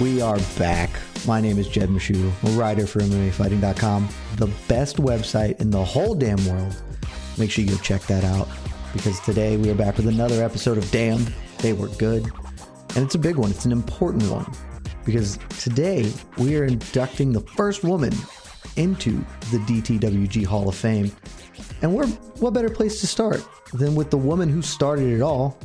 We are back. My name is Jed Meshew, a writer for MMAfighting.com, the best website in the whole damn world. Make sure you go check that out because today we are back with another episode of Damn, They Were Good. And it's a big one, it's an important one because today we are inducting the first woman into the DTWG Hall of Fame. And we're what better place to start than with the woman who started it all,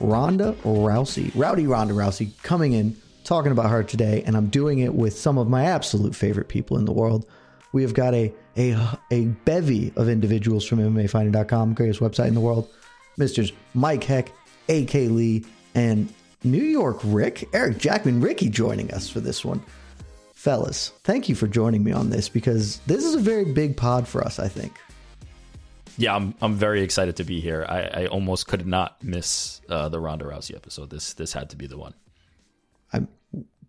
Ronda Rousey. Rowdy Ronda Rousey coming in, talking about her today, and I'm doing it with some of my absolute favorite people in the world. We have got a a, a bevy of individuals from MMAfighting.com, greatest website in the world. Misters Mike Heck, AK Lee, and New York Rick, Eric Jackman Ricky joining us for this one. Fellas, thank you for joining me on this because this is a very big pod for us, I think. Yeah, I'm I'm very excited to be here. I, I almost could not miss uh, the Ronda Rousey episode. This this had to be the one. I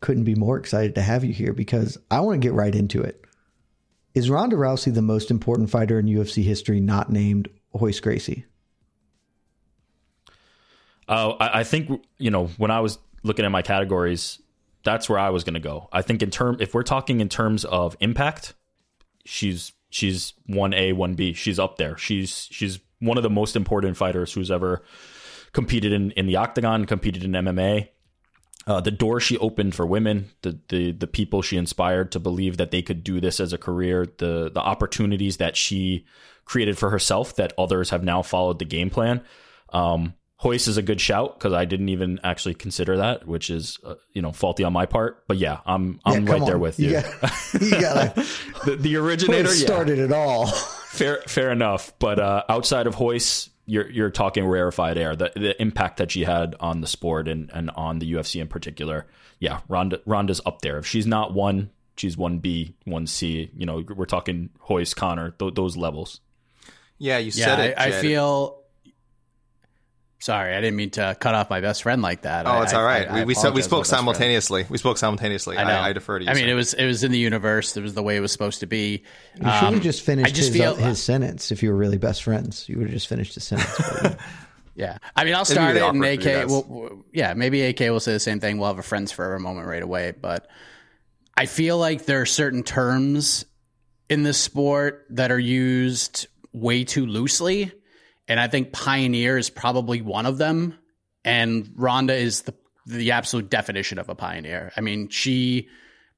couldn't be more excited to have you here because I want to get right into it. Is Ronda Rousey the most important fighter in UFC history not named Royce Gracie? Uh, I, I think you know when I was looking at my categories, that's where I was going to go. I think in term if we're talking in terms of impact, she's she's one A, one B. She's up there. She's she's one of the most important fighters who's ever competed in, in the octagon, competed in MMA. Uh, the door she opened for women, the, the the people she inspired to believe that they could do this as a career, the the opportunities that she created for herself that others have now followed the game plan. Um, Royce is a good shout because I didn't even actually consider that, which is uh, you know faulty on my part. But yeah, I'm I'm Yeah, right come there with you. You got- you the, the originator yeah, started it all. fair fair enough. But uh, outside of Royce, you're you're talking rarefied air. The the impact that she had on the sport and, and on the UFC in particular. Yeah, Ronda Ronda's up there. If she's not one, she's one B, one C. You know, we're talking Royce, Conor, th- those levels. Yeah, you Yeah, said it. I, I feel. Sorry, I didn't mean to cut off my best friend like that. Oh, it's I- all right. I- I we we, we spoke best friend. simultaneously. We spoke simultaneously. I know. I, I defer to you. I mean, sir. it was it was in the universe. It was the way it was supposed to be. You should Um, have just finished I just his, uh, feel his sentence if you were really best friends. You would have just finished his sentence. But Yeah, I mean, I'll start it, and awkward for you AK. guys. Will, will- yeah, maybe AK will say the same thing. We'll have a friends forever moment right away. But I feel like there are certain terms in this sport that are used way too loosely, and I think pioneer is probably one of them. And Ronda is the the absolute definition of a pioneer. I mean, she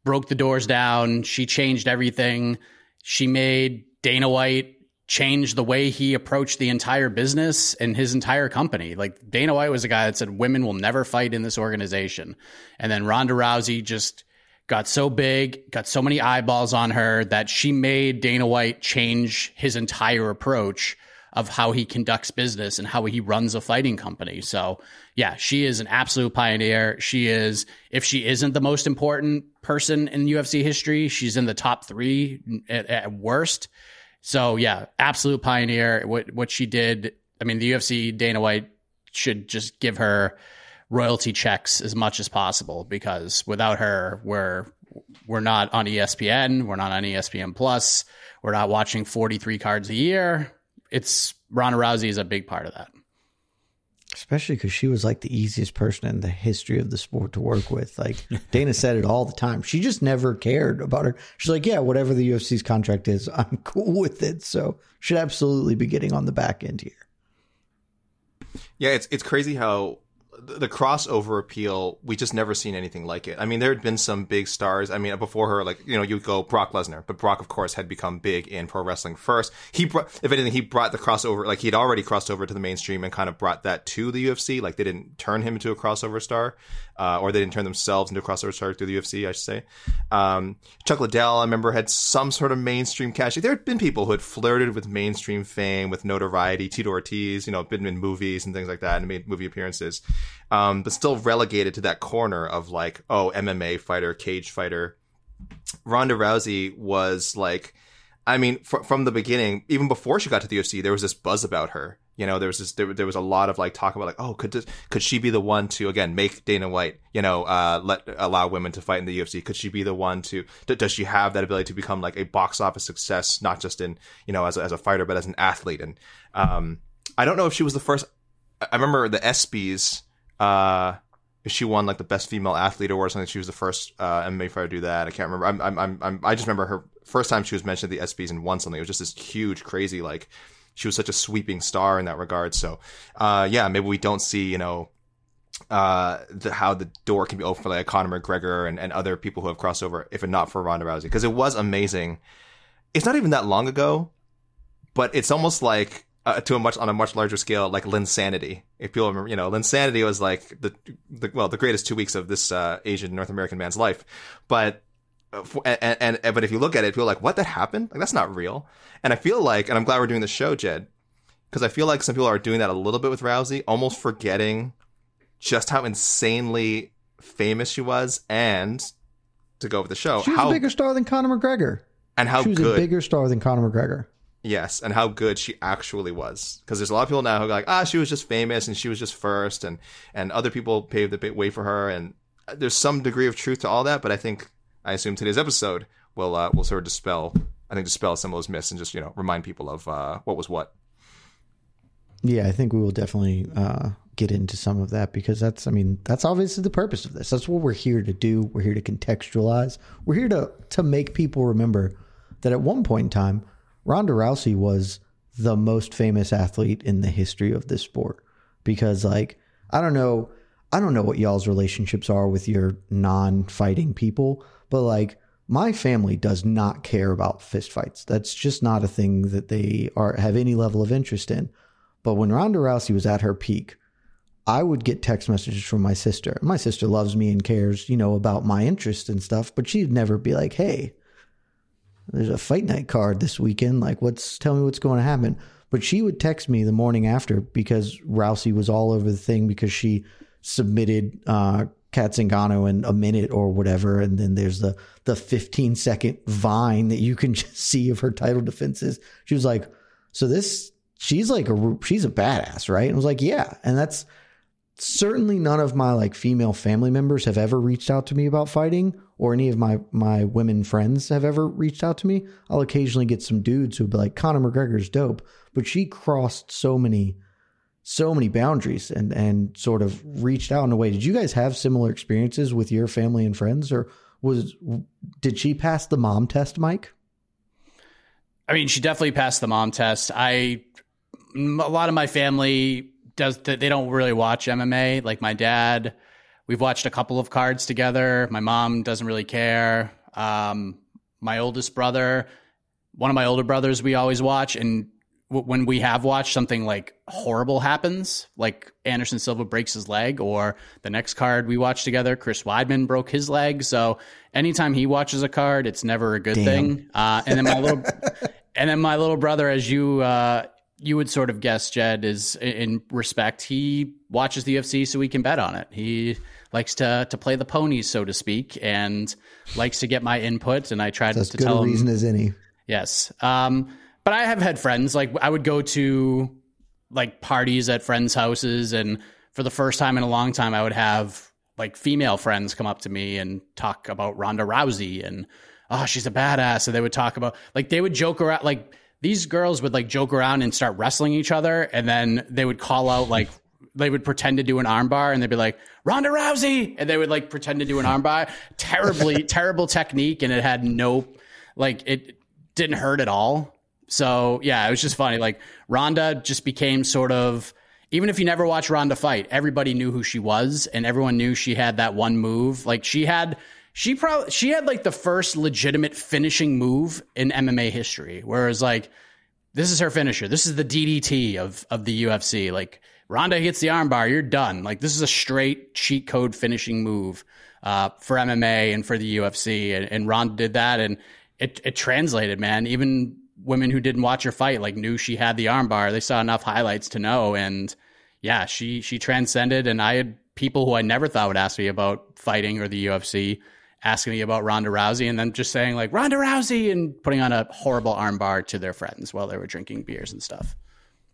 broke the doors down. She changed everything. She made Dana White change the way he approached the entire business and his entire company. Like Dana White was a guy that said women will never fight in this organization. And then Ronda Rousey just got so big, got so many eyeballs on her that she made Dana White change his entire approach of how he conducts business and how he runs a fighting company. So, yeah, she is an absolute pioneer. She is, if she isn't the most important person in UFC history, she's in the top three at, at worst. So, yeah, absolute pioneer. What what she did, I mean, the UFC Dana White should just give her royalty checks as much as possible because without her, we're we're not on ESPN, we're not on ESPN Plus, we're not watching 43 cards a year. It's Ronda Rousey is a big part of that. Especially because she was like the easiest person in the history of the sport to work with. Like Dana said it all the time. She just never cared about her. She's like, yeah, whatever the UFC's contract is, I'm cool with it. So should absolutely be getting on the back end here. Yeah, it's it's crazy how the crossover appeal we just never seen anything like it. I mean, there had been some big stars. I mean, before her, like you know, you go Brock Lesnar, but Brock, of course, had become big in pro wrestling first. He brought, if anything, he brought the crossover. Like he'd already crossed over to the mainstream and kind of brought that to the UFC. Like they didn't turn him into a crossover star, uh, or they didn't turn themselves into a crossover star through the UFC. I should say. Um, Chuck Liddell, I remember, had some sort of mainstream cash. There had been people who had flirted with mainstream fame, with notoriety. Tito Ortiz, you know, been in movies and things like that, and made movie appearances um, but still relegated to that corner of like, oh, MMA fighter, cage fighter. Ronda Rousey was like, I mean, fr- from the beginning, even before she got to the UFC, there was this buzz about her. You know, there was this, there, there was a lot of like talk about like, oh, could this, could she be the one to again make Dana White, you know, uh, let allow women to fight in the UFC? Could she be the one to? does she have that ability to become like a box office success, not just in you know as a, as a fighter, but as an athlete? And um, I don't know if she was the first. I remember the ESPYS uh, she won like the best female athlete award or something. She was the first uh, MMA fighter to do that. I can't remember. I'm, I'm, I'm, i just remember her first time she was mentioned at the ESPYS and won something. It was just this huge, crazy like she was such a sweeping star in that regard. So, uh, yeah, maybe we don't see you know uh, the, how the door can be open for like Conor McGregor and, and other people who have crossed over, if not for Ronda Rousey, because it was amazing. It's not even that long ago, but it's almost like uh, to a much on a much larger scale, like Linsanity. If people remember, you know, Linsanity was like the, the well, the greatest two weeks of this uh, Asian North American man's life. But uh, and, and, and but if you look at it, people are like, what that happened? Like that's not real. And I feel like, and I'm glad we're doing the show, Jed, because I feel like some people are doing that a little bit with Rousey, almost forgetting just how insanely famous she was, and to go with the show, she was how a bigger star than Conor McGregor, and how she was good a bigger star than Conor McGregor. Yes, and how good she actually was. Because there's a lot of people now who are like, ah, she was just famous and she was just first, and and other people paved the way for her. And there's some degree of truth to all that, but I think I assume today's episode will uh, will sort of dispel, I think, dispel some of those myths and just you know remind people of uh, what was what. Yeah, I think we will definitely uh, get into some of that because that's, I mean, that's obviously the purpose of this. That's what we're here to do. We're here to contextualize. We're here to to make people remember that at one point in time Ronda Rousey was the most famous athlete in the history of this sport because like I don't know I don't know what y'all's relationships are with your non-fighting people, but like my family does not care about fistfights. That's just not a thing that they are have any level of interest in. But when Ronda Rousey was at her peak, I would get text messages from my sister. My sister loves me and cares, you know, about my interest and stuff, but she'd never be like, "Hey, there's a fight night card this weekend. Like, what's tell me what's going to happen? But she would text me the morning after because Rousey was all over the thing because she submitted uh, Cat Zingano in a minute or whatever, and then there's the the 15 second vine that you can just see of her title defenses. She was like, "So this, she's like a she's a badass, right?" And I was like, "Yeah," and that's certainly none of my like female family members have ever reached out to me about fighting or any of my my women friends have ever reached out to me. I'll occasionally get some dudes who'll be like, Conor McGregor's dope, but she crossed so many so many boundaries and and sort of reached out in a way. Did you guys have similar experiences with your family and friends, or was did she pass the mom test, Mike? I mean, she definitely passed the mom test. I a lot of my family does they don't really watch MMA. Like my dad We've watched a couple of cards together. My mom doesn't really care. Um, my oldest brother, one of my older brothers, we always watch. And when we have watched something like horrible happens, like Anderson Silva breaks his leg, or the next card we watched together, Chris Weidman broke his leg. So anytime he watches a card, it's never a good Damn. thing. Uh, and then my little, and then my little brother, as you uh, you would sort of guess, Jed, is in respect. He watches the UFC so he can bet on it. He likes to to play the ponies, so to speak, and likes to get my input. And I tried to good tell a him reason as any. Yes, um, but I have had friends like I would go to like parties at friends' houses, and for the first time in a long time, I would have like female friends come up to me and talk about Ronda Rousey and oh she's a badass, and they would talk about like they would joke around like these girls would like joke around and start wrestling each other, and then they would call out like they would pretend to do an armbar and they'd be like Ronda Rousey, and they would like pretend to do an armbar. Terribly terrible technique, and it had no like it didn't hurt at all. So yeah, it was just funny. Like Ronda just became sort of even if you never watched Ronda fight, everybody knew who she was, and everyone knew she had that one move. Like she had, she probably she had like the first legitimate finishing move in MMA history. Whereas like this is her finisher. This is the DDT of of the UFC. Like Ronda hits the armbar, you're done. Like this is a straight cheat code finishing move uh, for MMA and for the UFC, and, and Ronda did that, and it it translated, man. Even women who didn't watch her fight like knew she had the armbar. They saw enough highlights to know, and yeah, she she transcended. And I had people who I never thought would ask me about fighting or the UFC asking me about Ronda Rousey, and then just saying like Ronda Rousey and putting on a horrible armbar to their friends while they were drinking beers and stuff.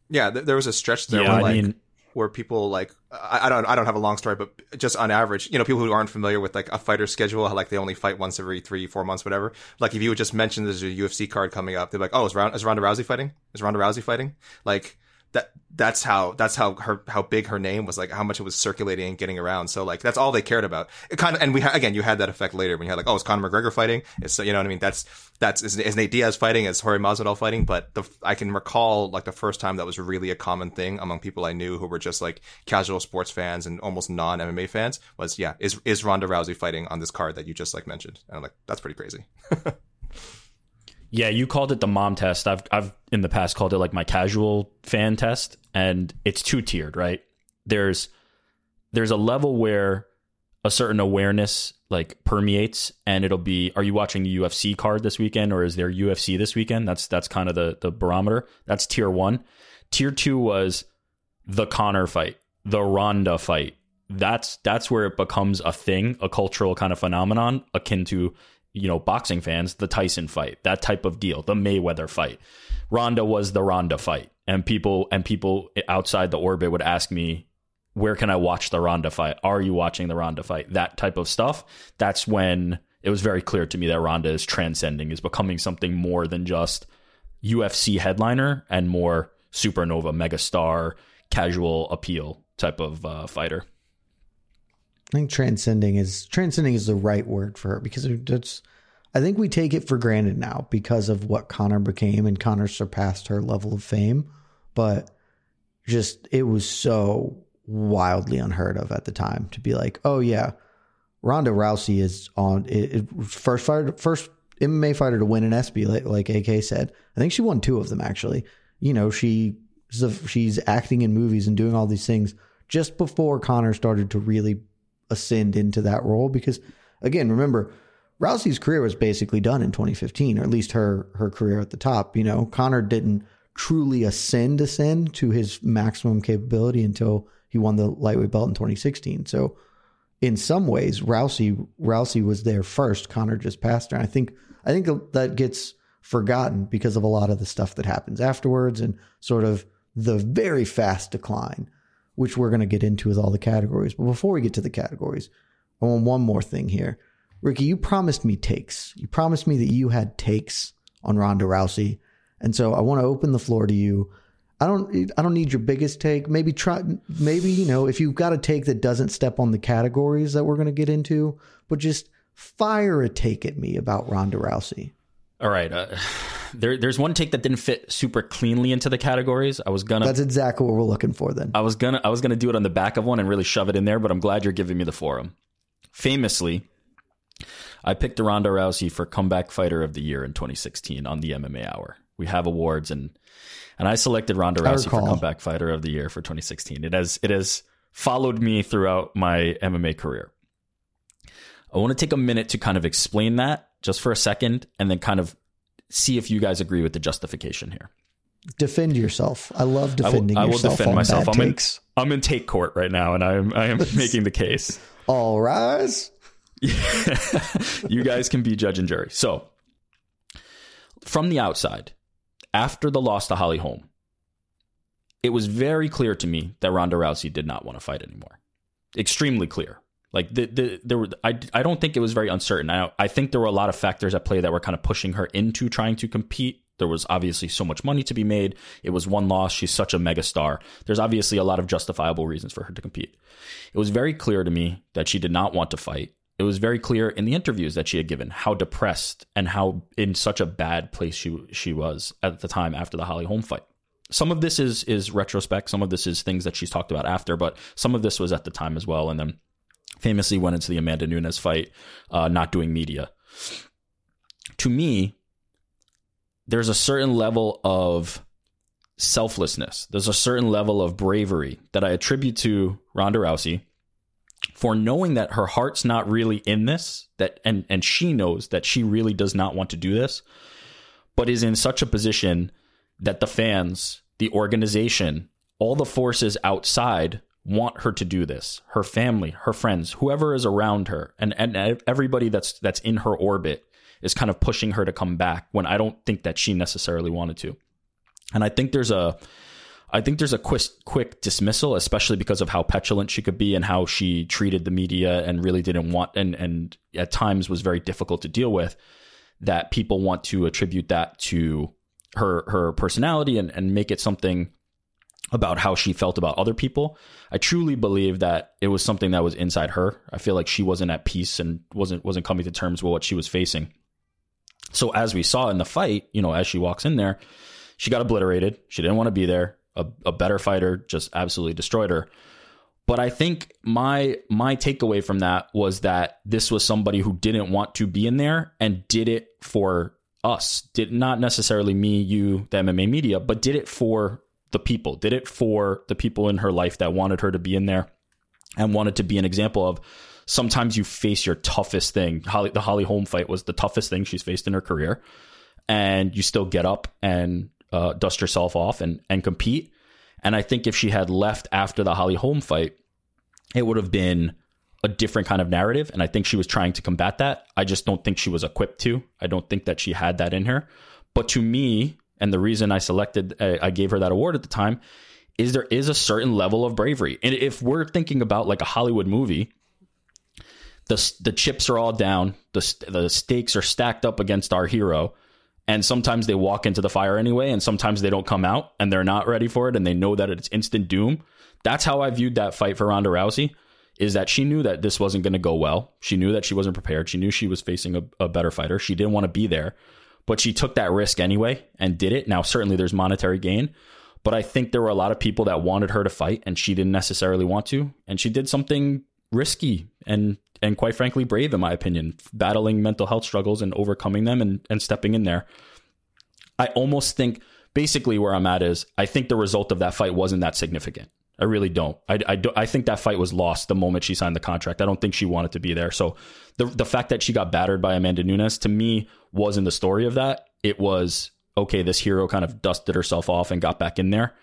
Yeah, th- there was a stretch there Yeah, where I like mean- where people like I, I don't I don't have a long story, but just on average, you know, people who aren't familiar with like a fighter schedule, like they only fight once every three four months, whatever. Like if you would just mention there's a UFC card coming up, they're like, oh, is, Ron- is Ronda Rousey fighting? Is Ronda Rousey fighting? Like that that's how that's how her how big her name was like how much it was circulating and getting around. So like that's all they cared about. It kind of and we ha- again you had that effect later when you had like oh it's Conor McGregor fighting? It's you know what I mean? That's that's is, is Nate Diaz fighting? Is Jorge Masvidal fighting? But the I can recall like the first time that was really a common thing among people I knew who were just like casual sports fans and almost non MMA fans was yeah is is Ronda Rousey fighting on this card that you just like mentioned? And I'm like that's pretty crazy Yeah, you called it the mom test. I've I've in the past called it like my casual fan test, and it's two tiered, right? There's there's a level where a certain awareness like permeates, and it'll be, are you watching the UFC card this weekend, or is there UFC this weekend? That's that's kind of the the barometer. That's tier one. Tier two was the Conor fight, the Ronda fight. That's that's where it becomes a thing, a cultural kind of phenomenon akin to you know boxing fans, the Tyson fight, that type of deal, the Mayweather fight. Ronda was the Ronda fight, and people and people outside the orbit would ask me, "Where can I watch the Ronda fight? Are you watching the Ronda fight?" That type of stuff. That's when it was very clear to me that Ronda is transcending, is becoming something more than just UFC headliner and more supernova, megastar, casual appeal type of uh, fighter. I think transcending is transcending is the right word for her because it's. I think we take it for granted now because of what Conor became and Conor surpassed her level of fame, but just it was so wildly unheard of at the time to be like, oh yeah, Ronda Rousey is on it, it- first fighter, first MMA fighter to win an ESPY, like, like AK said. I think she won two of them actually. You know, she she's acting in movies and doing all these things just before Conor started to really ascend into that role. Because again, remember, Rousey's career was basically done in 2015, or at least her her career at the top. You know, Conor didn't truly ascend ascend to his maximum capability until he won the lightweight belt in 2016. So in some ways, Rousey Rousey was there first. Conor just passed her. I think I think that gets forgotten because of a lot of the stuff that happens afterwards and sort of the very fast decline, which we're going to get into with all the categories. But before we get to the categories, I want one more thing here. Ricky, you promised me takes. You promised me that you had takes on Ronda Rousey, and so I want to open the floor to you. I don't. I don't need your biggest take. Maybe try. Maybe you know if you've got a take that doesn't step on the categories that we're going to get into, but just fire a take at me about Ronda Rousey. All right. Uh, there, there's one take that didn't fit super cleanly into the categories. I was gonna, That's exactly what we're looking for. Then I was gonna, I was gonna do it on the back of one and really shove it in there. But I'm glad you're giving me the forum. Famously, I picked Ronda Rousey for comeback fighter of the year in 2016 on the MMA Hour. We have awards and and I selected Ronda Rousey for comeback fighter of the year for 2016. It has it has followed me throughout my MMA career. I want to take a minute to kind of explain that just for a second and then kind of see if you guys agree with the justification here. defend yourself. I love I will, defending I will defend myself. I'm in. I'm in take court right now and I am I am making the case. All rise. you guys can be judge and jury. So, from the outside, after the loss to Holly Holm, it was very clear to me that Ronda Rousey did not want to fight anymore. Extremely clear. Like the, the there were I, I don't think it was very uncertain. I I think there were a lot of factors at play that were kind of pushing her into trying to compete There was obviously so much money to be made. It was one loss. She's such a megastar. There's obviously a lot of justifiable reasons for her to compete. It was very clear to me that she did not want to fight. It was very clear in the interviews that she had given how depressed and how in such a bad place she she was at the time after the Holly Holm fight. Some of this is is retrospect. Some of this is things that she's talked about after, but some of this was at the time as well. And then famously went into the Amanda Nunes fight, uh, not doing media. To me, there's a certain level of selflessness. There's a certain level of bravery that I attribute to Ronda Rousey for knowing that her heart's not really in this, that and and she knows that she really does not want to do this, but is in such a position that the fans, the organization, all the forces outside want her to do this. Her family, her friends, whoever is around her, and and everybody that's that's in her orbit is kind of pushing her to come back when I don't think that she necessarily wanted to. And I think there's a I think there's a quick quick dismissal, especially because of how petulant she could be and how she treated the media and really didn't want and and at times was very difficult to deal with. That people want to attribute that to her her personality and, and make it something about how she felt about other people. I truly believe that it was something that was inside her. I feel like she wasn't at peace and wasn't wasn't coming to terms with what she was facing. So as we saw in the fight, you know, as she walks in there, she got obliterated. She didn't want to be there. A, a better fighter just absolutely destroyed her. But I think my my takeaway from that was that this was somebody who didn't want to be in there and did it for us. Did not necessarily me, you, the MMA media, but did it for the people. Did it for the people in her life that wanted her to be in there and wanted to be an example of sometimes you face your toughest thing. Holly, the Holly Holm fight was the toughest thing she's faced in her career, and you still get up and uh, dust yourself off and and compete. And I think if she had left after the Holly Holm fight, it would have been a different kind of narrative. And I think she was trying to combat that. I just don't think she was equipped to. I don't think that she had that in her. But to me, and the reason I selected, uh, I gave her that award at the time, is there is a certain level of bravery. And if we're thinking about like a Hollywood movie, the the chips are all down, the the stakes are stacked up against our hero, and sometimes they walk into the fire anyway, and sometimes they don't come out, and they're not ready for it, and they know that it's instant doom. That's how I viewed that fight for Ronda Rousey. Is that she knew that this wasn't going to go well. She knew that she wasn't prepared. She knew she was facing a, a better fighter. She didn't want to be there, but she took that risk anyway and did it. Now, certainly there's monetary gain, but I think there were a lot of people that wanted her to fight and she didn't necessarily want to. And she did something risky and and quite frankly brave in my opinion battling mental health struggles and overcoming them and, and stepping in there i almost think basically where i'm at is i think the result of that fight wasn't that significant i really don't i, I, do, I think that fight was lost the moment she signed the contract i don't think she wanted to be there so the, the fact that she got battered by amanda nunes to me wasn't the story of that it was okay this hero kind of dusted herself off and got back in there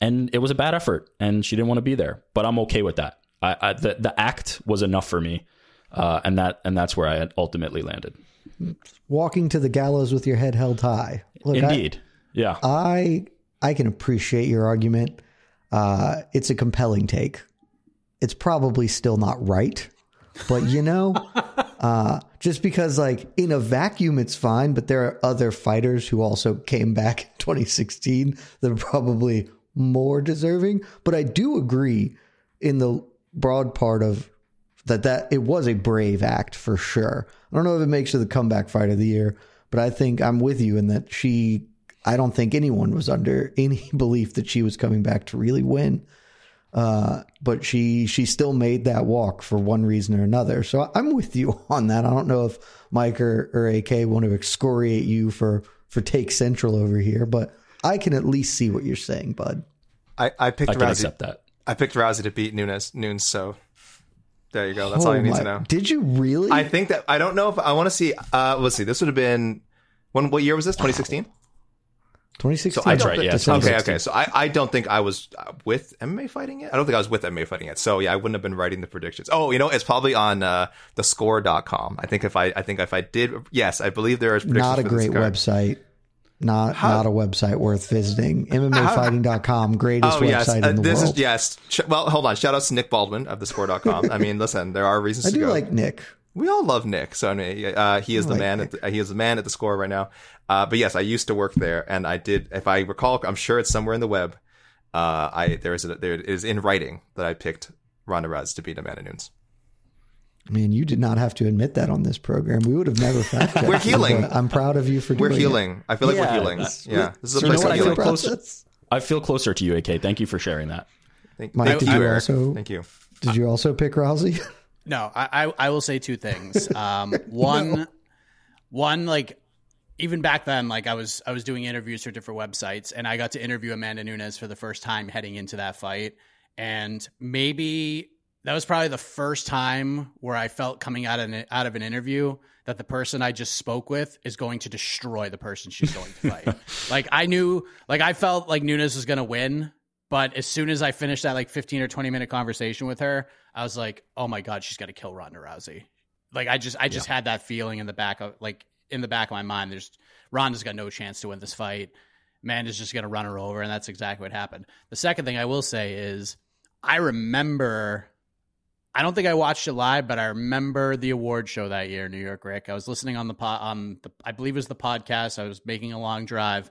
and it was a bad effort and she didn't want to be there but i'm okay with that I, I, the the act was enough for me, uh, and that and that's where I ultimately landed. Walking to the gallows with your head held high. Look, Indeed, I, yeah. I I can appreciate your argument. Uh, it's a compelling take. It's probably still not right, but you know, uh, just because like in a vacuum it's fine, but there are other fighters who also came back in 2016 that are probably more deserving. But I do agree in the broad part of that that it was a brave act for sure. I don't know if it makes her the comeback fight of the year, but I think I'm with you in that she I don't think anyone was under any belief that she was coming back to really win. Uh, but she she still made that walk for one reason or another. So I'm with you on that. I don't know if Mike or, or AK want to excoriate you for for take central over here, but I can at least see what you're saying, bud. I, I picked I can accept that. I picked Rousey to beat Nunes. Nunes, so there you go. That's oh all you need to know. Did you really? I think that I don't know if I want to see. Uh, let's see. This would have been when? What year was this? 2016. 2016. So I That's right. Yeah. Okay. Okay. So I, I don't think I was uh, with MMA fighting yet. I don't think I was with MMA fighting yet. So yeah, I wouldn't have been writing the predictions. Oh, you know, it's probably on uh, thescore.com. I think if I I think if I did, yes, I believe there is predictions. not a great website. Not How? not a website worth visiting. MMAfighting.com, greatest oh, yes. website uh, in the world. this world. Is, yes. Well, hold on. Shout out to Nick Baldwin of thescore.com. I mean, listen, there are reasons I to do go. like Nick. We all love Nick. So I mean, uh, he is the like man. At the, he is the man at the score right now. Uh, but yes, I used to work there, and I did. If I recall, I'm sure it's somewhere in the web. Uh, I there is a, there it is in writing that I picked Ronda Rousey to be the beat Amanda Nunes. Man, you did not have to admit that on this program. We would have never fact checked. We're healing. but I'm proud of you for We're doing healing. I feel like Yeah, we're healing. Yeah, this is a You know place what? of I feel closer. I feel closer to you, AK. Thank you for sharing that. Thank, Mike, thank did you, you Eric. also- Thank you. Did you also pick Rousey? No, I, I I will say two things. Um, one, one like even back then, like I was I was doing interviews for different websites, and I got to interview Amanda Nunes for the first time heading into that fight, and maybe that was probably the first time where I felt coming out of an, out of an interview that the person I just spoke with is going to destroy the person she's going to fight. like I knew, like I felt like Nunes was going to win, but as soon as I finished that like 15 or 20 minute conversation with her, I was like, oh my God, she's got to kill Ronda Rousey. Like I just, I just had that feeling in the back of like in the back of my mind. There's Ronda's got no chance to win this fight. Amanda's just going to run her over. And that's exactly what happened. The second thing I will say is I remember, I don't think I watched it live, but I remember the award show that year in New York, Rick. I was listening on the pod, on the, I believe it was the podcast. I was making a long drive.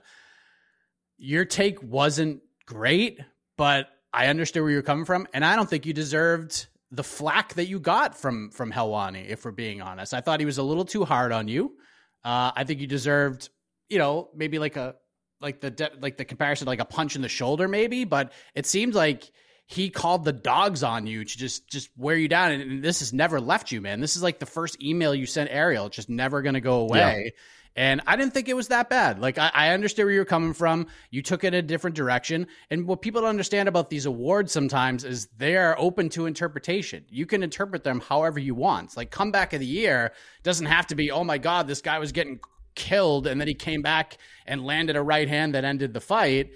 Your take wasn't great, but I understood where you're coming from, and I don't think you deserved the flack that you got from from Helwani. If we're being honest, I thought he was a little too hard on you. Uh, I think you deserved, you know, maybe like a like the de- like the comparison, like a punch in the shoulder, maybe. But it seemed like he called the dogs on you to just just wear you down, and, and this has never left you, man. This is like the first email you sent Ariel. It's just never going to go away. And I didn't think it was that bad. Like I, I understand where you're coming from. You took it a different direction. And what people don't understand about these awards sometimes is they are open to interpretation. You can interpret them however you want. Like comeback of the year doesn't have to be, oh my God, this guy was getting killed and then he came back and landed a right hand that ended the fight.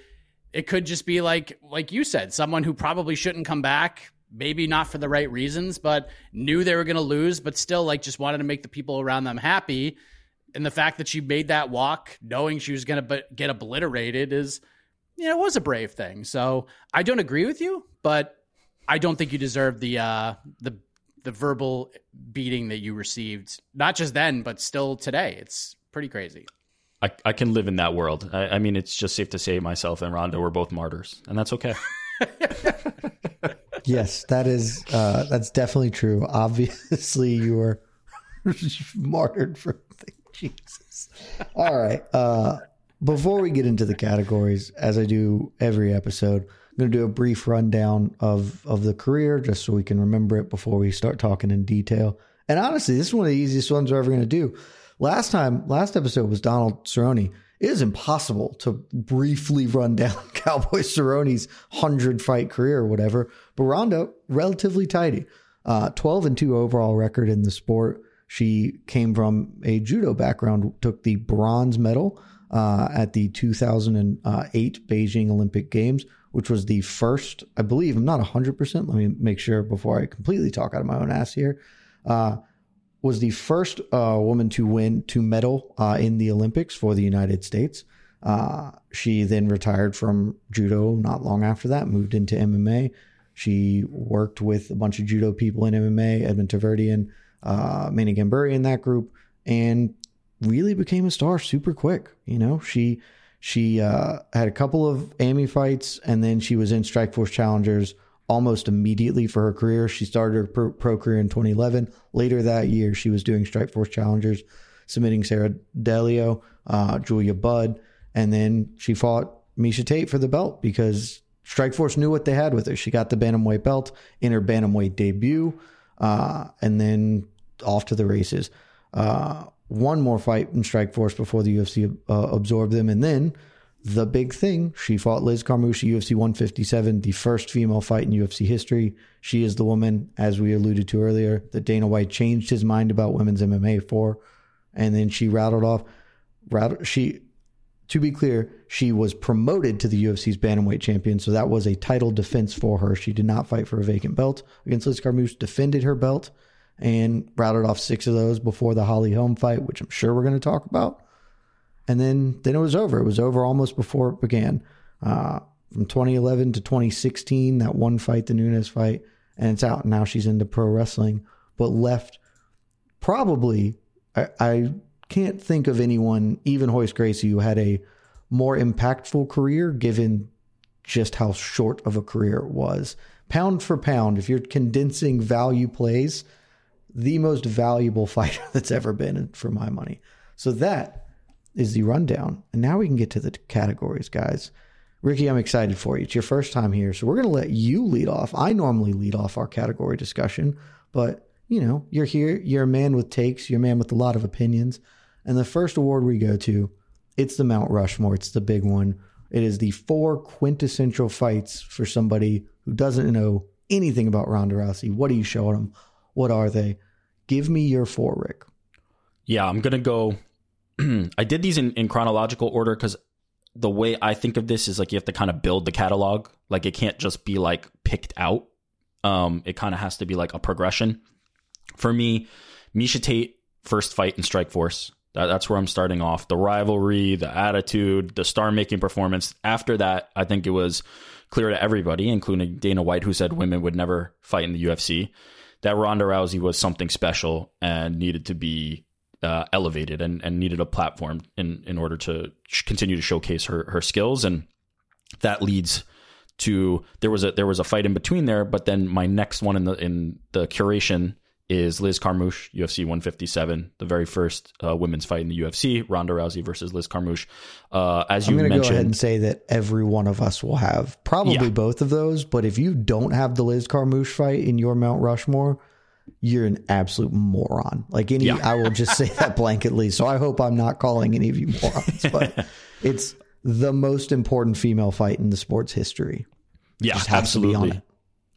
It could just be like like you said, someone who probably shouldn't come back, maybe not for the right reasons, but knew they were going to lose, but still like just wanted to make the people around them happy and the fact that she made that walk knowing she was going to get obliterated is you know it was a brave thing so i don't agree with you but i don't think you deserve the uh the the verbal beating that you received not just then but still today it's pretty crazy I, I can live in that world. I, I mean, it's just safe to say myself and Ronda were both martyrs, and that's okay. yes, that is uh, that's definitely true. Obviously, you were martyred for Jesus. All right. Uh, before we get into the categories, as I do every episode, I'm going to do a brief rundown of of the career just so we can remember it before we start talking in detail. And honestly, this is one of the easiest ones we're ever going to do. Last time, last episode was Donald Cerrone. It is impossible to briefly run down Cowboy Cerrone's hundred fight career or whatever. But Ronda, relatively tidy, uh, twelve and two overall record in the sport. She came from a judo background, took the bronze medal uh, at the 2008 Beijing Olympic Games, which was the first, I believe, I'm not 100%. Let me make sure before I completely talk out of my own ass here. Uh, was the first uh, woman to win, to medal uh, in the Olympics for the United States. Uh, she then retired from judo not long after that, moved into MMA. She worked with a bunch of judo people in MMA, Edmond Tarverdyan, uh, Manny Gamburyan in that group, and really became a star super quick. You know, she she uh, had a couple of AMI fights, and then she was in Strikeforce Challengers almost immediately for her career. She started her pro, pro career in 2011. Later that year, she was doing Strikeforce Challengers, submitting Sarah D'Alelio, uh, Julia Budd, and then she fought Miesha Tate for the belt because Strikeforce knew what they had with her. She got the bantamweight belt in her bantamweight debut uh, and then off to the races. Uh, one more fight in Strikeforce before the UFC uh, absorbed them, and then the big thing, she fought Liz Carmouche, UFC 157, the first female fight in UFC history. She is the woman, as we alluded to earlier, that Dana White changed his mind about women's MMA for, and then she rattled off. She, to be clear, she was promoted to the UFC's bantamweight champion, so that was a title defense for her. She did not fight for a vacant belt against Liz Carmouche, defended her belt, and routed off six of those before the Holly Holm fight, which I'm sure we're going to talk about. And then, then it was over. It was over almost before it began. Uh, from 2011 to 2016, that one fight, the Nunes fight, and it's out. Now she's into pro wrestling, but left probably I, I can't think of anyone, even Hoist Gracie, who had a more impactful career given just how short of a career it was. Pound for pound, if you're condensing value plays, the most valuable fighter that's ever been for my money. So that is the rundown. And now we can get to the categories, guys. Ricky, I'm excited for you. It's your first time here, so we're going to let you lead off. I normally lead off our category discussion, but you know, you're here, you're a man with takes, you're a man with a lot of opinions. And the first award we go to, it's the Mount Rushmore. It's the big one. It is the four quintessential fights for somebody who doesn't know anything about Ronda Rousey. What are you showing them? What are they? Give me your four, Rick. Yeah, I'm gonna go. I did these in, in chronological order because the way I think of this is like you have to kind of build the catalog. Like it can't just be like picked out. Um, it kind of has to be like a progression. For me, Miesha Tate first fight in Strikeforce. That, that's where I'm starting off. The rivalry, the attitude, the star making performance. After that, I think it was clear to everybody, including Dana White, who said women would never fight in the UFC, that Ronda Rousey was something special and needed to be uh, elevated and, and needed a platform in, in order to continue to showcase her, her skills. And that leads to there was a there was a fight in between there, but then my next one in the in the curation is Liz Carmouche, UFC 157, the very first uh, women's fight in the UFC, Ronda Rousey versus Liz Carmouche. Uh, as I'm you going to mentioned, go ahead and say that every one of us will have probably Yeah. both of those. But if you don't have the Liz Carmouche fight in your Mount Rushmore, you're an absolute moron. Like any, Yeah. I will just say that blanketly. So I hope I'm not calling any of you morons, but it's the most important female fight in the sport's history. yeah, Just has to be on absolutely.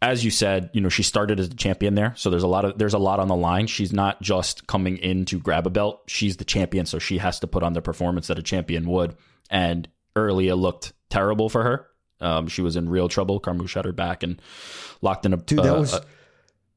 As you said, you know she started as a champion there, so there's a lot of there's a lot on the line. She's not just coming in to grab a belt; she's the champion, so she has to put on the performance that a champion would. And early it looked terrible for her. Um, she was in real trouble. Carmouche had her back and locked in a Dude, that uh, was.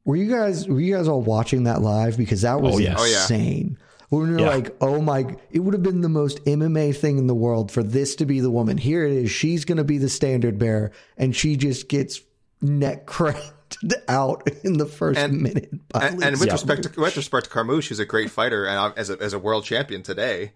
were you guys were you guys all watching that live? Because that was Oh, yeah. Oh, yeah. insane. When we were Yeah. like, oh my, it would have been the most MMA thing in the world for this to be the woman. Here it is. She's going to be the standard bearer, and she just gets neck cracked out in the first And- minute. by and, and with Yeah. respect to with respect to Carmouche, who's a great fighter and uh, as a, as a world champion today,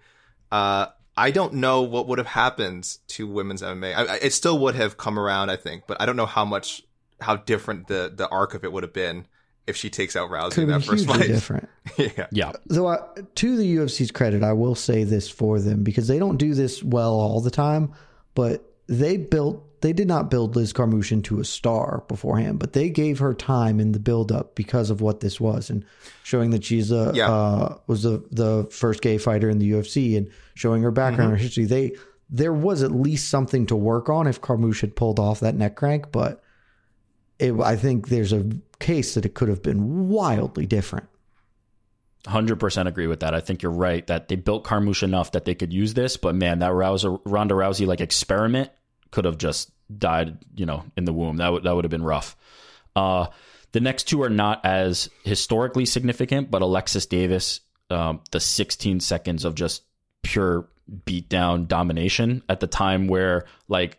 uh, I don't know what would have happened to women's MMA. I, I, it still would have come around, I think, but I don't know how much how different the the arc of it would have been if she takes out Rousey could in that been first fight. different. yeah, yeah, So, uh, to the UFC's credit, I will say this for them because they don't do this well all the time, but they built. They did not build Liz Carmouche into a star beforehand, but they gave her time in the build up because of what this was and showing that she's a Yeah. uh, was the the first gay fighter in the UFC and showing her background, her history. They there was at least something to work on if Carmouche had pulled off that neck crank, but it, I think there's a case that it could have been wildly different. hundred percent agree with that. I think you're right that they built Carmouche enough that they could use this, but man, that Rouser, Ronda Rousey like experiment could have just died, you know, in the womb. That would that would have been rough. Uh, the next two are not as historically significant, but Alexis Davis, um, the 16 seconds of just pure beatdown domination at the time where like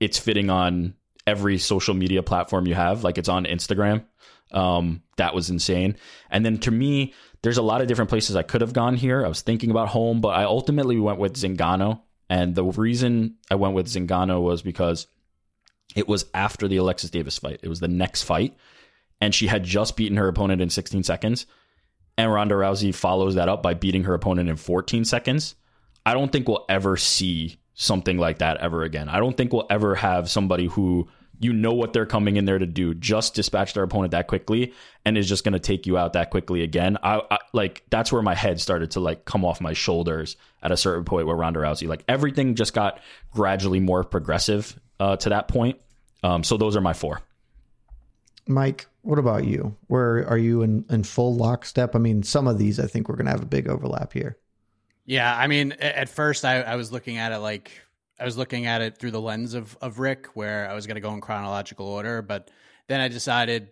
it's fitting on every social media platform you have, like it's on Instagram. Um, that was insane. And then to me, there's a lot of different places I could have gone here. I was thinking about Holm, but I ultimately went with Zingano. And the reason I went with Zingano was because it was after the Alexis Davis fight. It was the next fight. And she had just beaten her opponent in 16 seconds. And Ronda Rousey follows that up by beating her opponent in 14 seconds. I don't think we'll ever see something like that ever again. I don't think we'll ever have somebody who you know what they're coming in there to do, just dispatch their opponent that quickly and is just going to take you out that quickly again. I, I like that's where my head started to like come off my shoulders at a certain point where Ronda Rousey like everything just got gradually more progressive uh, to that point. Um, so those are my four. Mike, what about you? Where are you in, in full lockstep? I mean, some of these I think we're going to have a big overlap here. Yeah, I mean, at first I, I was looking at it like I was looking at it through the lens of of Rick, where I was going to go in chronological order, but then I decided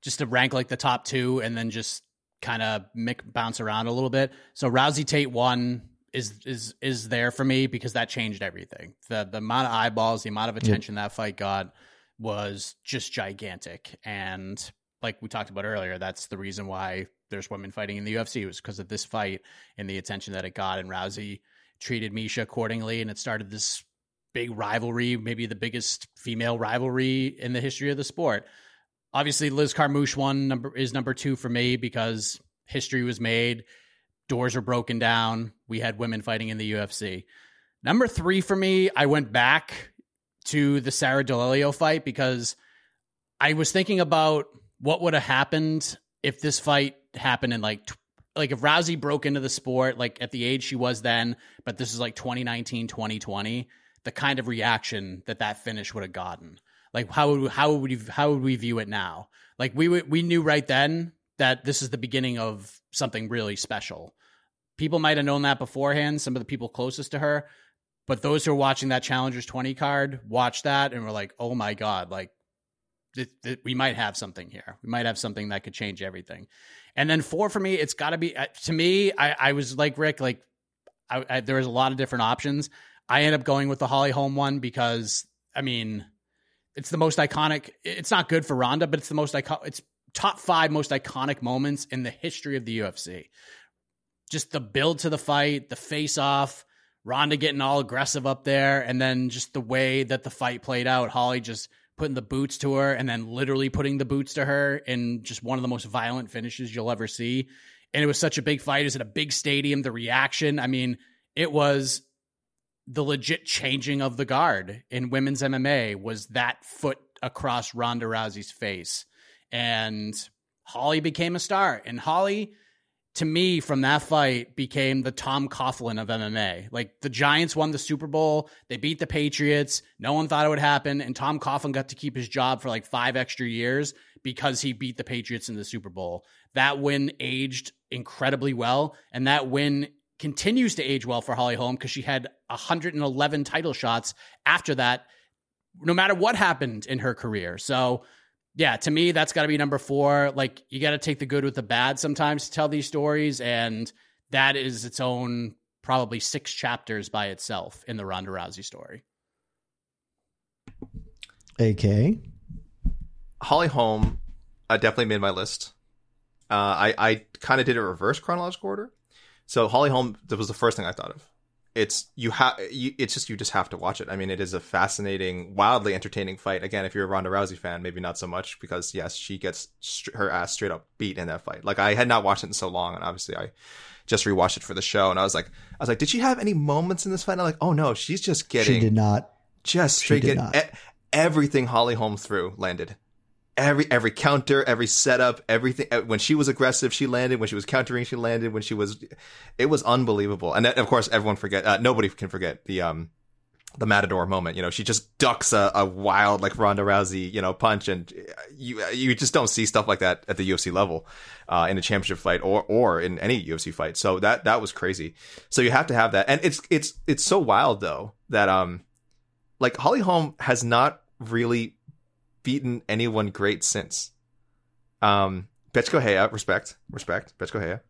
just to rank like the top two and then just kind of bounce around a little bit. So Rousey Tate one is is is there for me because that changed everything. The the amount of eyeballs, the amount of attention that fight got was just gigantic, and like we talked about earlier, that's the reason why there's women fighting in the UFC. It was because of this fight and the attention that it got. And Rousey treated Miesha accordingly, and it started this big rivalry, maybe the biggest female rivalry in the history of the sport. Obviously, Liz Carmouche one number is number two for me because history was made, doors are broken down. We had women fighting in the UFC. Number three for me, I went back to the Sarah D'Alelio fight because I was thinking about what would have happened if this fight happened in like like if Rousey broke into the sport like at the age she was then, but this is like 2019, 2020, the kind of reaction that that finish would have gotten. Like how would how would we how would we view it now? Like we we knew right then that this is the beginning of something really special. People might have known that beforehand, some of the people closest to her, but those who are watching that Challengers 20 card watch that and were like, "Oh my god, like th- th- we might have something here. We might have something that could change everything." And then four for me, it's got to be uh, to me. I, I was like Rick, like I, I, there was a lot of different options. I end up going with the Holly Holm one because I mean, it's the most iconic. It's not good for Ronda, but it's the most iconic. It's top five most iconic moments in the history of the UFC. Just the build to the fight, the face off, Ronda getting all aggressive up there, and then just the way that the fight played out. Holly just putting the boots to her and then literally putting the boots to her in just one of the most violent finishes you'll ever see. And it was such a big fight. It was at a big stadium. The reaction, I mean, it was the legit changing of the guard in women's MMA was that foot across Ronda Rousey's face. And Holly became a star. And Holly to me from that fight became the Tom Coughlin of MMA. Like the Giants won the Super Bowl, they beat the Patriots. No one thought it would happen, and Tom Coughlin got to keep his job for like five extra years because he beat the Patriots in the Super Bowl. That win aged incredibly well, and that win continues to age well for Holly Holm because she had 111 title shots after that, no matter what happened in her career. So yeah, to me, that's got to be number four. Like, you got to take the good with the bad sometimes to tell these stories. And that is its own probably six chapters by itself in the Ronda Rousey story. AK. Holly Holm uh, definitely made my list. Uh, I, I kind of did a reverse chronological order. So Holly Holm, that was the first thing I thought of it's you have it's just you just have to watch it. I mean, it is a fascinating, wildly entertaining fight. Again, if you're a Ronda Rousey fan, maybe not so much because yes, she gets st- her ass straight up beat in that fight. Like I had not watched it in so long, and obviously I just rewatched it for the show, and I was like, I was like, did she have any moments in this fight? And I'm like, oh no, she's just getting. She did not. Just straight get e- everything Holly Holm threw landed every every counter, every setup, everything. Uh, when she was aggressive, she landed. When she was countering, she landed. When she was, it was unbelievable. And of course, everyone forget. Uh, nobody can forget the um the Matador moment. You know, she just ducks a, a, wild like Ronda Rousey, you know, punch, and you you just don't see stuff like that at the UFC level uh, in a championship fight or or in any UFC fight. So that that was crazy. So you have to have that, and it's it's it's so wild though that um like Holly Holm has not really beaten anyone great since. Um, Bethe Correia, respect, respect, Bethe Correia.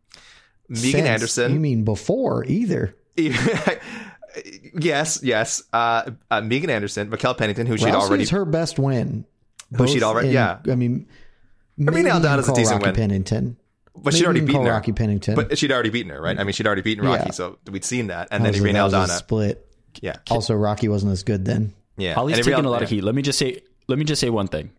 Megan since, Anderson. You mean before either? yes, yes. Uh, uh, Megan Anderson, Raquel Pennington, who she'd Rousey's already her best win. Who she'd already, in, yeah. I mean, Maybe Aldana's a decent Rocky win. Pennington. But maybe she'd already beaten her. Rocky Pennington. But she'd already beaten her, right? I mean, she'd already beaten Rocky, yeah. so we'd seen that. And that then Irene Aldana. split. Yeah. Also, Rocky wasn't as good then. Yeah. Holly's taking a lot of heat. Let me just say, let me just say one thing.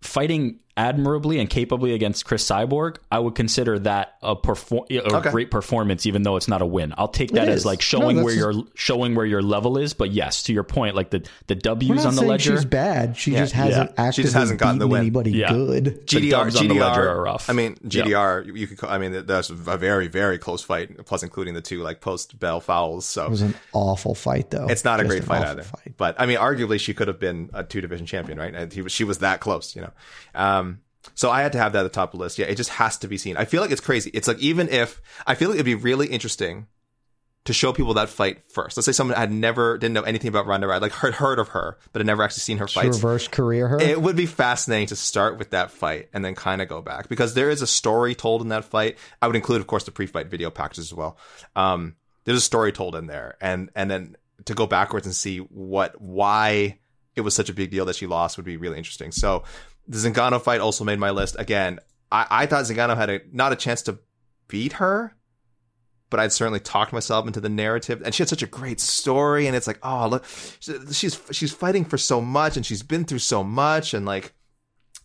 Fighting admirably and capably against Cris Cyborg, I would consider that a perform a okay. great performance, even though it's not a win. I'll take that as like showing no, where just... your showing where your level is. But yes, to your point, like the the W's on the ledger. She's bad. She yeah. just hasn't yeah. She just hasn't gotten the win. Anybody yeah. good. GDR, GDR are rough. I mean, GDR. You could. Call, I mean, that's a very very close fight. Plus, including the two like post bell fouls. So it was an awful fight, though. It's not just a great fight either. Fight. But I mean, arguably, she could have been a two division champion, right? And he was, she was that close, you know. Um, so I had to have that at the top of the list. Yeah, it just has to be seen. I feel like it's crazy. It's like even if I feel like it'd be really interesting to show people that fight first. Let's say someone had never didn't know anything about Ronda Rousey, like heard heard of her, but had never actually seen her fight. Reverse career her. It would be fascinating to start with that fight and then kind of go back because there is a story told in that fight. I would include, of course, the pre-fight video packages as well. Um, there's a story told in there, and and then to go backwards and see what why it was such a big deal that she lost would be really interesting. So the Zingano fight also made my list. Again, I, I thought Zingano had a not a chance to beat her, but I'd certainly talked myself into the narrative. And she had such a great story, and it's like, oh look, she's she's fighting for so much, and she's been through so much, and like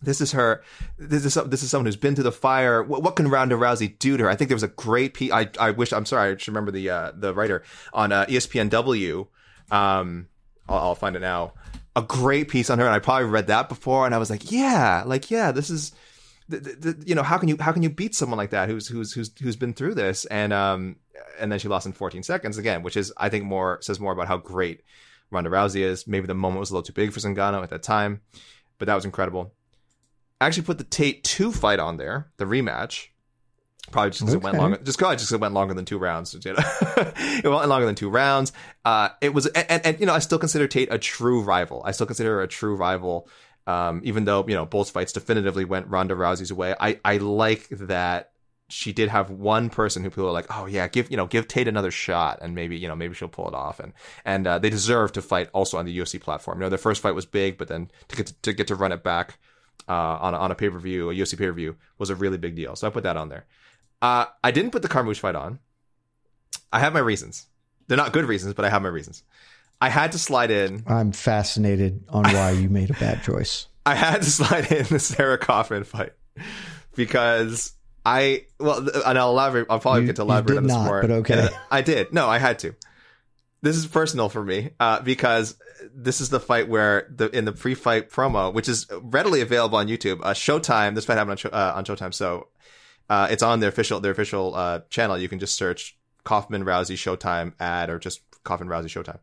this is her. This is this is someone who's been through the fire. What, what, can Ronda Rousey do to her? I think there was a great piece. I I wish. I'm sorry. I should remember the uh, the writer on uh, ESPNW. Um, I'll, I'll, find it now. A great piece on her, and I probably read that before, and I was like, yeah, like yeah, this is. You know how can you how can you beat someone like that who's who's who's who's been through this and um and then she lost in 14 seconds again which is I think more says more about how great Ronda Rousey is maybe the moment was a little too big for Zingano at that time but that was incredible I actually put the Tate two fight on there, the rematch. Probably just because okay. it went longer. Just because just it went longer than two rounds. You know? it went longer than two rounds. Uh, it was, and, and, and, you know, I still consider Tate a true rival. I still consider her a true rival. Um, even though you know both fights definitively went Ronda Rousey's way, I I like that she did have one person who people are like, oh yeah, give you know give Tate another shot, and maybe you know maybe she'll pull it off, and and uh, they deserve to fight also on the UFC platform. You know, their first fight was big, but then to get to, to get to run it back uh, on a, on a pay per view, a UFC pay per view, was a really big deal. So I put that on there. Uh, I didn't put the Carmouche fight on. I have my reasons. They're not good reasons, but I have my reasons. I had to slide in. I'm fascinated on why you made a bad choice. I had to slide in the Sarah Kaufman fight because I well, and I'll elaborate. I'll probably you, get to elaborate on this not, more. But okay, I did. No, I had to. This is personal for me uh, because this is the fight where the in the pre-fight promo, which is readily available on YouTube, uh, Showtime. This fight happened on, uh, on Showtime, so uh, it's on their official their official uh, channel. You can just search Kaufman Rousey Showtime ad or just Kaufman Rousey Showtime.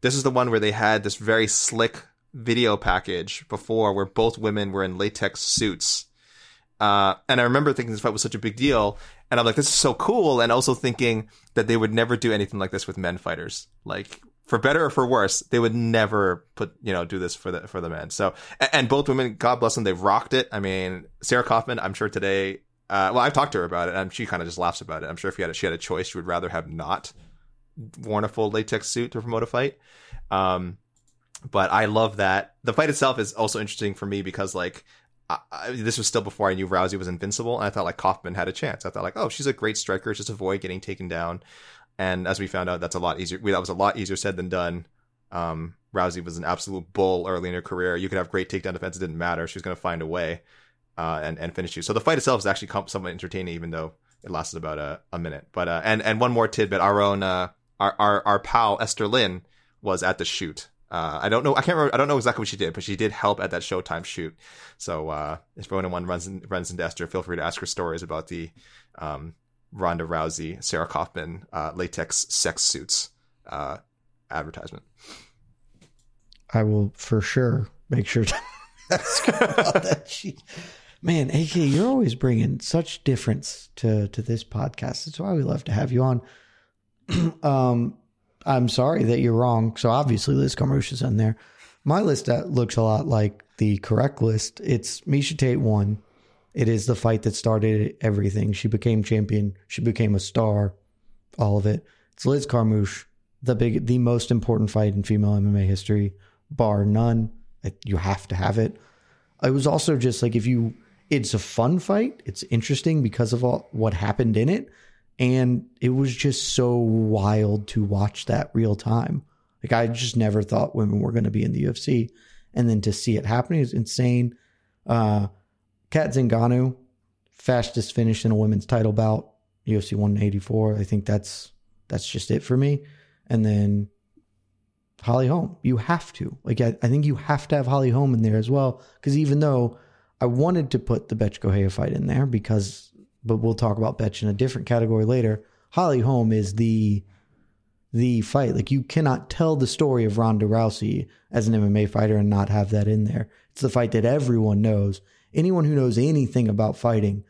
This is the one where they had this very slick video package before, where both women were in latex suits. Uh, and I remember thinking this fight was such a big deal, and I'm like, this is so cool, and also thinking that they would never do anything like this with men fighters. Like for better or for worse, they would never put you know do this for the for the men. So and both women, God bless them, they've rocked it. I mean, Sarah Kaufman, I'm sure today. Uh, well, I've talked to her about it, and she kind of just laughs about it. I'm sure if she had a, she had a choice, she would rather have not worn a full latex suit to promote a fight. Um, but I love that the fight itself is also interesting for me because like I, I, this was still before I knew Rousey was invincible, and I thought like Kaufman had a chance. I thought like, oh, she's a great striker, just avoid getting taken down. And as we found out, that's a lot easier. That was a lot easier said than done. Um, Rousey was an absolute bull early in her career. You could have great takedown defense; it didn't matter. She was going to find a way uh, and and finish you. So the fight itself is actually somewhat entertaining, even though it lasted about a, a minute. But uh, and and one more tidbit: our own uh, our, our our pal Esther Lin was at the shoot. Uh, I don't know. I can't remember. I don't know exactly what she did, but she did help at that Showtime shoot. So uh, if anyone runs in, runs into Esther, feel free to ask her stories about the um, Ronda Rousey, Sarah Kaufman, uh, latex sex suits uh, advertisement. I will for sure make sure to ask her about that. She, man, AK, you're always bringing such difference to to this podcast. That's why we love to have you on. um, I'm sorry that you're wrong. So obviously, Liz Carmouche is on there. My list uh, looks a lot like the correct list. It's Miesha Tate one, it is the fight that started everything. She became champion. She became a star. All of it. It's Liz Carmouche, the big, the most important fight in female MMA history, bar none. You have to have it. It was also just like if you, it's a fun fight. It's interesting because of all what happened in it, and it was just so wild to watch that real time. Like I just never thought women were going to be in the UFC, and then to see it happening is insane. Uh, Cat Zingano, fastest finish in a women's title bout, UFC 184. I think that's that's just it for me. And then Holly Holm, you have to. Like I, I think you have to have Holly Holm in there as well. Because even though I wanted to put the Bethe Correia fight in there because but we'll talk about Betch in a different category later. Holly Holm is the the fight. Like you cannot tell the story of Ronda Rousey as an MMA fighter and not have that in there. It's the fight that everyone knows anyone who knows anything about fighting,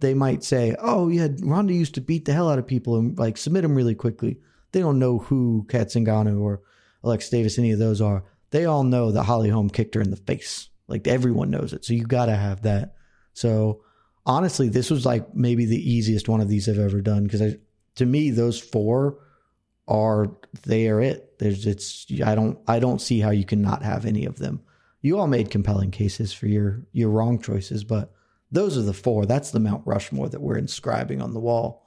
they might say, "Oh yeah, Ronda used to beat the hell out of people and like submit them really quickly." They don't know who Cat Zingano or Alex Davis, any of those are. They all know that Holly Holm kicked her in the face. Like everyone knows it, so you got to have that. So honestly, this was like maybe the easiest one of these I've ever done because to me those four are they are it. There's it's I don't I don't see how you can not have any of them you all made compelling cases for your your wrong choices, but Those are the four. That's the Mount Rushmore that we're inscribing on the wall.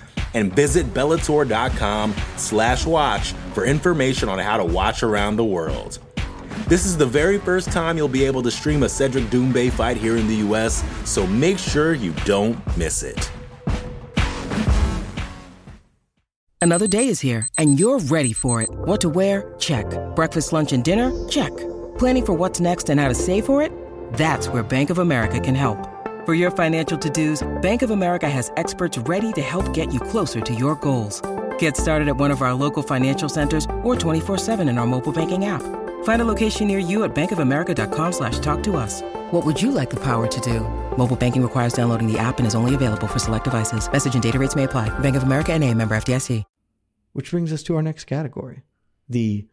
And visit Bellator.com slash watch for information on how to watch around the world. This is the very first time you'll be able to stream a Cedric Doumbé fight here in the US, so make sure you don't miss it. Another day is here, and you're ready for it. What to wear? Check. Breakfast, lunch, and dinner? Check. Planning for what's next and how to save for it? That's where Bank of America can help. For your financial to-dos, Bank of America has experts ready to help get you closer to your goals. Get started at one of our local financial centers or 24-7 in our mobile banking app. Find a location near you at bankofamerica.com slash talk to us. What would you like the power to do? Mobile banking requires downloading the app and is only available for select devices. Message and data rates may apply. Bank of America and a member FDIC. Which brings us to our next category. The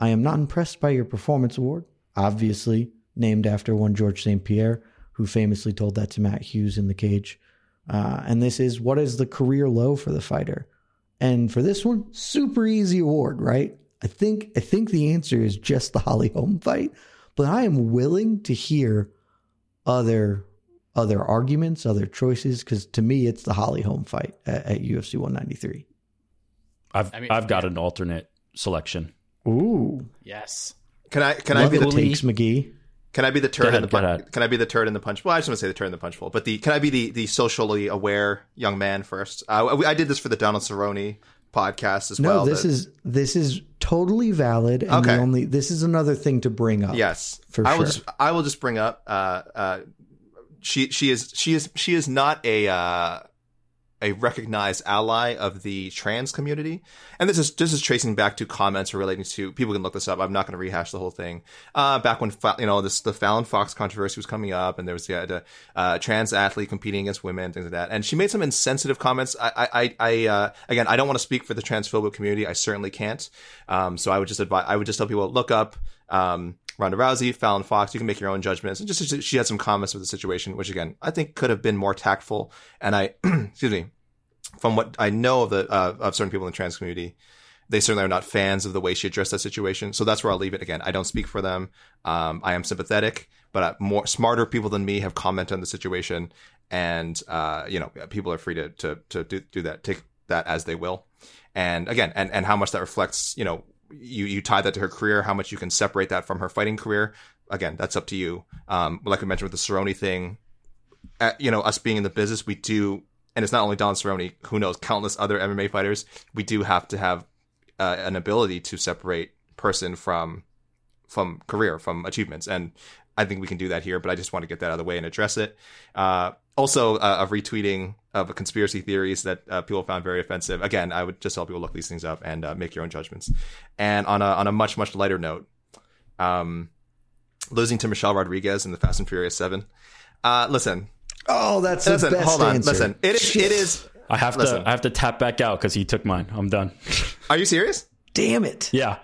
I am not impressed by your performance award, obviously named after one George St. Pierre, who famously told that to Matt Hughes in the cage. Uh, and this is what is the career low for the fighter? And for this one, super easy award, right? I think I think the answer is just the Holly Holm fight, but I am willing to hear other other arguments, other choices, because to me it's the Holly Holm fight at, at UFC 193. I've I mean, I've got an alternate selection. Ooh, Yes. Can I can I love be the the takes, McGee. Can I be the turd ahead, in the go punch? ahead. Can I be the turd in the punch? Well, I just want to say the turd in the punch bowl, but the can I be the the socially aware young man first? Uh, I did this for the Donald Cerrone podcast as No, well. this that- is this is totally valid. And Okay. the only this is another thing to bring up. yes. for I will sure. just I will just bring up. Uh, uh, she she is she is she is not a uh, a recognized ally of the trans community, and this is this is tracing back to comments relating to people can look this up. I'm not going to rehash the whole thing. Uh, back when you know this the Fallon Fox controversy was coming up, and there was the, uh, trans athlete competing against women, things like that, and she made some insensitive comments. I I, I, I uh, again I don't want to speak for the transphobic community. I certainly can't. Um, so I would just advise I would just tell people look up. Um, Ronda Rousey, Fallon Fox, you can make your own judgments. And just she had some comments with the situation, which again I think could have been more tactful. And I, excuse me, from what I know of the uh, of certain people in the trans community, they certainly are not fans of the way she addressed that situation. So that's where I'll leave it. Again, I don't speak for them. Um, I am sympathetic, but uh, more smarter people than me have commented on the situation, and uh, you know, people are free to to to do, do that, take that as they will. And again, and and how much that reflects, you know, you you tie that to her career, how much you can separate that from her fighting career. Again, that's up to you. Um, like I mentioned with the Cerrone thing, uh, you know, us being in the business, we do, and it's not only Don Cerrone, who knows, countless other MMA fighters, we do have to have uh, an ability to separate person from from career, from achievements, and I think we can do that here. But I just want to get that out of the way and address it. Uh, also, uh, of retweeting of conspiracy theories that uh, people found very offensive. Again, I would just tell people look these things up and uh, make your own judgments. And on a on a much much lighter note, um, losing to Michelle Rodriguez in the Fast and Furious Seven. Uh, listen, Oh, that's the listen, best hold on. answer. Listen, it is. It is. I have Listen. to I have to tap back out because he took mine. I'm done. Are you serious? Damn it. yeah.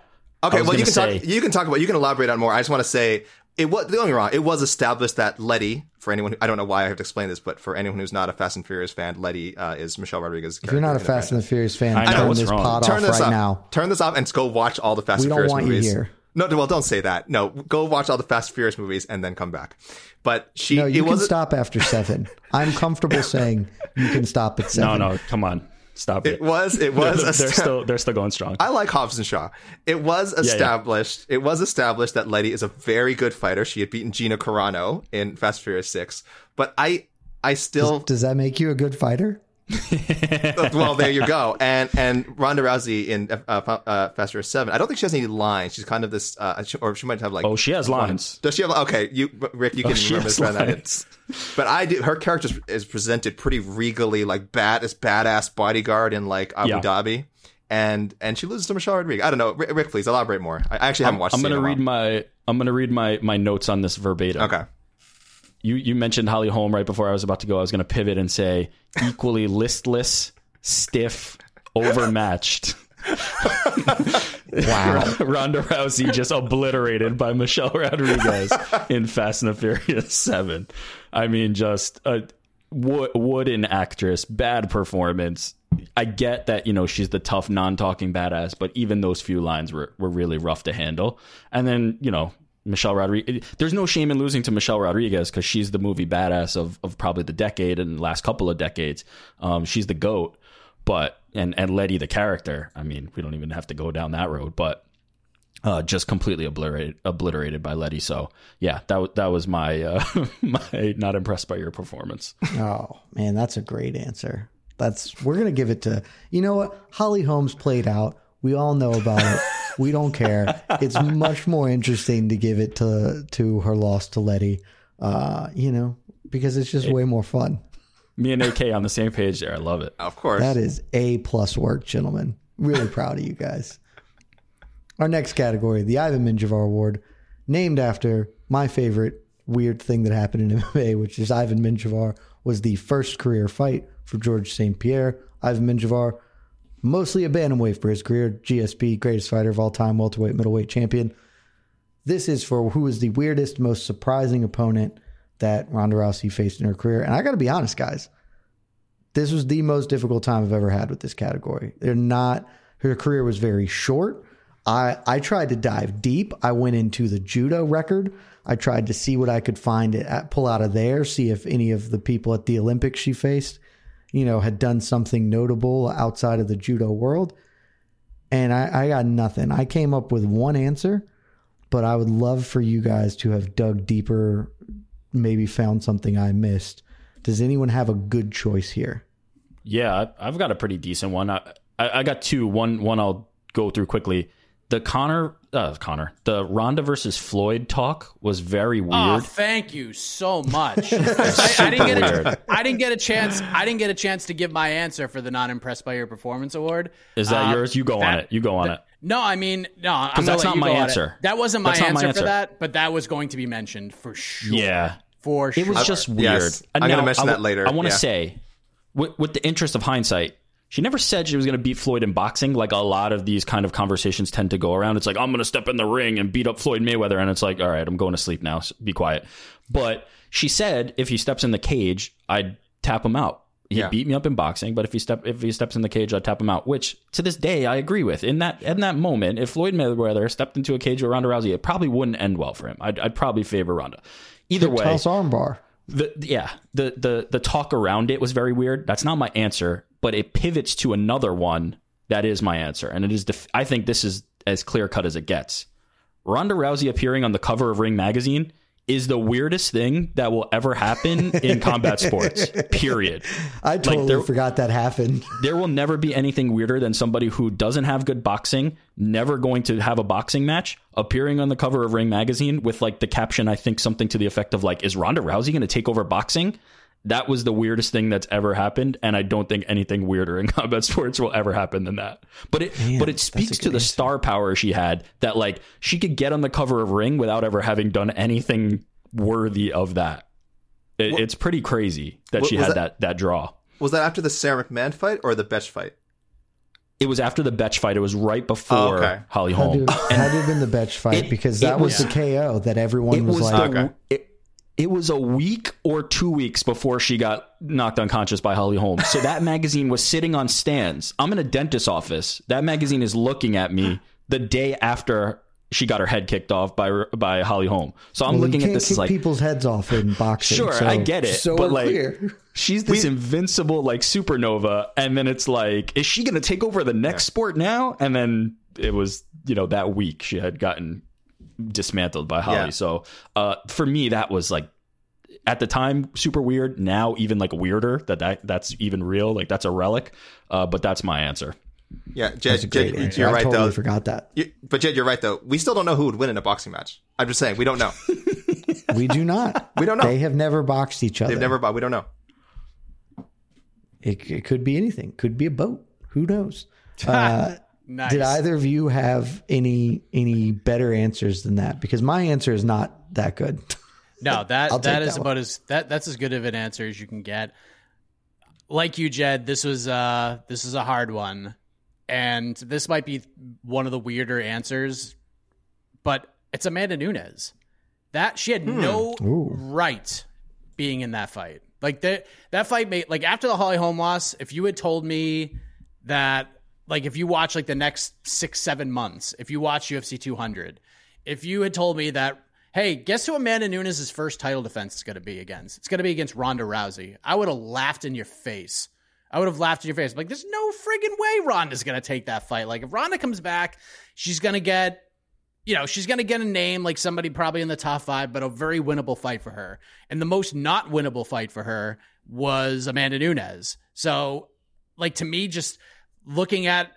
Okay, well you can say- talk. You can talk about. You can elaborate on more. I just want to say it was. Don't get me wrong. It was established that Letty. For anyone, who, I don't know why I have to explain this, but for anyone who's not a Fast and Furious fan, Letty uh, is Michelle Rodriguez. If you're not a Fast and the Furious fan, I know, turn what's this wrong? pod turn off this right off. now. Turn this off and go watch all the Fast We and don't Furious want you movies. here. No, well, don't say that. No, go watch all the Fast Furious movies and then come back. But she, No, you it can was stop after seven. I'm comfortable saying you can stop at seven. no, no, come on. Stop it. It was. It was. they're, they're still they're still going strong. I like Hobbs and Shaw. It was yeah. established. It was established that Letty is a very good fighter. She had beaten Gina Carano in Fast Furious Six. But I, I still. Does that make you a good fighter? well, there you go. And and Ronda Rousey in uh, uh, Fast Furious Seven. I don't think she has any lines. She's kind of this, uh, or she might have like. oh, she has lines. Does she have? Okay, you, Rick, you can Oh, remember this. Lines. But I do. Her character is- presented pretty regally, like bad, this badass bodyguard in like Abu Yeah. Dhabi, and and she loses to Michelle Rodriguez. I don't know, Rick, please elaborate more. I actually haven't watched. I'm gonna scene in a read my I'm gonna read my my notes on this verbatim. Okay. You you mentioned Holly Holm right before I was about to go. I was going to pivot and say equally listless, stiff, overmatched. Wow. Ronda Rousey just obliterated by Michelle Rodriguez in Fast and the Furious 7. I mean, just a wo- wooden actress, bad performance. I get that, you know, she's the tough, non talking badass, but even those few lines were, were really rough to handle. And then, you know, Michelle Rodriguez, there's no shame in losing to Michelle Rodriguez because she's the movie badass of, of probably the decade and last couple of decades. Um, she's the GOAT but and and Letty the character. I mean, we don't even have to go down that road, but uh, just completely obliterated obliterated by Letty. So yeah, that that was my uh, my not impressed by your performance. Oh man, that's a great answer. That's we're gonna give it to you know what Holly Holm's played out. We all know about it. We don't care. It's much more interesting to give it to to her loss to Letty. Uh, you know, because it's just way more fun. Me and AK on the same page there. I love it. Of course. That is A plus work, gentlemen. Really proud of you guys. Our next category, the Ivan Menjivar Award, named after my favorite weird thing that happened in MMA, which is Ivan Menjivar was the first career fight for George St. Pierre. Ivan Menjivar, mostly a bantamweight for his career, GSP, greatest fighter of all time, welterweight, middleweight champion. This is for who is the weirdest, most surprising opponent that Ronda Rousey faced in her career. And I got to be honest, guys, this was the most difficult time I've ever had with this category. They're not her career was very short. I I tried to dive deep. I went into the judo record. I tried to see what I could find at, pull out of there, see if any of the people at the Olympics she faced, you know, had done something notable outside of the judo world. And I, I got nothing. I came up with one answer, but I would love for you guys to have dug deeper, maybe found something I missed. Does anyone have a good choice here? Yeah, I've got a pretty decent one. I, I got two. One one I'll go through quickly. The Conor, uh, Conor, the Ronda versus Floyd talk was very weird. Oh, thank you so much. I, I didn't get a, I didn't get a chance. I didn't get a chance to give my answer for the non impressed by your performance award. Is that Uh, yours? You go on it. You go on it. No, I mean, no, I'm that's not my go on it. answer. That wasn't my answer, my answer. for that, but that was going to be mentioned for sure. Yeah. for sure. It was just weird. yes. I'm gonna mention I that later. I want to Yeah. say, with, with the interest of hindsight, she never said she was going to beat Floyd in boxing. Like a lot of these kind of conversations tend to go around. It's like I'm going to step in the ring and beat up Floyd Mayweather, and it's like, all right, I'm going to sleep now. So be quiet. But she said if he steps in the cage, I'd tap him out. He Yeah. beat me up in boxing, but if he step if he steps in the cage, I'd tap him out. Which to this day I agree with. In that in that moment, if Floyd Mayweather stepped into a cage with Ronda Rousey, it probably wouldn't end well for him. I'd, I'd probably favor Ronda. Either way, armbar. the yeah the the the talk around it was very weird that's not my answer but it pivots to another one that is my answer and it is def- i think this is as clear cut as it gets ronda rousey appearing on the cover of ring magazine is the weirdest thing that will ever happen in combat sports period I totally there- forgot that happened. there will never be anything weirder than somebody who doesn't have good boxing, never going to have a boxing match, appearing on the cover of Ring magazine with like the caption, I think something to the effect of like, is Ronda Rousey going to take over boxing? That was the weirdest thing that's ever happened, and I don't think anything weirder in combat sports will ever happen than that. But it, but it speaks to the answer. star power she had that like she could get on the cover of Ring without ever having done anything worthy of that. It, it's pretty crazy that What- she had that- that that draw. Was that after the Sara McMann fight or the Betch fight? It was after the Betch fight. It was right before Oh, okay. Holly Had Holm. to, had to have been the Betch fight It- because that was, was- the KO that everyone was, was like, the, Okay. it, it was a week or two weeks before she got knocked unconscious by Holly Holm. So that magazine was sitting on stands. I'm in a dentist's office. That magazine is looking at me the day after she got her head kicked off by by Holly Holm. So I'm well, looking you at can't this kick like people's heads off in boxing. Sure, so- I get it, So but like, clear. she's this invincible like supernova, and then it's like, is she going to take over the next sport now? And then it was, you know, that week she had gotten dismantled by Holly. Yeah. So uh, for me, that was like at the time super weird. Now even like weirder that, that that's even real. Like that's a relic. Uh, but that's my answer. Yeah, That's Jed, Jed answer. you're I right totally though. forgot that. You, but Jed, you're right though. We still don't know who would win in a boxing match. I'm just saying we don't know. We do not. We don't know. They have never boxed each other. They've never. But we don't know. It, it could be anything. Could be a boat. Who knows? Uh, nice. Did either of you have any any better answers than that? Because my answer is not that good. No, that I'll that is that about as that that's as good of an answer as you can get. Like you, Jed, this was uh this is a hard one, and this might be one of the weirder answers, but it's Amanda Nunes. That she had no Ooh. right being in that fight. Like that that fight made like after the Holly Holm loss, if you had told me that like if you watch like the next six, seven months, if you watch UFC 200, if you had told me that, hey, guess who Amanda Nunes' first title defense is going to be against? It's going to be against Ronda Rousey. I would have laughed in your face. I would have laughed in your face. Like, there's no friggin' way Ronda's going to take that fight. Like, if Ronda comes back, she's going to get, you know, she's going to get a name like somebody probably in the top five, but a very winnable fight for her. And the most not winnable fight for her was Amanda Nunes. So, like, to me, just looking at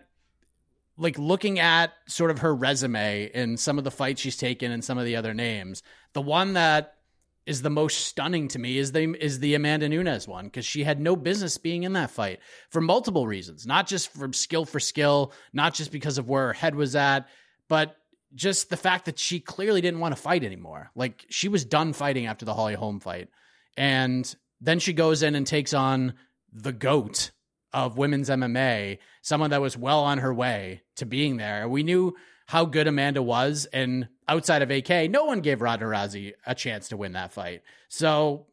like looking at sort of her resume and some of the fights she's taken and some of the other names, the one that is the most stunning to me is the is the Amanda Nunes one because she had no business being in that fight for multiple reasons, not just from skill for skill, not just because of where her head was at, but just the fact that she clearly didn't want to fight anymore. Like she was done fighting after the Holly Holm fight, and then she goes in and takes on the goat of women's MMA, someone that was well on her way to being there. We knew how good Amanda was, and outside of AK, no one gave Ronda Rousey a chance to win that fight. So,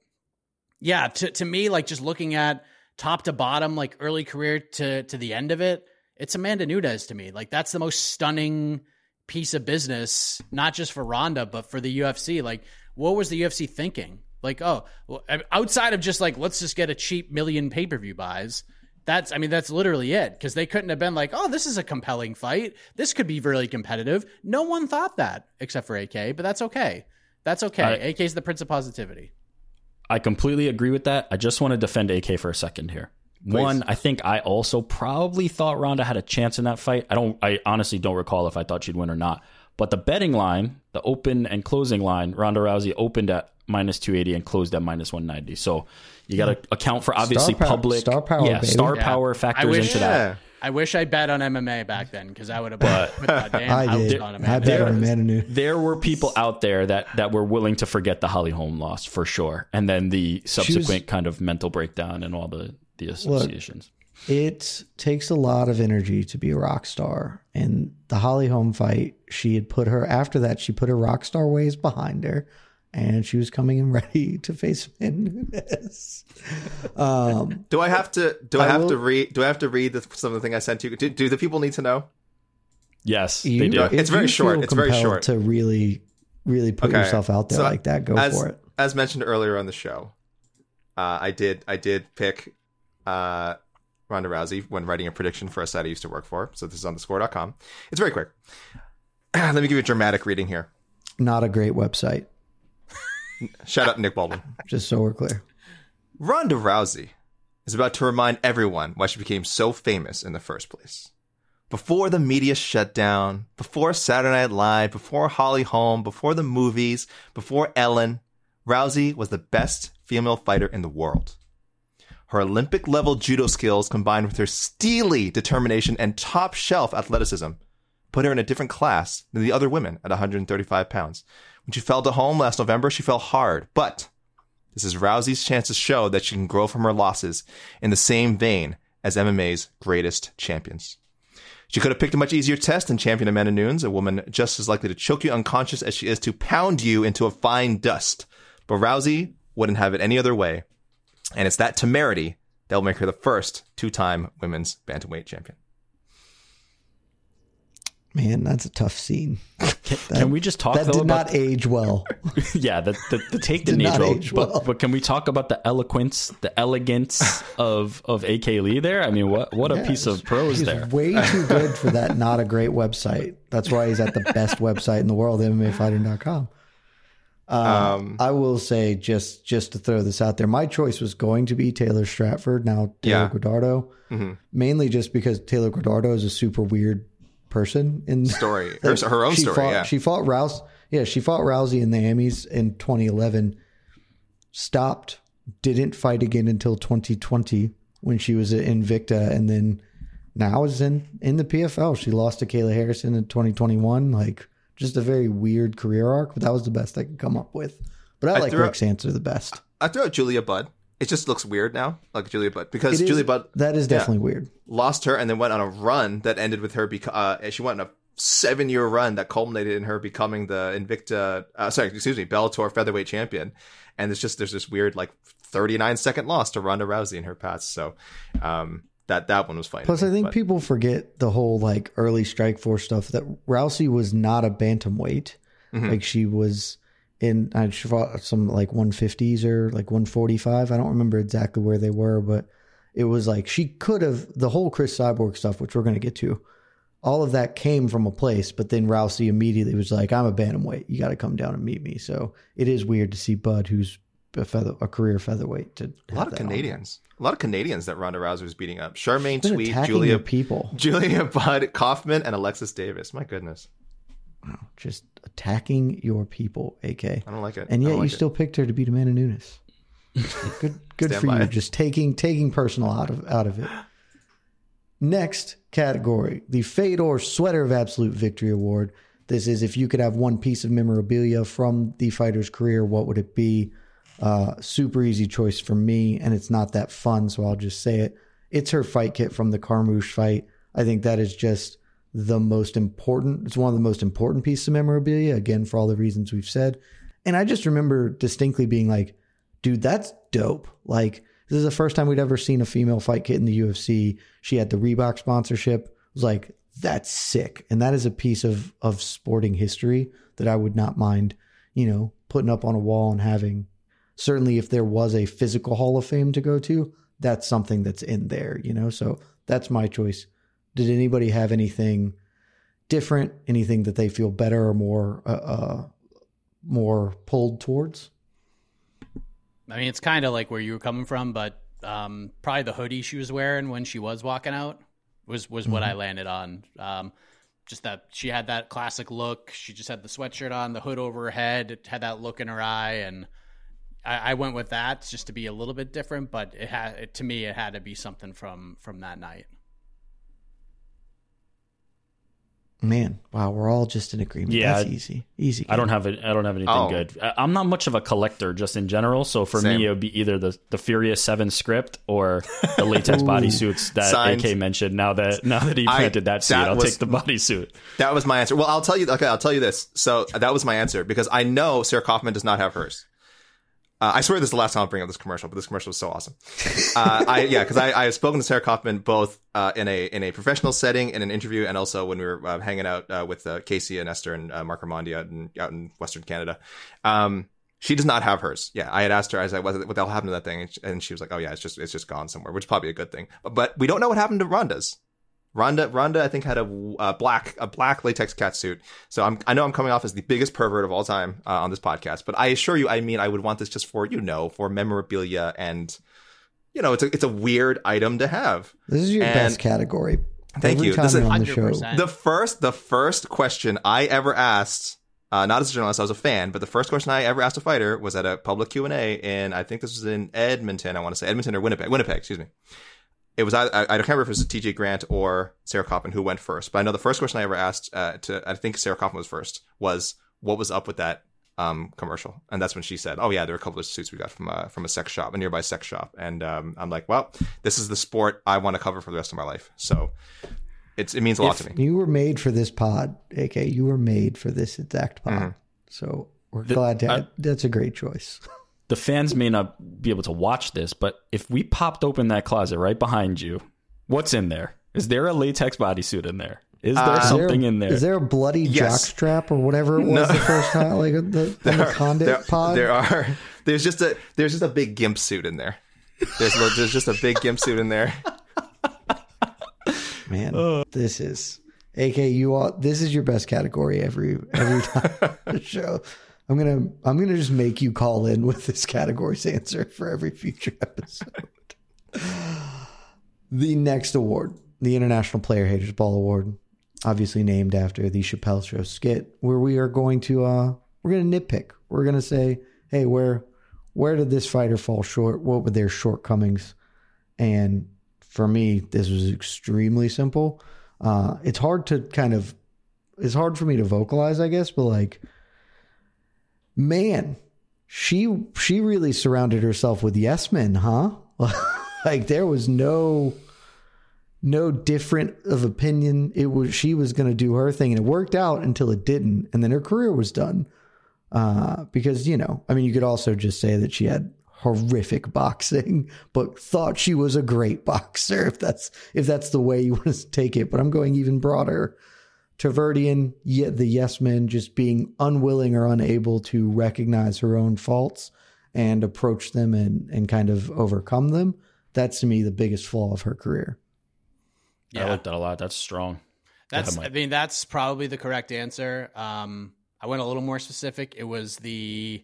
yeah, to to me, like just looking at top to bottom, like early career to to the end of it, it's Amanda Nunes to me. Like that's the most stunning piece of business, not just for Ronda, but for the UFC. Like, what was the UFC thinking? Like, oh, outside of just like let's just get a cheap million pay per view buys that's I mean that's literally it because they couldn't have been like, "Oh, this is a compelling fight. This could be really competitive." No one thought that except for AK, but that's okay. That's okay. I- AK is the prince of positivity. I completely agree with that. I just want to defend AK for a second here. One, I think I also probably thought Ronda had a chance in that fight. I don't. I honestly don't recall if I thought she'd win or not. But the betting line, the open and closing line, Ronda Rousey opened at minus two eighty and closed at minus one ninety. So you got to account for obviously power- public star power, yeah, baby. star Yeah. power factors wish- into that. I wish I bet on MMA back then because I would have put a damn I house did. on I Amanda. bet on Amanda There were people out there that that were willing to forget the Holly Holm loss for sure, and then the subsequent kind of mental breakdown and all the the associations. It takes a lot of energy to be a rock star. And the Holly Holm fight, she had put her, after that, she put her rock star ways behind her and she was coming in ready to face Amanda Nunes. Um, Do I have to? Do I, I have will- to read? Do I have to read the, some of the thing I sent you? Do, do the people need to know? yes, you, they do. if It's very you short. feel It's very short. To really, really put yourself out there So, like that, go as, for it. As mentioned earlier on the show, uh, I did I did pick uh, Ronda Rousey when writing a prediction for a site I used to work for. So this is on thescore.com. It's very quick. Let me give you a dramatic reading here. Not a great website, Shout out Nick Baldwin. just so we're clear. Ronda Rousey is about to remind everyone why she became so famous in the first place. Before the media shut down, before Saturday Night Live, before Holly Holm, before the movies, before Ellen, Rousey was the best female fighter in the world. Her Olympic level judo skills combined with her steely determination and top shelf athleticism put her in a different class than the other women at 135 pounds. When she fell to Holm last November, she fell hard, but this is Rousey's chance to show that she can grow from her losses in the same vein as MMA's greatest champions. She could have picked a much easier test than champion Amanda Nunes, a woman just as likely to choke you unconscious as she is to pound you into a fine dust. But Rousey wouldn't have it any other way. And it's that temerity that will make her the first two-time women's bantamweight champion. Man, that's a tough scene. Can we just talk That though did about not age well. yeah the the, the take Did didn't age well, age well. but but can we talk about the eloquence, the elegance of of AK Lee there? I mean, what what a piece of prose He's there. way too good for that not a great website. That's why he's at the best website in the world, MMAfighting.com. Um, I will say just just to throw this out there, my choice was going to be Taylor Stratford, now Taylor Yeah. Guardado, Mhm. mainly just because Taylor Guardado is a super weird person in Story. Her, her own she story, Fought, yeah. She fought Rouse. Yeah, she fought Rousey in the Emmys in 2011. Stopped. Didn't fight again until 2020 when she was at Invicta, and then now is in in the PFL. She lost to Kayla Harrison in 2021. Like just a very weird career arc, but that was the best I could come up with But I, I like threw Rick's answer the best. I throw out Julia Budd. It just looks weird now, like Julia Budd, because is- Julia Budd that is yeah, definitely weird. lost her and then went on a run that ended with her. Beca- uh, she went on a seven-year run that culminated in her becoming the Invicta, uh, sorry, excuse me, Bellator featherweight champion. And it's just there's this weird like 39 second loss to Ronda Rousey in her past. So um, that that one was fine. Plus, I think But- people forget the whole like early Strikeforce stuff that Rousey was not a bantamweight. Mm-hmm. Like she was in, I fought some like 150s or like 145. I don't remember exactly where they were, but it was like she could have the whole Cris Cyborg stuff, which we're going to get to. All of that came from a place, but then Rousey immediately was like, "I'm a bantamweight. You got to come down and meet me." So it is weird to see Budd, who's a feather, a career featherweight, to a lot of Canadians, a lot of Canadians that Ronda Rousey was beating up. Charmaine attacking Julia people. Julia Budd, Kaufman, and Alexis Davis. My goodness, just attacking your people, AK. I don't like it. And yet don't you it. still picked her to beat Amanda Nunes. Good, good for you. it. Just taking taking personal out of out of it. Next category, the Fedor Sweater of Absolute Victory Award. This is if you could have one piece of memorabilia from the fighter's career, what would it be? Uh, super easy choice for me, and it's not that fun, so I'll just say it. It's her fight kit from the Carmouche fight. I think that is just the most important. It's one of the most important pieces of memorabilia. Again, for all the reasons we've said, and I just remember distinctly being like, "Dude, that's dope!" Like this is the first time we'd ever seen a female fight kit in the UFC. She had the Reebok sponsorship. It was like, "That's sick," and that is a piece of of sporting history that I would not mind, you know, putting up on a wall and having. Certainly, if there was a physical Hall of Fame to go to, that's something that's in there, you know. So that's my choice. Did anybody have anything different? Anything that they feel better or more uh, uh more pulled towards? I mean, it's kind of like where you were coming from, but um, probably the hoodie she was wearing when she was walking out was was what I landed on. Um, just that she had that classic look. She just had the sweatshirt on, the hood over her head, it had that look in her eye, and I, I went with that just to be a little bit different. But it had it, to me, it had to be something from from that night. Man, wow, we're all just in agreement. Yeah, that's I- easy, easy. I don't have it. I don't have anything Oh. good. I, I'm not much of a collector, just in general. So for Same. me, it would be either the the Furious Seven script or the latex bodysuits that Signs. AK mentioned. Now that now that he I, that seed that i'll was- take the bodysuit. That was my answer. Well, I'll tell you. Okay, I'll tell you this. So that was my answer because I know Sarah Kaufman does not have hers. Uh, I swear this is the last time I'll bring up this commercial, but this commercial was so awesome. Uh, I yeah, because I I have spoken to Sarah Kaufman both uh, in a in a professional setting in an interview, and also when we were uh, hanging out uh, with uh, Casey and Esther and Marc Raimondi out in out in Western Canada. Um, she does not have hers. Yeah, I had asked her. I was like, "What the hell happened to that thing?" And she, and she was like, "Oh yeah, it's just it's just gone somewhere," which is probably a good thing. But we don't know what happened to Ronda's. Ronda, Ronda, I think had a uh, black a black latex cat suit. So I'm I know I'm coming off as the biggest pervert of all time uh, on this podcast, but I assure you, I mean, I would want this just for you know for memorabilia and you know it's a it's a weird item to have. This is your And- best category. Thank Every you. This is on the show, 100%. The first the first question I ever asked. Uh, not as a journalist, I was a fan, but the first question I ever asked a fighter was at a public Q and A, and I think this was in Edmonton. I want to say Edmonton or Winnipeg. Winnipeg, excuse me. It was I, I I can't remember if it was TJ Grant or Sarah Kaufman who went first, but I know the first question I ever asked uh, to I think Sarah Kaufman was first was what was up with that um, commercial, and that's when she said, "Oh yeah, there are a couple of suits we got from a from a sex shop, a nearby sex shop," and um, I'm like, "Well, this is the sport I want to cover for the rest of my life." So it's it means a lot to me. you were made for this pod, AK. You were made for this exact pod. Mm-hmm. So we're glad to. I- that's a great choice. The fans may not be able to watch this, but if we popped open that closet right behind you, what's in there? Is there a latex bodysuit in there? Is there Uh, Is there- something in there? Is there a bloody Yes. jockstrap or whatever it was the first time, like uh, the, on the Condit there, pod? there are there's just a there's just a big gimp suit in there. There's there's just a big gimp suit in there. Man, this is AK. You all. This is your best category every every time the show. I'm gonna I'm gonna just make you call in with this category's answer for every future episode. the next award, the International Player Haters Ball Award, obviously named after the Chappelle Show skit, where we are going to uh we're gonna nitpick. We're gonna say, hey, where where did this fighter fall short? What were their shortcomings? And for me, this was extremely simple. Uh, it's hard to kind of, it's hard for me to vocalize, I guess, but like, man, she she really surrounded herself with yes men, huh? like there was no no different of opinion. It was she was going to do her thing, and it worked out until it didn't, and then her career was done. Uh, because you know, I mean, you could also just say that she had horrific boxing, but thought she was a great boxer. If that's if that's the way you want to take it, but I'm going even broader. Tarverdyan, yet the yes men just being unwilling or unable to recognize her own faults and approach them and and kind of overcome them. That's to me the biggest flaw of her career. Yeah. I like that a lot. That's strong. That's. ahead, I mean, that's probably the correct answer. Um, I went a little more specific. It was the.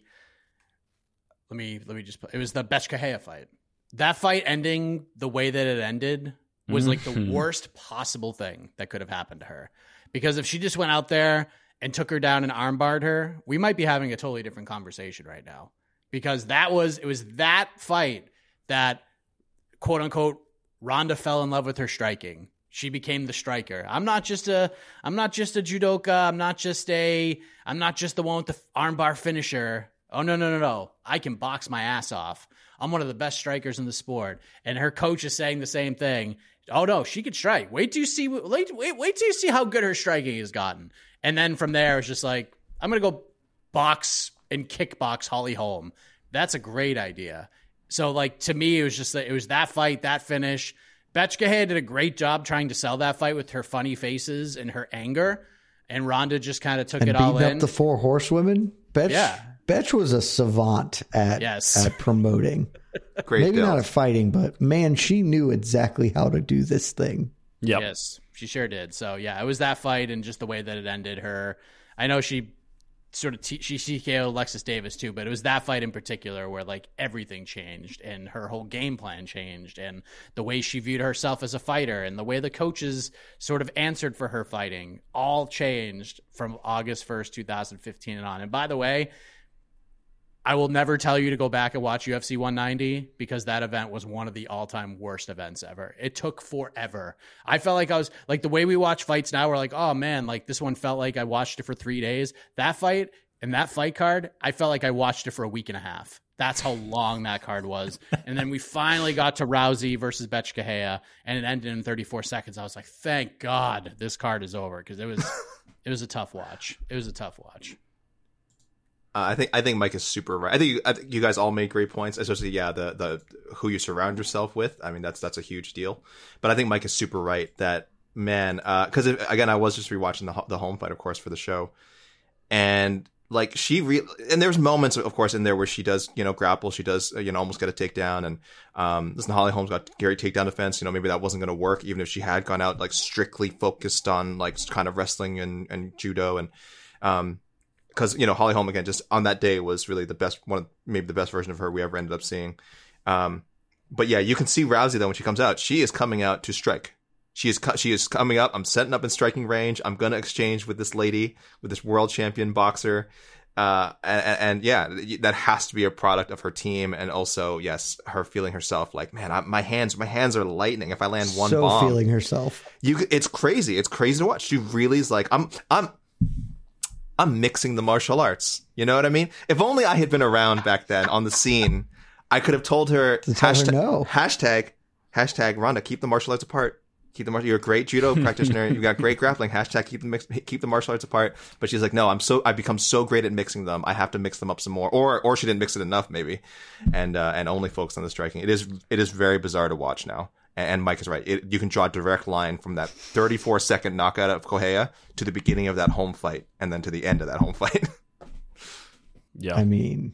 Let me let me just. put- It was the Betchkahea fight. That fight ending the way that it ended was like the worst possible thing that could have happened to her. Because if she just went out there and took her down and armbarred her, we might be having a totally different conversation right now. Because that was it was that fight that quote unquote Ronda fell in love with her striking. She became the striker. I'm not just a I'm not just a judoka. I'm not just a I'm not just the one with the armbar finisher. Oh no no no no. I can box my ass off. I'm one of the best strikers in the sport. And her coach is saying the same thing. Oh no, she could strike. Wait till you see wait wait wait till you see how good her striking has gotten. And then from there it's just like I'm going to go box and kickbox Holly Holm. That's a great idea. So like to me, it was just that it was that fight, that finish. Bethe Correia did a great job trying to sell that fight with her funny faces and her anger, and Ronda just kind of took And it all beating in. up the four horsewomen. Bethe, Yeah. Bethe was a savant at Yes. at promoting. Great Maybe build. not at fighting, but man, she knew exactly how to do this thing. Yep. Yes, she sure did. So yeah, it was that fight and just the way that it ended. Her, I know she sort of t- she TKO'd Alexis Davis too, but it was that fight in particular where like everything changed and her whole game plan changed and the way she viewed herself as a fighter and the way the coaches sort of answered for her fighting all changed from August first, two thousand fifteen, and on. And by the way. I will never tell you to go back and watch UFC 190 because that event was one of the all-time worst events ever. It took forever. I felt like I was like the way we watch fights now. We're like, oh man, like this one felt like I watched it for three days. That fight and that fight card, I felt like I watched it for a week and a half. That's how long that card was. And then we finally got to Rousey versus Bethe Correia, and it ended in 34 seconds. I was like, thank God this card is over because it was it was a tough watch. It was a tough watch. Uh, I think I think Mike is super right. I think, you, I think you guys all made great points, especially yeah the the who you surround yourself with. I mean that's that's a huge deal. But I think Mike is super right that man because again I was just rewatching the the Holm fight of course for the show, and like she re- and there's moments of course in there where she does you know grapple she does uh, you know almost get a takedown and um listen Holly Holm's got Gary takedown defense you know maybe that wasn't going to work even if she had gone out like strictly focused on like kind of wrestling and and judo and um because you know Holly Holm again just on that day was really the best one, of, maybe the best version of her we ever ended up seeing. Um, but yeah, you can see Rousey though when she comes out, she is coming out to strike. She is she is coming up. I'm setting up in striking range. I'm gonna exchange with this lady, with this world champion boxer. Uh, and, and yeah, that has to be a product of her team, and also yes, her feeling herself like, man, I, my hands, my hands are lightning. If I land one so bomb, feeling herself. you it's crazy it's crazy to watch she really is like i'm i'm i'm mixing the martial arts. You know what i mean? If only i had been around back then on the scene i could have told her To tell her hashtag, no. hashtag hashtag Ronda, keep the martial arts apart. Keep the martial you're a great judo practitioner. You've got great grappling. Hashtag keep the mix keep the martial arts apart. But she's like no i'm so i've become so great at mixing them. I have to mix them up some more. Or or she didn't mix it enough maybe. And uh and only focus on the striking. It is it is very bizarre to watch now and and Mike is right. It, you can draw a direct line from that 34 second knockout of Correia to the beginning of that Holm fight, and then to the end of that Holm fight. Yeah. I mean,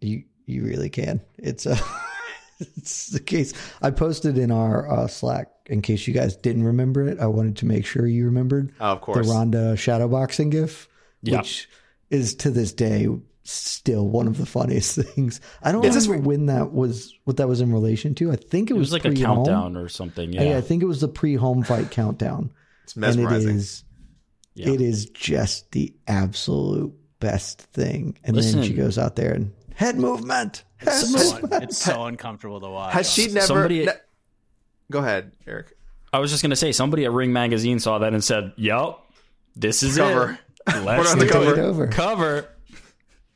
you you really can. It's a it's the case. I posted in our uh, Slack in case you guys didn't remember it. I wanted to make sure you remembered Oh, of course, the course. Ronda shadowboxing gif, Yeah. which is to this day still one of the funniest things. I don't It's just remember when that was what that was in relation to. I think it, it was like a pre-Holm. countdown or something. Yeah. Yeah. I think it was the pre-Holm fight countdown. It's And it mesmerizing. Yeah. it is just the absolute best thing. And then she goes out there and head movement. Head It's so, movement. it's so uncomfortable to watch. Has she never? Somebody- ne- Go ahead, Eric. I was just gonna say somebody at Ring Magazine saw that and said, "Yup, this is Cover. it. Let's on the do cover. it. Over. Cover."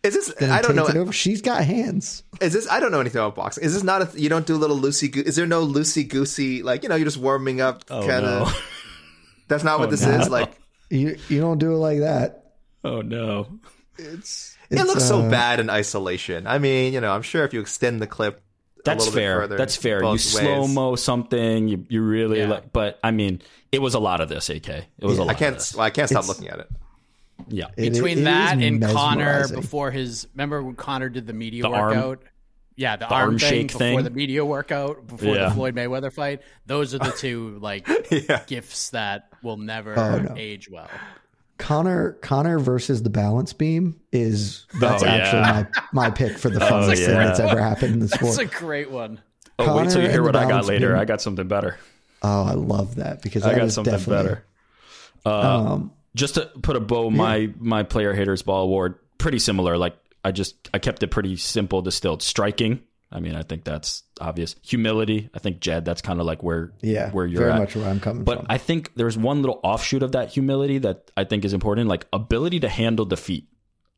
Is this? Then I don't know. it over. She's got hands. Is this? I don't know anything about boxing. Is this not a? You don't do little loosey? Is there no loosey goosey? Like you know, you're just warming up, Oh, kind of. no. That's not what this no. is. Like You you don't do it like that. Oh no. It's, it it's, looks so uh, bad in isolation. I mean, you know, I'm sure if you extend the clip, a That's little bit fair. further That's fair. You slow mo something. You you really Yeah. like, but I mean, it was a lot of this. AK. It was a lot. I Of can't. this. Well, I can't stop It's- looking at it. Yeah. it- Between it that is and Conor before his remember when Conor did the media The arm- workout? yeah, the, arm, arm thing shake before thing. the media workout, before Yeah. the Floyd Mayweather fight. Those are the two like Yeah. gifts that will never Oh, no. age well. Conor Conor versus the balance beam is that's Oh, yeah. actually my my pick for the Oh, funnest thing that's ever happened in the sport. That's a great one. Oh, wait till you hear what I got later. beam. I got something better. Oh, I love that because I that got is something definitely better. Uh, Um, just to put a bow, my my player haters ball award pretty similar. Like I just I kept it pretty simple, distilled. Striking. I mean, I think that's obvious. Humility. I think Jed. That's kind of like where yeah, where you're very at. much where I'm coming But from. I think there's one little offshoot of that humility that I think is important, like ability to handle defeat.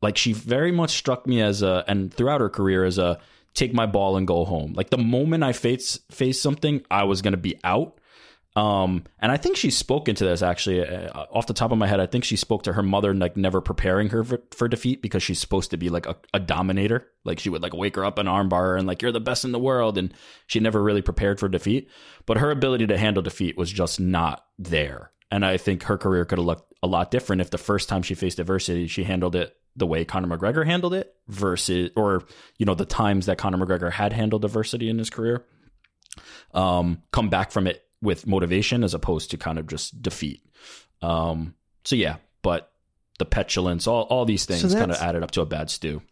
Like she very much struck me as a, and throughout her career as a take my ball and go home. Like the moment I face face something, I was going to be out. Um, and I think she's spoken to this actually uh, off the top of my head. I think she spoke to her mother, like never preparing her for, for defeat because she's supposed to be like a, a dominator. Like she would like wake her up and armbar and like you're the best in the world, and she never really prepared for defeat. But her ability to handle defeat was just not there. And I think her career could have looked a lot different if the first time she faced adversity, she handled it the way Conor McGregor handled it versus, or you know, the times that Conor McGregor had handled adversity in his career um, come back from it with motivation as opposed to kind of just defeat. Um, so yeah, but the petulance, all, all these things kind of added up to a bad stew.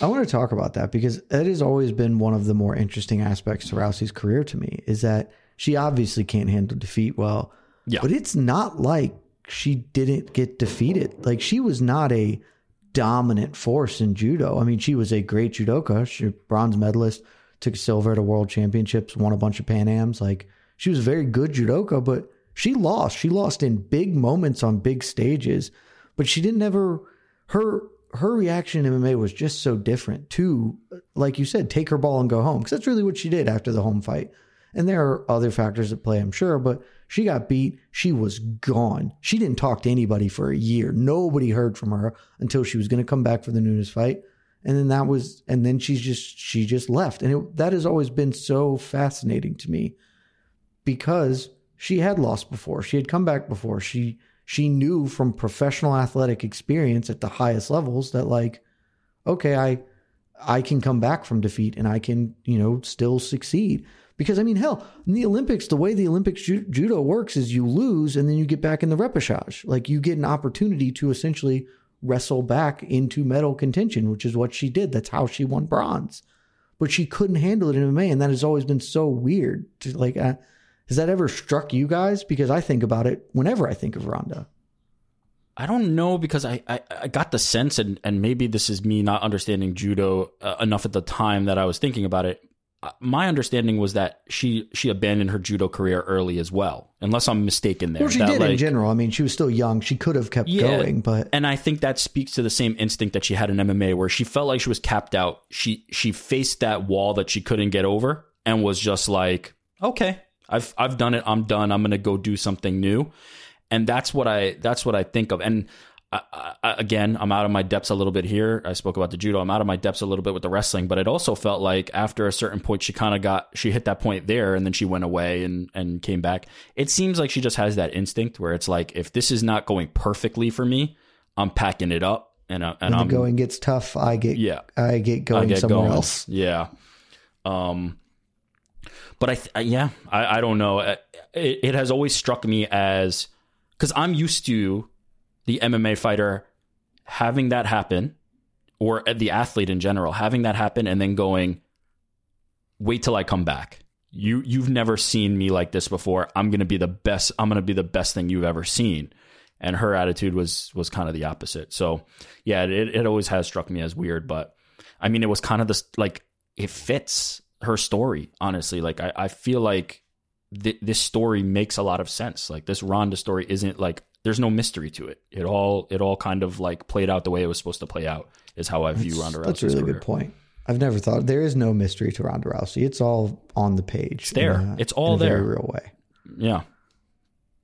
I want to talk about that because that has always been one of the more interesting aspects to Rousey's career to me is that she obviously can't handle defeat well. Yeah. But it's not like she didn't get defeated. Like she was not a dominant force in judo. I mean, she was a great judoka. She bronze medalist, took silver at a world championships, won a bunch of Pan Ams. Like she was a very good judoka, but she lost. She lost in big moments on big stages, but she didn't ever her her reaction in MMA was just so different to, like you said, take her ball and go home. Because that's really what she did after the Holm fight. And there are other factors at play, I'm sure, but she got beat. She was gone. She didn't talk to anybody for a year. Nobody heard from her until she was going to come back for the Nunes fight. And then that was, and then she's just, she just left. And it, that has always been so fascinating to me because she had lost before. She had come back before. She, she knew from professional athletic experience at the highest levels that like, okay, I, I can come back from defeat and I can, you know, still succeed. Because I mean, hell, in the Olympics, the way the Olympics ju- judo works is you lose and then you get back in the repechage. Like you get an opportunity to essentially wrestle back into medal contention, which is what she did. That's how she won bronze. But she couldn't handle it in MMA, and that has always been so weird. To like, uh, has that ever struck you guys? Because I think about it whenever I think of Ronda. I don't know because I, I, I got the sense, and, and maybe this is me not understanding judo uh, enough at the time that I was thinking about it. Uh, My understanding was that she she abandoned her judo career early as well, unless I'm mistaken there. Well, she That, did in general. I mean, she was still young. She could have kept Yeah. going, but and I think that speaks to the same instinct that she had in MMA, where she felt like she was capped out. She she faced that wall that she couldn't get over, and was just like, okay, I've I've done it. I'm done. I'm gonna go do something new, and that's what I that's what I think of. And I, I, again, I'm out of my depths a little bit here. I spoke about the judo. I'm out of my depths a little bit with the wrestling, but it also felt like after a certain point, she kind of got she hit that point there, and then she went away and and came back. It seems like she just has that instinct where it's like, if this is not going perfectly for me, I'm packing it up, and I, and when I'm the going gets tough, I get yeah, I get going I get somewhere going. else. Yeah. Um, but I, th- yeah, I, I don't know. It, it has always struck me as because I'm used to the MMA fighter having that happen, or uh, the athlete in general having that happen, and then going, "Wait till I come back." You you've never seen me like this before. I'm gonna be the best. I'm gonna be the best thing you've ever seen. And her attitude was was kind of the opposite. So yeah, it it always has struck me as weird, but I mean, it was kind of this like it fits her story. Honestly, like I, I feel like th- this story makes a lot of sense. Like this Ronda story isn't like there's no mystery to it. It all it all kind of like played out the way it was supposed to play out. Is how I view Ronda Rousey's That's a really career. good point. I've never thought there is no mystery to Ronda Rousey. It's all on the page. It's there. It's all in a there. Real way. Yeah.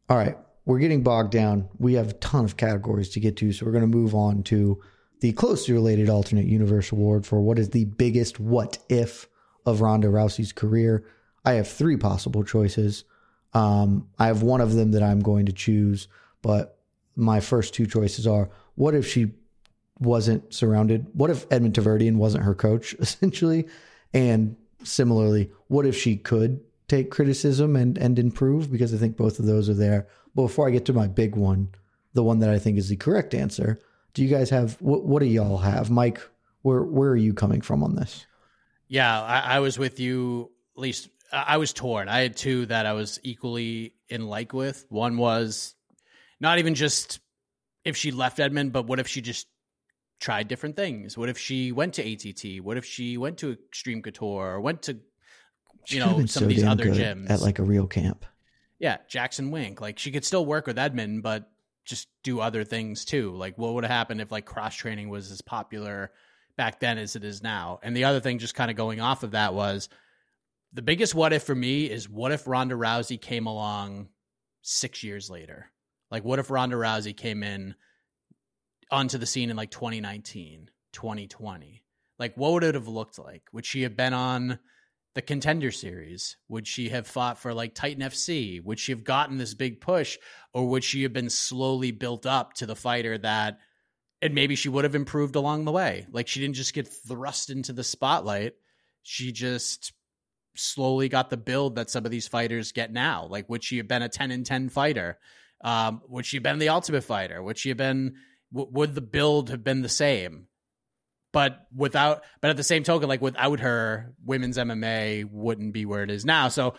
All right, we're getting bogged down. We have a ton of categories to get to, so we're going to move on to the closely related alternate universe award for what is the biggest what if of Ronda Rousey's career. I have three possible choices. Um, I have one of them that I'm going to choose, but my first two choices are: what if she wasn't surrounded? What if Edmond Tarverdyan wasn't her coach, essentially? And similarly, what if she could take criticism and, and improve? Because I think both of those are there. But before I get to my big one, the one that I think is the correct answer, do you guys have what what do y'all have? Mike, where where are you coming from on this? Yeah, I, I was with you. At least I was torn. I had two that I was equally in like with. One was not even just if she left Edmond, but what if she just tried different things? What if she went to ATT? What if she went to Extreme Couture or went to you know some so of these other gyms at like a real camp. yeah, Jackson Wink. Like she could still work with Edmond, but just do other things too. Like what would have happened if like cross training was as popular back then as it is now? And the other thing, just kind of going off of that, was the biggest what if for me is what if Ronda Rousey came along six years later? Like what if Ronda Rousey came in onto the scene in like 2019, 2020? Like what would it have looked like? Would she have been on the contender series? Would she have fought for like Titan FC? Would she have gotten this big push? Or would she have been slowly built up to the fighter that, and maybe she would have improved along the way? Like she didn't just get thrust into the spotlight. She just slowly got the build that some of these fighters get now. Like, would she have been a 10 and 10 fighter? Um, would she have been the ultimate fighter? Would she have been, w- would the build have been the same? but without but at the same token like without her women's mma wouldn't be where it is now so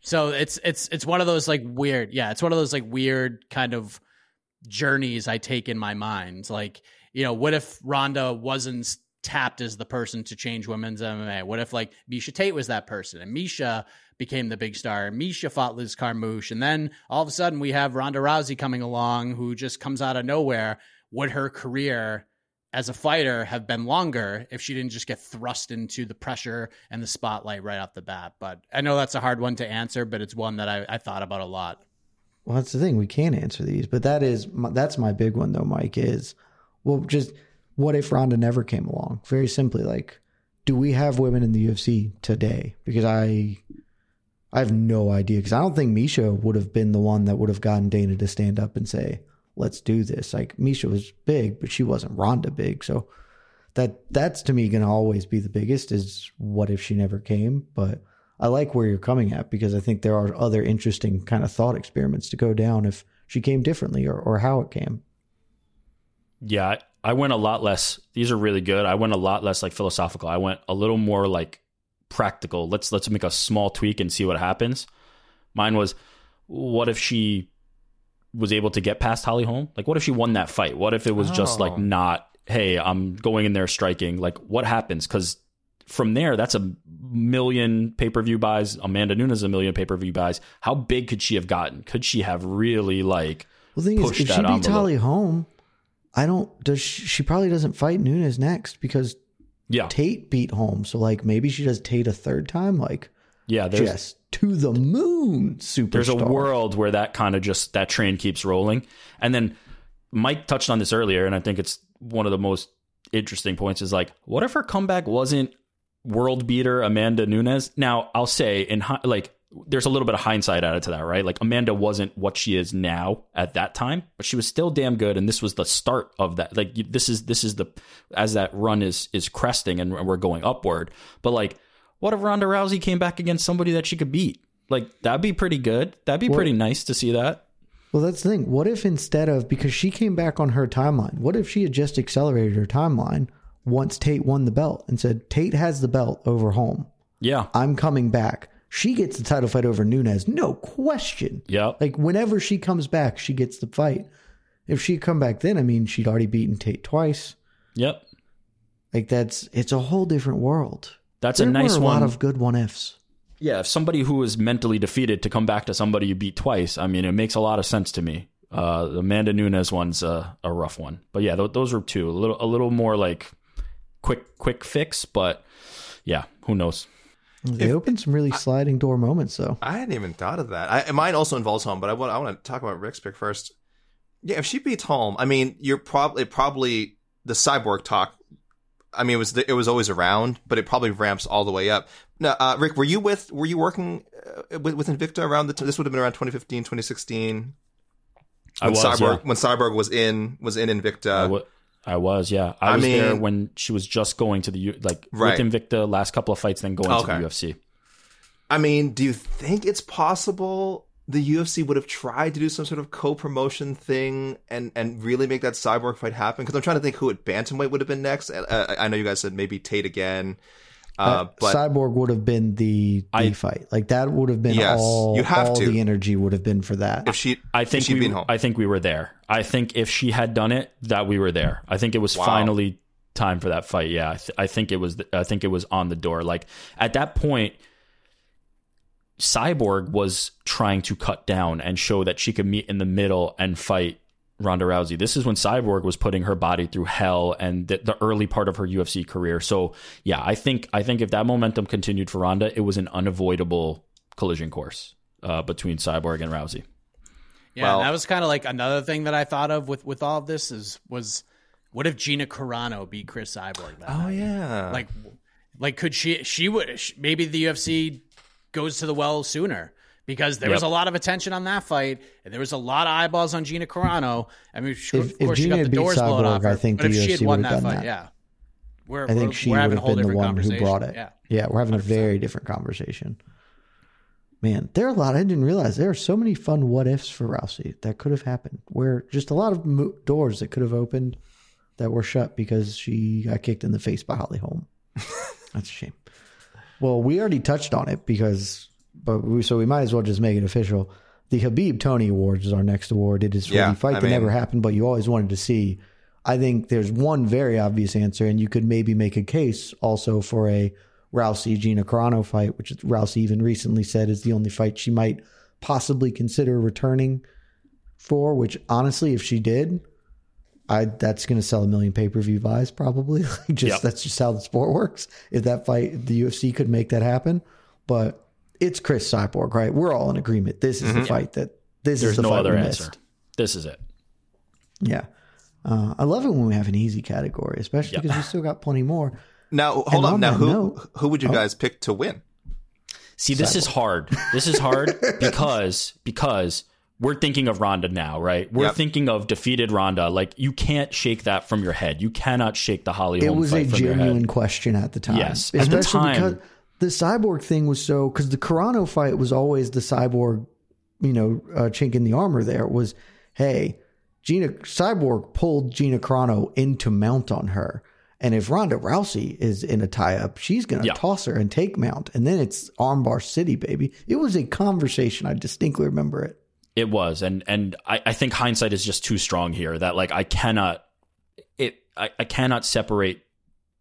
so it's it's it's one of those like weird yeah it's one of those like weird kind of journeys i take in my mind like you know what if ronda wasn't tapped as the person to change women's mma what if like miesha tate was that person and miesha became the big star and miesha fought liz carmouche and then all of a sudden we have ronda rousey coming along who just comes out of nowhere would her career as a fighter have been longer if she didn't just get thrust into the pressure and the spotlight right off the bat. But I know that's a hard one to answer, but it's one that I, I thought about a lot. Well, that's the thing. We can't answer these, but that is my, that's my big one though. Mike is well, just what if Ronda never came along? Very simply, like, do we have women in the UFC today? Because I, I have no idea. Because I don't think Miesha would have been the one that would have gotten Dana to stand up and say, "Let's do this." Like Miesha was big, but she wasn't Ronda big. So that that's to me going to always be the biggest. Is what if she never came? But I like where you're coming at because I think there are other interesting kind of thought experiments to go down if she came differently or, or how it came. Yeah, I, I went a lot less. These are really good. I went a lot less like philosophical. I went a little more like practical. Let's let's make a small tweak and see what happens. Mine was, what if she was able to get past Holly Holm? Like, what if she won that fight? What if it was just like Oh. not, hey, I'm going in there striking? Like, what happens? Because from there, that's a million pay per view buys. Amanda Nunes a million pay per view buys. How big could she have gotten? Could she have really like? Well, the thing is, if she envelope. Holly Holm, I don't. Does she, she probably doesn't fight Nunes next because Yeah, Tate beat Holm. So like maybe she does Tate a third time. Like yeah. There's just to the moon, superstar. there's a world where that kind of just that train keeps rolling and then mike touched on this earlier and i think it's one of the most interesting points is like what if her comeback wasn't world beater amanda nunes now i'll say in like there's a little bit of hindsight added to that right like amanda wasn't what she is now at that time but she was still damn good and this was the start of that like this is this is the as that run is is cresting and we're going upward but like what if Ronda Rousey came back against somebody that she could beat? Like that'd be pretty good. That'd be pretty nice to see that. Well, that's the thing. What if instead of because she came back on her timeline, what if she had just accelerated her timeline once Tate won the belt and said Tate has the belt over Holm. Yeah. I'm coming back. She gets the title fight over Nunes, no question. Yeah. Like whenever she comes back, she gets the fight. If she come back then, I mean, she'd already beaten Tate twice. Yep. Like that's it's a whole different world. That's there a nice a one. lot of good one ifs. yeah. If somebody who is mentally defeated to come back to somebody you beat twice, I mean, it makes a lot of sense to me. Uh, the Amanda Nunes one's a, a rough one, but yeah, th- those were two. A little, a little more like quick, quick fix, but yeah, who knows? They opened some really sliding door moments, though. I hadn't even thought of that. I, mine also involves Holm, but I want I want to talk about Rick's pick first. Yeah, if she beats Holm, I mean, you're probably probably the cyborg talk. I mean, it was it was always around, but it probably ramps all the way up. Now, uh, Rick, were you with were you working uh, with, with Invicta around the? T- this would have been around 2015, 2016. I When was, Cyborg yeah. when Cyborg was in was in Invicta. I wa- I was, yeah. I I was there when she was just going to the U- like Right. with Invicta last couple of fights, then going Okay. to the UFC. I mean, do you think it's possible the UFC would have tried to do some sort of co-promotion thing and and really make that cyborg fight happen? Because I'm trying to think who at bantamweight would have been next. Uh, I know you guys said maybe Tate again, uh, but Cyborg would have been the, the I- fight. Like that would have been Yes, all. you have all to. the energy would have been for that. if she, I think she'd we, been Holm, I think we were there. I think if she had done it, that we were there. I think it was Wow. finally time for that fight. Yeah, I, th- I think it was. I think it was on the door. Like at that point, Cyborg was trying to cut down and show that she could meet in the middle and fight Ronda Rousey. This is when Cyborg was putting her body through hell and the, the early part of her UFC career. So yeah, I think I think if that momentum continued for Ronda, it was an unavoidable collision course uh, between Cyborg and Rousey. Yeah, Well- that was kind of like another thing that I thought of with with all of this is was what if Gina Carano beat Cris Cyborg? That oh night? yeah, like like could she she would sh- maybe the UFC goes to the well sooner because there was a lot of attention on that fight and there was a lot of eyeballs on Gina Carano. I mean, she, If- of course she Gina got the doors blown Cyborg, off. Her, I think but the if she had won that done fight, that. yeah, we're, I think she would have been the one who brought it. Yeah. Yeah, we're having a very different conversation. Man, there are a lot. I didn't realize there are so many fun what ifs for Rousey that could have happened. Where just a lot of mo- doors that could have opened that were shut because she got kicked in the face by Holly Holm. That's a shame. Well, we already touched on it because, but we, so we might as well just make it official. The Khabib Tony Awards is our next award. It is for Yeah, the fight I that mean- never happened, but you always wanted to see. I think there's one very obvious answer, and you could maybe make a case also for a Rousey Gina Carano fight, which Rousey even recently said is the only fight she might possibly consider returning for. Which honestly, if she did, I that's going to sell a million pay per view buys probably. Just Yep. that's just how the sport works. If that fight, the UFC could make that happen, but it's Cris Cyborg, right? We're all in agreement. This is the fight that this is the no fight other we answer. missed. This is it. Yeah. Uh, I love it when we have an easy category, especially Yep. because we still got plenty more. now hold and on. on Now who note- who would you guys pick to win? See, this is hard. This is hard because because we're thinking of Ronda now, right? We're Yep. thinking of defeated Ronda. Like you can't shake that from your head. You cannot shake the Holly It Holm was a from genuine question at the time. Yes. At especially the time- because the cyborg thing was so because the Carano fight was always the cyborg, you know, uh, chink in the armor. There was, hey, Gina Cyborg pulled Gina Carano into mount on her, and if Ronda Rousey is in a tie up, she's gonna Yeah. toss her and take mount, and then it's armbar city, baby. It was a conversation. I distinctly remember it. It was, and and I, I think hindsight is just too strong here. That like I cannot it I, I cannot separate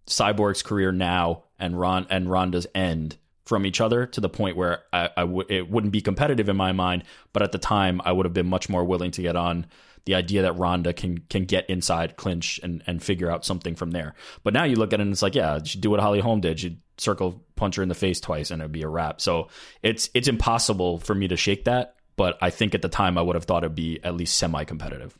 Cyborg's career now and Ron and Ronda's end from each other to the point where I, I w- it wouldn't be competitive in my mind. But at the time, I would have been much more willing to get on the idea that Ronda can can get inside clinch and and figure out something from there. But now you look at it and it's like, yeah, she do what Holly Holm did. She'd circle punch her in the face twice and it'd be a wrap. So it's it's impossible for me to shake that. But I think at the time I would have thought it'd be at least semi competitive.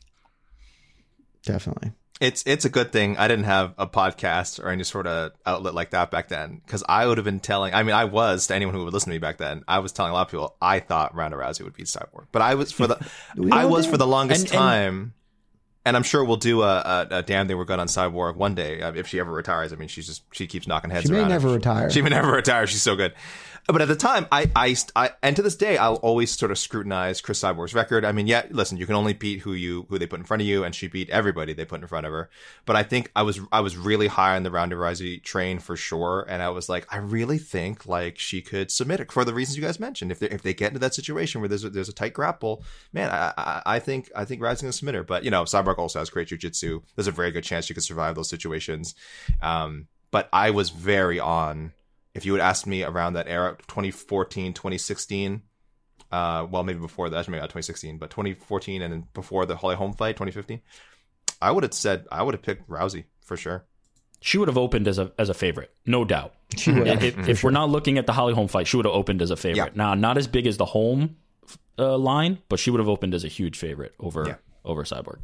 Definitely. It's it's a good thing I didn't have a podcast or any sort of outlet like that back then because I would have been telling. I mean, I was to anyone who would listen to me back then. I was telling a lot of people I thought Ronda Rousey would beat Cyborg, but I was for the I was for the longest And- and- time. And I'm sure we'll do a, a, a damn thing we're good on Cyborg one day uh, if she ever retires. I mean, she's just she keeps knocking heads She may never retire. She may never retire. She's so good. But at the time, I, I, I, and to this day, I'll always sort of scrutinize Cris Cyborg's record. I mean, yeah, listen, you can only beat who you, who they put in front of you, and she beat everybody they put in front of her. But I think I was, I was really high on the Ronda Rousey train for sure. And I was like, I really think like she could submit it for the reasons you guys mentioned. If they, if they get into that situation where there's a, there's a tight grapple, man, I, I, I think, I think Rousey's gonna submit her. But you know, Cyborg also has great jujitsu. There's a very good chance she could survive those situations. Um, but I was very on if you had asked me around that era 2014 2016 Uh, well, maybe before that, maybe not 2016, but 2014, and then before the Holly Holm fight, 2015. I would have said I would have picked Rousey for sure. She would have opened as a as a favorite, no doubt. She would have. If, if we're not looking at the Holly Holm fight, she would have opened as a favorite. Yeah. Now, not as big as the Holm uh, line, but she would have opened as a huge favorite over Yeah. over Cyborg.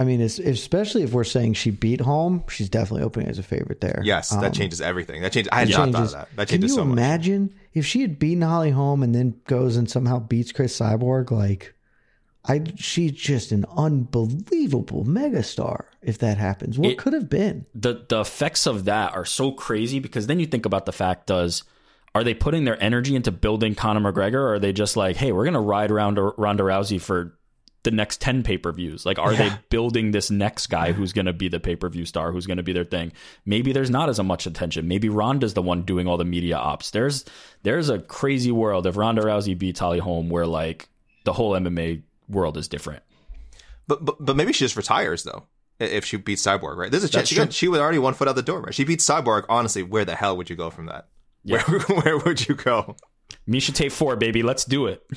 I mean, especially if we're saying she beat Holm, she's definitely opening as a favorite there. Yes, that Um, changes everything. That changes. I had it not thought of changes- that. That Can changes you so much. imagine if she had beaten Holly Holm and then goes and somehow beats Cris Cyborg? Like, I she's just an unbelievable megastar. If that happens, what It- could have been? the the effects of that are so crazy because then you think about the fact does are they putting their energy into building Conor McGregor or are they just like hey we're gonna ride around Ronda Rousey for the next 10 pay-per-views like are they building this next guy who's going to be the pay-per-view star who's going to be their thing maybe there's not as much attention maybe Ronda's the one doing all the media ops there's there's a crazy world if Ronda Rousey beats Holly Holm where like the whole MMA world is different But, but but maybe she just retires though if she beats Cyborg, right? There's a chance That's she, true. got, she would already one foot out the door, right? She beats Cyborg. Honestly, where the hell would you go from that? Yeah. Where where would you go? Miesha Tate 4 baby let's do it The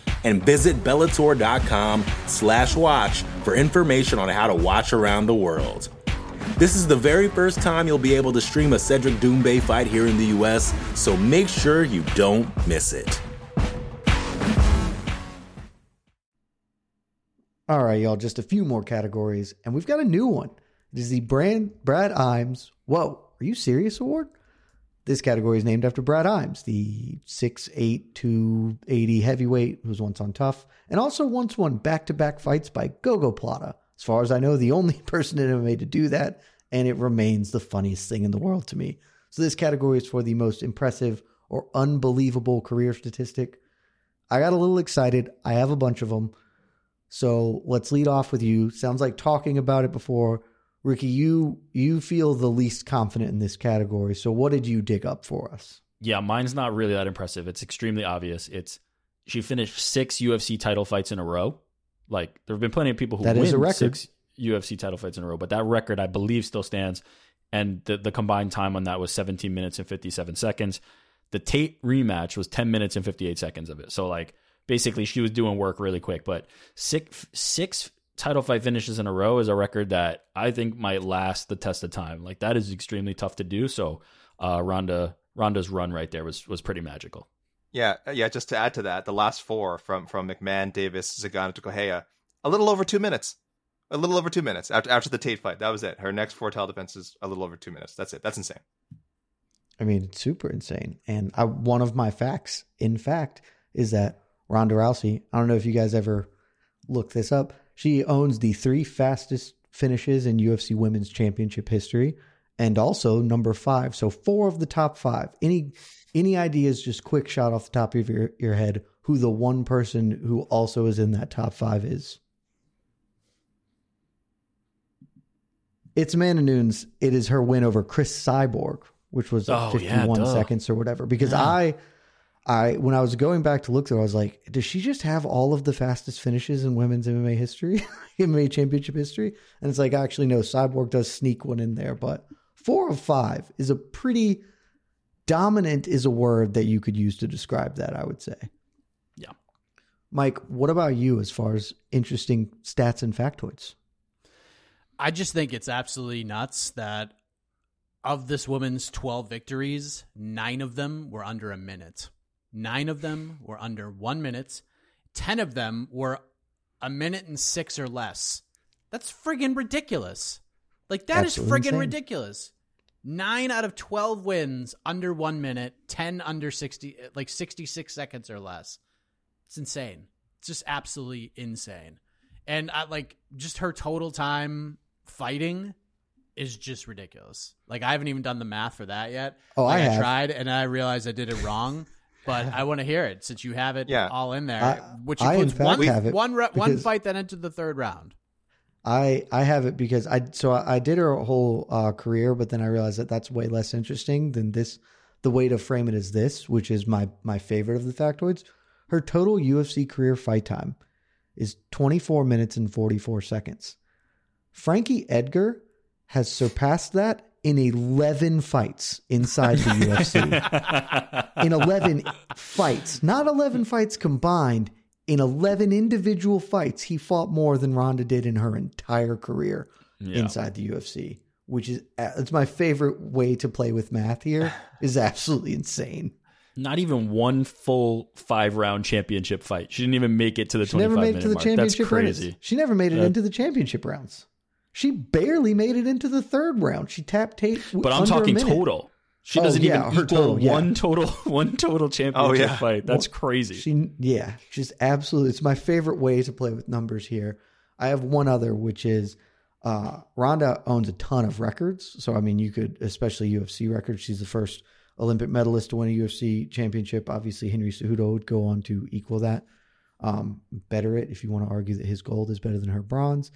And visit Bellator.com slash watch for information on how to watch around the world. This is the very first time you'll be able to stream a Cedric Doumbé fight here in the US, so make sure you don't miss it. All right, y'all, just a few more categories, and we've got a new one. It is the Brand Brad Imes. Whoa, are you serious award? This category is named after Brad Imes, the 6'8 to 80 heavyweight who was once on Tough, and also once won back to back fights by gogoplata. As far as I know, the only person in MMA to do that, and it remains the funniest thing in the world to me. So, this category is for the most impressive or unbelievable career statistic. I got a little excited. I have a bunch of them. So let's lead off with you. Sounds like talking about it before. Ricky, you you feel the least confident in this category. So what did you dig up for us? Yeah, mine's not really that impressive. It's extremely obvious. It's she finished six UFC title fights in a row. Like there have been plenty of people who That win is a record. six UFC title fights in a row, but that record I believe still stands. And the the combined time on that was 17 minutes and 57 seconds. The Tate rematch was 10 minutes and 58 seconds of it. So like basically she was doing work really quick. But six six title fight finishes in a row is a record that I think might last the test of time. Like that is extremely tough to do. So uh, Ronda Ronda's run right there was was pretty magical. Yeah, yeah. Just to add to that, the last four from from McMann, Davis, Zingano to Correia, a little over two minutes. A little over two minutes after after the Tate fight. That was it. Her next four title defenses, a little over two minutes. That's it. That's insane. I mean, it's super insane. And I, one of my facts, in fact, is that Ronda Rousey. I don't know if you guys ever looked this up. She owns the three fastest finishes in UFC Women's Championship history, and also number five. So four of the top five. Any any ideas? Just quick shot off the top of your your head. Who the one person who also is in that top five is? It's Amanda Nunes. It is her win over Cris Cyborg, which was Oh, 51 duh. seconds or whatever. Because I, I when I was going back to look through, I was like, does she just have all of the fastest finishes in women's MMA history, MMA championship history? And it's like, actually, no. Cyborg does sneak one in there, but four of five is a pretty dominant. Is a word that you could use to describe that. I would say. Yeah. Mike, what about you as far as interesting stats and factoids? I just think it's absolutely nuts that of this woman's 12 victories, nine of them were under a minute. Nine of them were under one minute. 10 of them were a minute and six or less. That's friggin' ridiculous. Like, that is Absolutely friggin' insane. ridiculous. Nine out of 12 wins under one minute, 10 under 60, like 66 seconds or less. It's insane. It's just absolutely insane. And I like just her total time fighting is just ridiculous. Like I haven't even done the math for that yet. Oh, I Like, have. tried and I realized I did it wrong. But I want to hear it since you have it Yeah. all in there. I- which I, in includes fact, one, have it one, re- one because- fight that entered the third round. I I have it because I so I, I did her whole uh, career, but then I realized that that's way less interesting than this. The way to frame it is this, which is my my favorite of the factoids. Her total UFC career fight time is 24 minutes and 44 seconds. Frankie Edgar has surpassed that in 11 fights inside the UFC. in 11 fights, not 11 fights combined. In 11 individual fights, he fought more than Ronda did in her entire career inside the UFC, which is uh, it's my favorite way to play with math here is absolutely insane. Not even one full five round championship fight. She didn't even make it to the She twenty never made it minute to the mark. championship That's crazy. rounds. She never made it That- into the championship rounds. She barely made it into the third round. She tapped Tate. But I'm under talking minute. total. She Oh, doesn't yeah, even her equal total, yeah. one total one total championship yeah. fight. That's crazy. She, yeah, she's absolutely. It's my favorite way to play with numbers here. I have one other, which is uh, Ronda owns a ton of records. So, I mean, you could, especially UFC records. She's the first Olympic medalist to win a UFC championship. Obviously, Henry Cejudo would go on to equal that, um, better it if you want to argue that his gold is better than her bronze.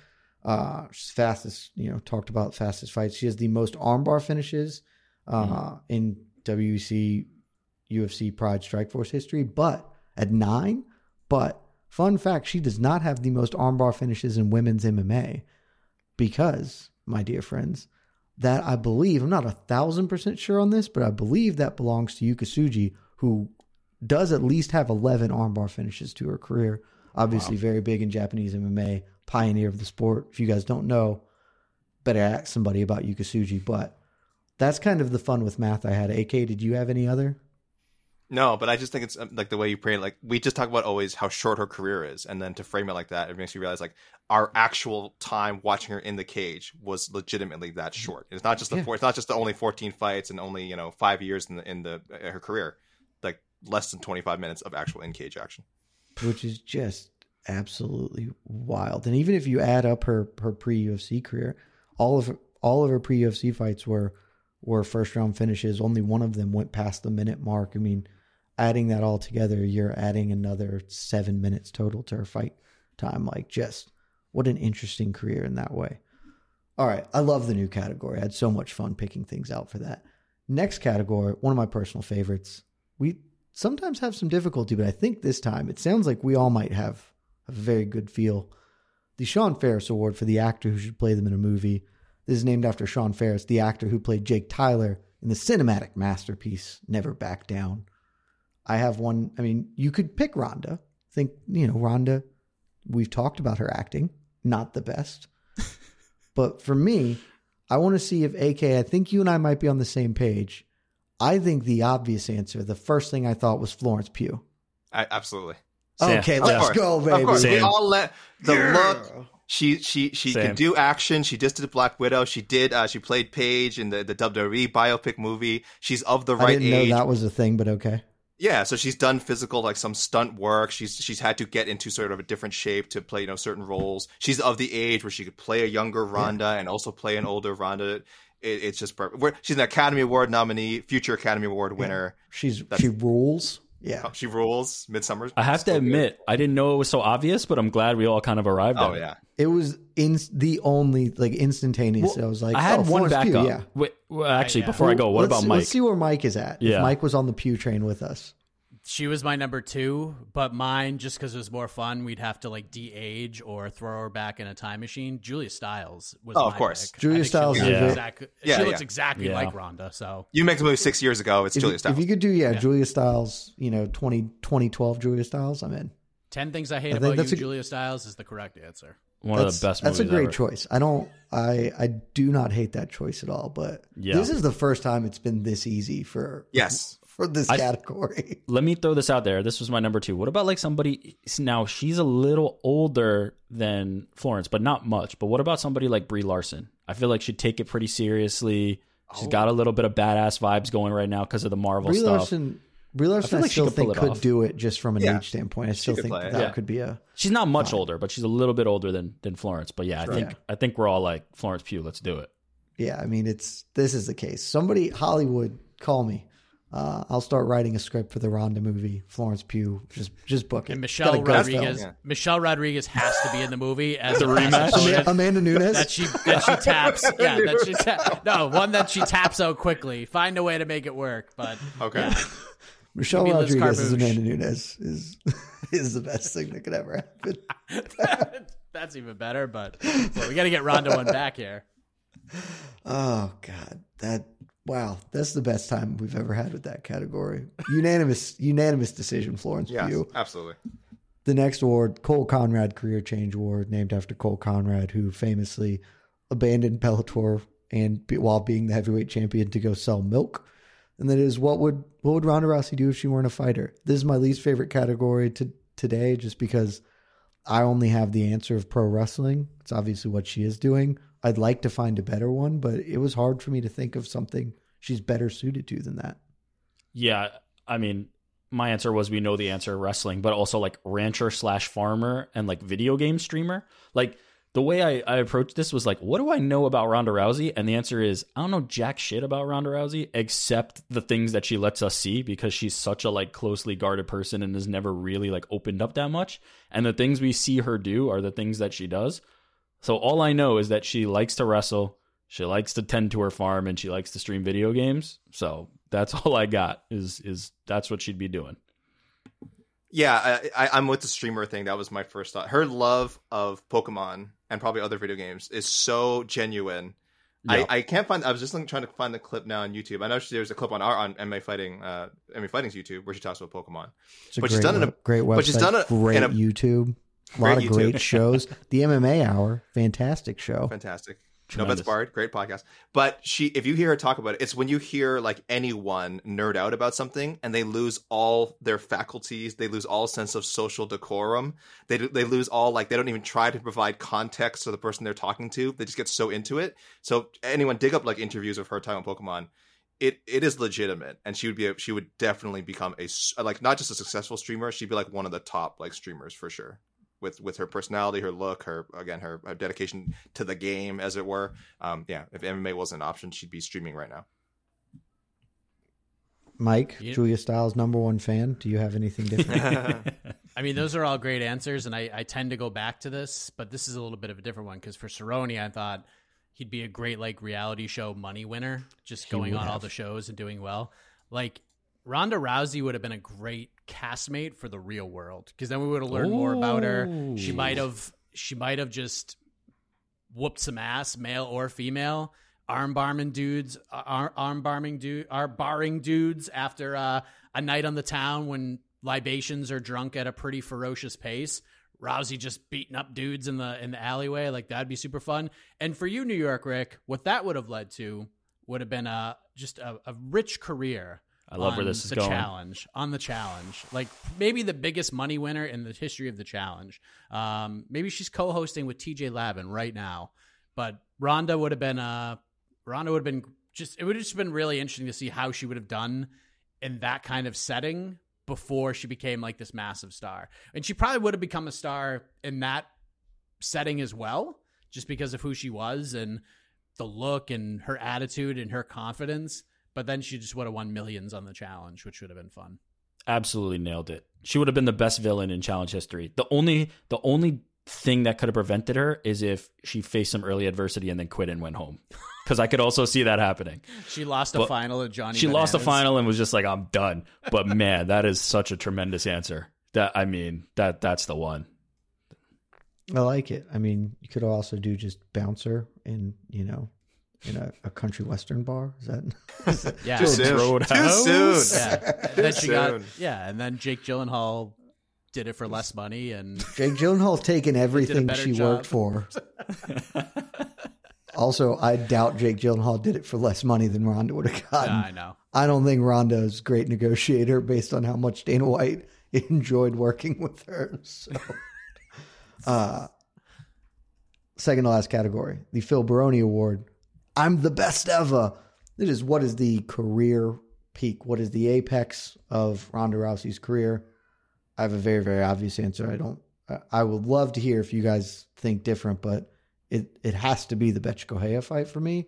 Uh, she's fastest, you know, talked about fastest fights. She has the most armbar finishes uh, in WEC UFC Pride Strikeforce history, but at nine. But fun fact, she does not have the most armbar finishes in women's MMA because, my dear friends, that I believe, I'm not a thousand percent sure on this, but I believe that belongs to Yuka Tsuji, who does at least have 11 armbar finishes to her career. Obviously, very big in Japanese MMA, pioneer of the sport. If you guys don't know, better ask somebody about Yuka But that's kind of the fun with math I had. AK, did you have any other? No, but I just think it's um, like the way you pray. Like we just talk about always how short her career is, and then to frame it like that, it makes you realize like our actual time watching her in the cage was legitimately that short. It's not just the Yeah. four, it's not just the only fourteen fights and only you know five years in the in the uh, her career. Like less than twenty five minutes of actual in cage action. which is just absolutely wild. And even if you add up her her pre UFC career, all of all of her pre UFC fights were were first round finishes. Only one of them went past the minute mark. I mean, adding that all together, you're adding another seven minutes total to her fight time. Like, just what an interesting career in that way. All right, I love the new category. I had so much fun picking things out for that. Next category, one of my personal favorites. We sometimes have some difficulty, but I think this time it sounds like we all might have a very good feel. The Sean Faris Award for the actor who should play them in a movie. This is named after Sean Faris, the actor who played Jake Tyler in the cinematic masterpiece Never Back Down. I have one. I mean, you could pick Ronda. Think, you know, Ronda, we've talked about her acting, not the best. but for me, I want to see if AK, I think you and I might be on the same page. I think the obvious answer, the first thing I thought was Florence Pugh. I, absolutely. Sam. Okay, Of let's go, baby. Of course, we all let the look. She she she Same. can do action. She just did Black Widow. She did. Uh, she played Paige in the the WWE biopic movie. She's of the right I didn't age. know that was a thing, but okay. Yeah, so she's done physical like some stunt work. She's she's had to get into sort of a different shape to play you know certain roles. She's of the age where she could play a younger Ronda and also play an older Ronda. It, it's just perfect. We're, she's an Academy Award nominee, future Academy Award winner. She's That's- she rules. Yeah. Uh, she rules. Midsummer. I have to Still good. admit, I didn't know it was so obvious, but I'm glad we all kind of arrived Oh at it. yeah. It was in the only like instantaneous. I was like, I had oh, one Florence Pugh, backup. yeah. Wait, well, actually, yeah. before I go, what about Mike? Let's see where Mike is at. Yeah. If Mike was on the Pugh train with us. She was my number two, but mine, just because it was more fun, we'd have to like de-age or throw her back in a time machine. Julia Stiles was. Oh, of course. pick. Julia I think she Stiles looks is a- Yeah, she looks yeah. exactly Yeah. like Ronda. So You make the movie six years ago. It's If, Julia you, Stiles. if you could do, yeah, Julia Stiles, you know, 20, 2012 Julia Stiles, I'm in. ten things I hate I about you, a- Julia Stiles, is the correct answer. One that's, of the best That's movies a great ever. choice. I don't, I, I do not hate that choice at all. But Yeah. this is the first time it's been this easy for yes. For this I- category. Let me throw this out there. This was my number two. What about like somebody now? She's a little older than Florence, but not much. But what about somebody like Brie Larson? I feel like she'd take it pretty seriously. She's got a oh. little bit of badass vibes going right now because of the Marvel Brie stuff. Larson, Brie Larson, I, feel like she still could think could off. do it just from an Yeah. age standpoint. I still could think that, Yeah. could be a. She's not much older, but she's a little bit older than than Florence. But yeah, I think Yeah. I think we're all like Florence Pugh. Let's do it. Yeah, I mean, it's this is the case. Somebody Hollywood call me. Uh, I'll start writing a script for the Ronda movie. Florence Pugh, just just book it. And Michelle Rodriguez. Yeah. Michelle Rodriguez has to be in the movie as The a passive rematch? opponent. Ama- Amanda Nunes. that she that she taps. yeah, that she ta- no one that she taps out quickly. Find a way to make it work. But Okay. Michelle Maybe Liz Rodriguez as Carmouche. Amanda Nunes is is the best thing that could ever happen. that's even better. But well, we got to get Ronda one back here. Oh God, that wow, that's the best time we've ever had with that category. Unanimous, unanimous decision, Florence Yes, Pugh. absolutely. The next award, Cole Konrad Career Change Award, named after Cole Konrad, who famously abandoned Bellator and while being the heavyweight champion to go sell milk. And that is what would what would Ronda Rousey do if she weren't a fighter? This is my least favorite category to today, just because I only have the answer of pro wrestling. It's obviously what she is doing. I'd like to find a better one, but it was hard for me to think of something she's better suited to than that. Yeah, I mean, my answer was we know the answer wrestling, but also like rancher slash farmer and like video game streamer. Like the way I, I approached this was like, what do I know about Ronda Rousey? And the answer is I don't know jack shit about Ronda Rousey except the things that she lets us see because she's such a like closely guarded person and has never really like opened up that much. And the things we see her do are the things that she does. So all I know is that she likes to wrestle, she likes to tend to her farm, and she likes to stream video games. So that's all I got. Is is that's what she'd be doing? Yeah, I, I, I'm with the streamer thing. That was my first thought. Her love of Pokemon and probably other video games is so genuine. Yeah. I, I can't find. I was just trying to find the clip now on YouTube. I know she, there's a clip on our on MMA fighting, uh, MMA fighting's YouTube where she talks about Pokemon. It's a But great, she's done it in a- great website, but she's done it great in a- a Great lot of great shows. The MMA Hour, fantastic show. Fantastic. No Tremendous. Bets Bard, great podcast. But she, if you hear her talk about it, it's when you hear like anyone nerd out about something and they lose all their faculties, they lose all sense of social decorum. They they lose all like they don't even try to provide context to the person they're talking to. They just get so into it. So anyone dig up like interviews of her talking about Pokemon. It it is legitimate, and she would be a, she would definitely become a like not just a successful streamer. She'd be like one of the top like streamers for sure with with her personality, her look, her again her, her dedication to the game, as it were. Um, yeah, if MMA wasn't an option, she'd be streaming right now. Mike, Yeah. Julia Styles, number one fan. Do you have anything different? I mean, those are all great answers, and I, I tend to go back to this, but this is a little bit of a different one because for Cerrone, I thought he'd be a great like reality show money winner, just going would on all the shows and doing well. Like Ronda Rousey would have been a great castmate for the real world because then we would have learned more about her. She might have she might have just whooped some ass, male or female. Arm barming dudes, arm, arm barming dude, are barring dudes after uh, a night on the town when libations are drunk at a pretty ferocious pace. Rousey just beating up dudes in the in the alleyway, like that'd be super fun. And for you, New York Rick, what that would have led to would have been a just a, a rich career. I love where this is the going. challenge on the challenge, like maybe the biggest money winner in the history of the challenge. Um, maybe she's co-hosting with TJ Lavin right now, but Ronda would have been uh Ronda would have been just it would have just been really interesting to see how she would have done in that kind of setting before she became like this massive star. And she probably would have become a star in that setting as well, just because of who she was and the look and her attitude and her confidence. But then she just would have won millions on the challenge, which would have been fun. Absolutely nailed it. She would have been the best villain in challenge history. The only the only thing that could have prevented her is if she faced some early adversity and then quit and went home. Because I could also see that happening. She lost a Well, final at Johnny. she lost the final and was just like, "I'm done." But man, that is such a tremendous answer. That I mean, that that's the one. I like it. I mean, you could also do just bouncer and you know, in a, a country western bar. Is that? Is that Yeah. Too soon. Roadhouse. Too soon. Yeah. And then she got soon. yeah, and then Jake Gyllenhaal did it for less money and Jake Gyllenhaal's taken everything she job. worked for. also, I doubt Jake Gyllenhaal did it for less money than Ronda would have gotten. Yeah, I know. I don't think Ronda is a great negotiator based on how much Dana White enjoyed working with her. So, uh, second to last category, the Phil Baroni Award. I'm the best ever. This is what is the career peak? What is the apex of Ronda Rousey's career? I have a very, very obvious answer. I don't. I- would love to hear if you guys think different, but it it has to be the Bethe Correia fight for me.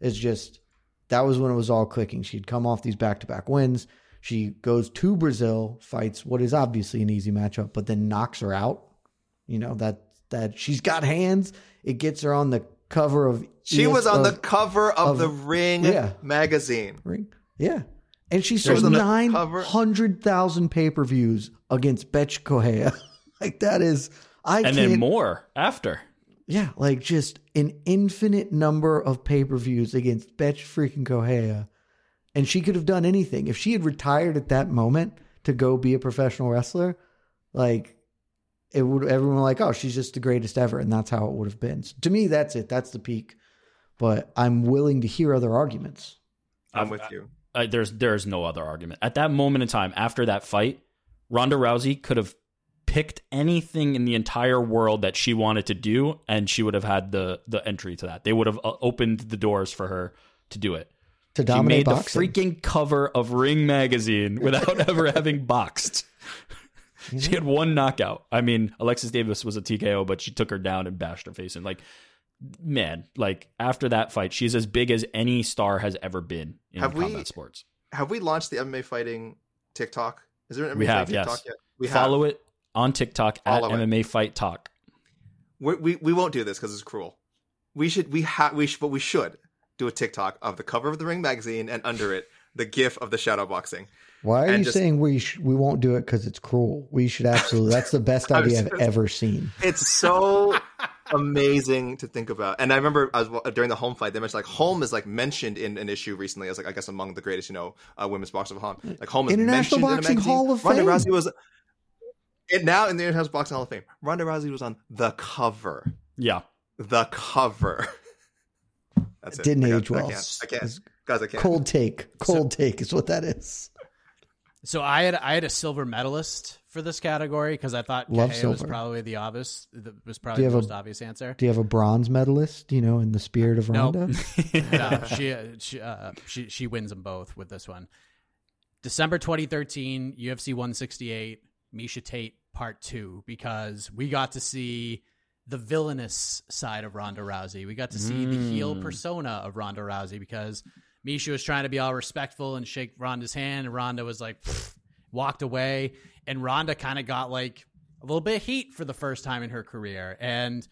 It's just that was when it was all clicking. She'd come off these back to back wins. She goes to Brazil, fights what is obviously an easy matchup, but then knocks her out. You know that that she's got hands. It gets her on the cover of. She ES was on the cover of, of- the Ring yeah. magazine. Ring. Yeah, and she was sold on the nine cover. hundred thousand pay per views against Bethe Correia. like that is. I and can't, then more after. Yeah, like just an infinite number of pay per views against Betch freaking Correa. And she could have done anything. If she had retired at that moment to go be a professional wrestler, like it would everyone like, oh, she's just the greatest ever. And that's how it would have been. So to me, that's it. That's the peak. But I'm willing to hear other arguments. I'm with you. Uh, there's there's no other argument. At that moment in time, after that fight, Ronda Rousey could have picked anything in the entire world that she wanted to do, and she would have had the the entry to that. They would have uh, opened the doors for her to do it. To She dominate made the freaking cover of Ring magazine without ever having boxed. Mm-hmm. She had one knockout. I mean, Alexis Davis was a TKO, but she took her down and bashed her face in. Like, man, like after that fight, she's as big as any star has ever been in Have we- combat sports. Have we launched the MMA fighting TikTok? Is there an MMA We have, fighting yes. TikTok yet? We Follow have. it on TikTok Follow at it. MMA Fight Talk. We, we we won't do this because it's cruel. We should we have we should but we should do a TikTok of the cover of the Ring magazine and under it the GIF of the shadow boxing. Why are you just- saying we sh- we won't do it because it's cruel? We should absolutely. That's the best I was idea I've ever seen. It's so amazing to think about. And I remember I was during the Holm fight. They mentioned like Holm is like mentioned in an issue recently as like I guess among the greatest you know uh, women's boxers of all time. Like Holm is International mentioned in a Boxing magazine. Hall of Fame. Ronda Fame. Rousey was. And now in the International Boxing Hall of Fame, Ronda Rousey was on the cover. Yeah. The cover. That's it. Didn't I got- age well. I can't. I can't. Guys, I can't. Cold take. Cold take is what that is. So I had I had a silver medalist for this category because I thought Love Kahea was silver. probably the obvious the, was probably the most a- obvious answer. Do you have a bronze medalist? You know, in the spirit of Nope. Ronda. no, she uh, she, uh, she she wins them both with this one. December 2013, UFC 168, Miesha Tate Part Two, because we got to see the villainous side of Ronda Rousey. We got to see the heel persona of Ronda Rousey because Miesha was trying to be all respectful and shake Ronda's hand, and Ronda was like walked away, and Ronda kind of got like a little bit of heat for the first time in her career, and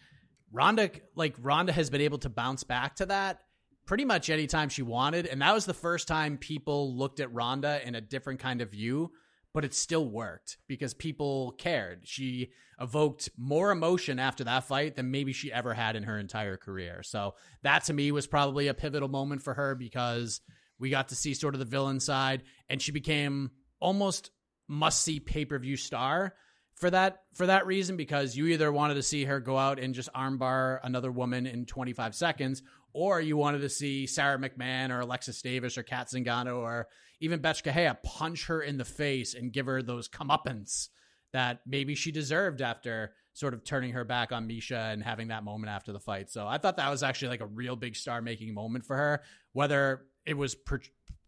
Ronda like Ronda has been able to bounce back to that pretty much anytime she wanted. And that was the first time people looked at Ronda in a different kind of view but it still worked because people cared. She evoked more emotion after that fight than maybe she ever had in her entire career. So that to me was probably a pivotal moment for her because we got to see sort of the villain side and she became almost must see pay-per-view star for that for that reason because you either wanted to see her go out and just armbar another woman in 25 seconds or you wanted to see Sara McMann or Alexis Davis or Kat Zingano or even Bethe Correia punch her in the face and give her those comeuppance that maybe she deserved after sort of turning her back on Miesha and having that moment after the fight. So I thought that was actually like a real big star making moment for her, whether it was per-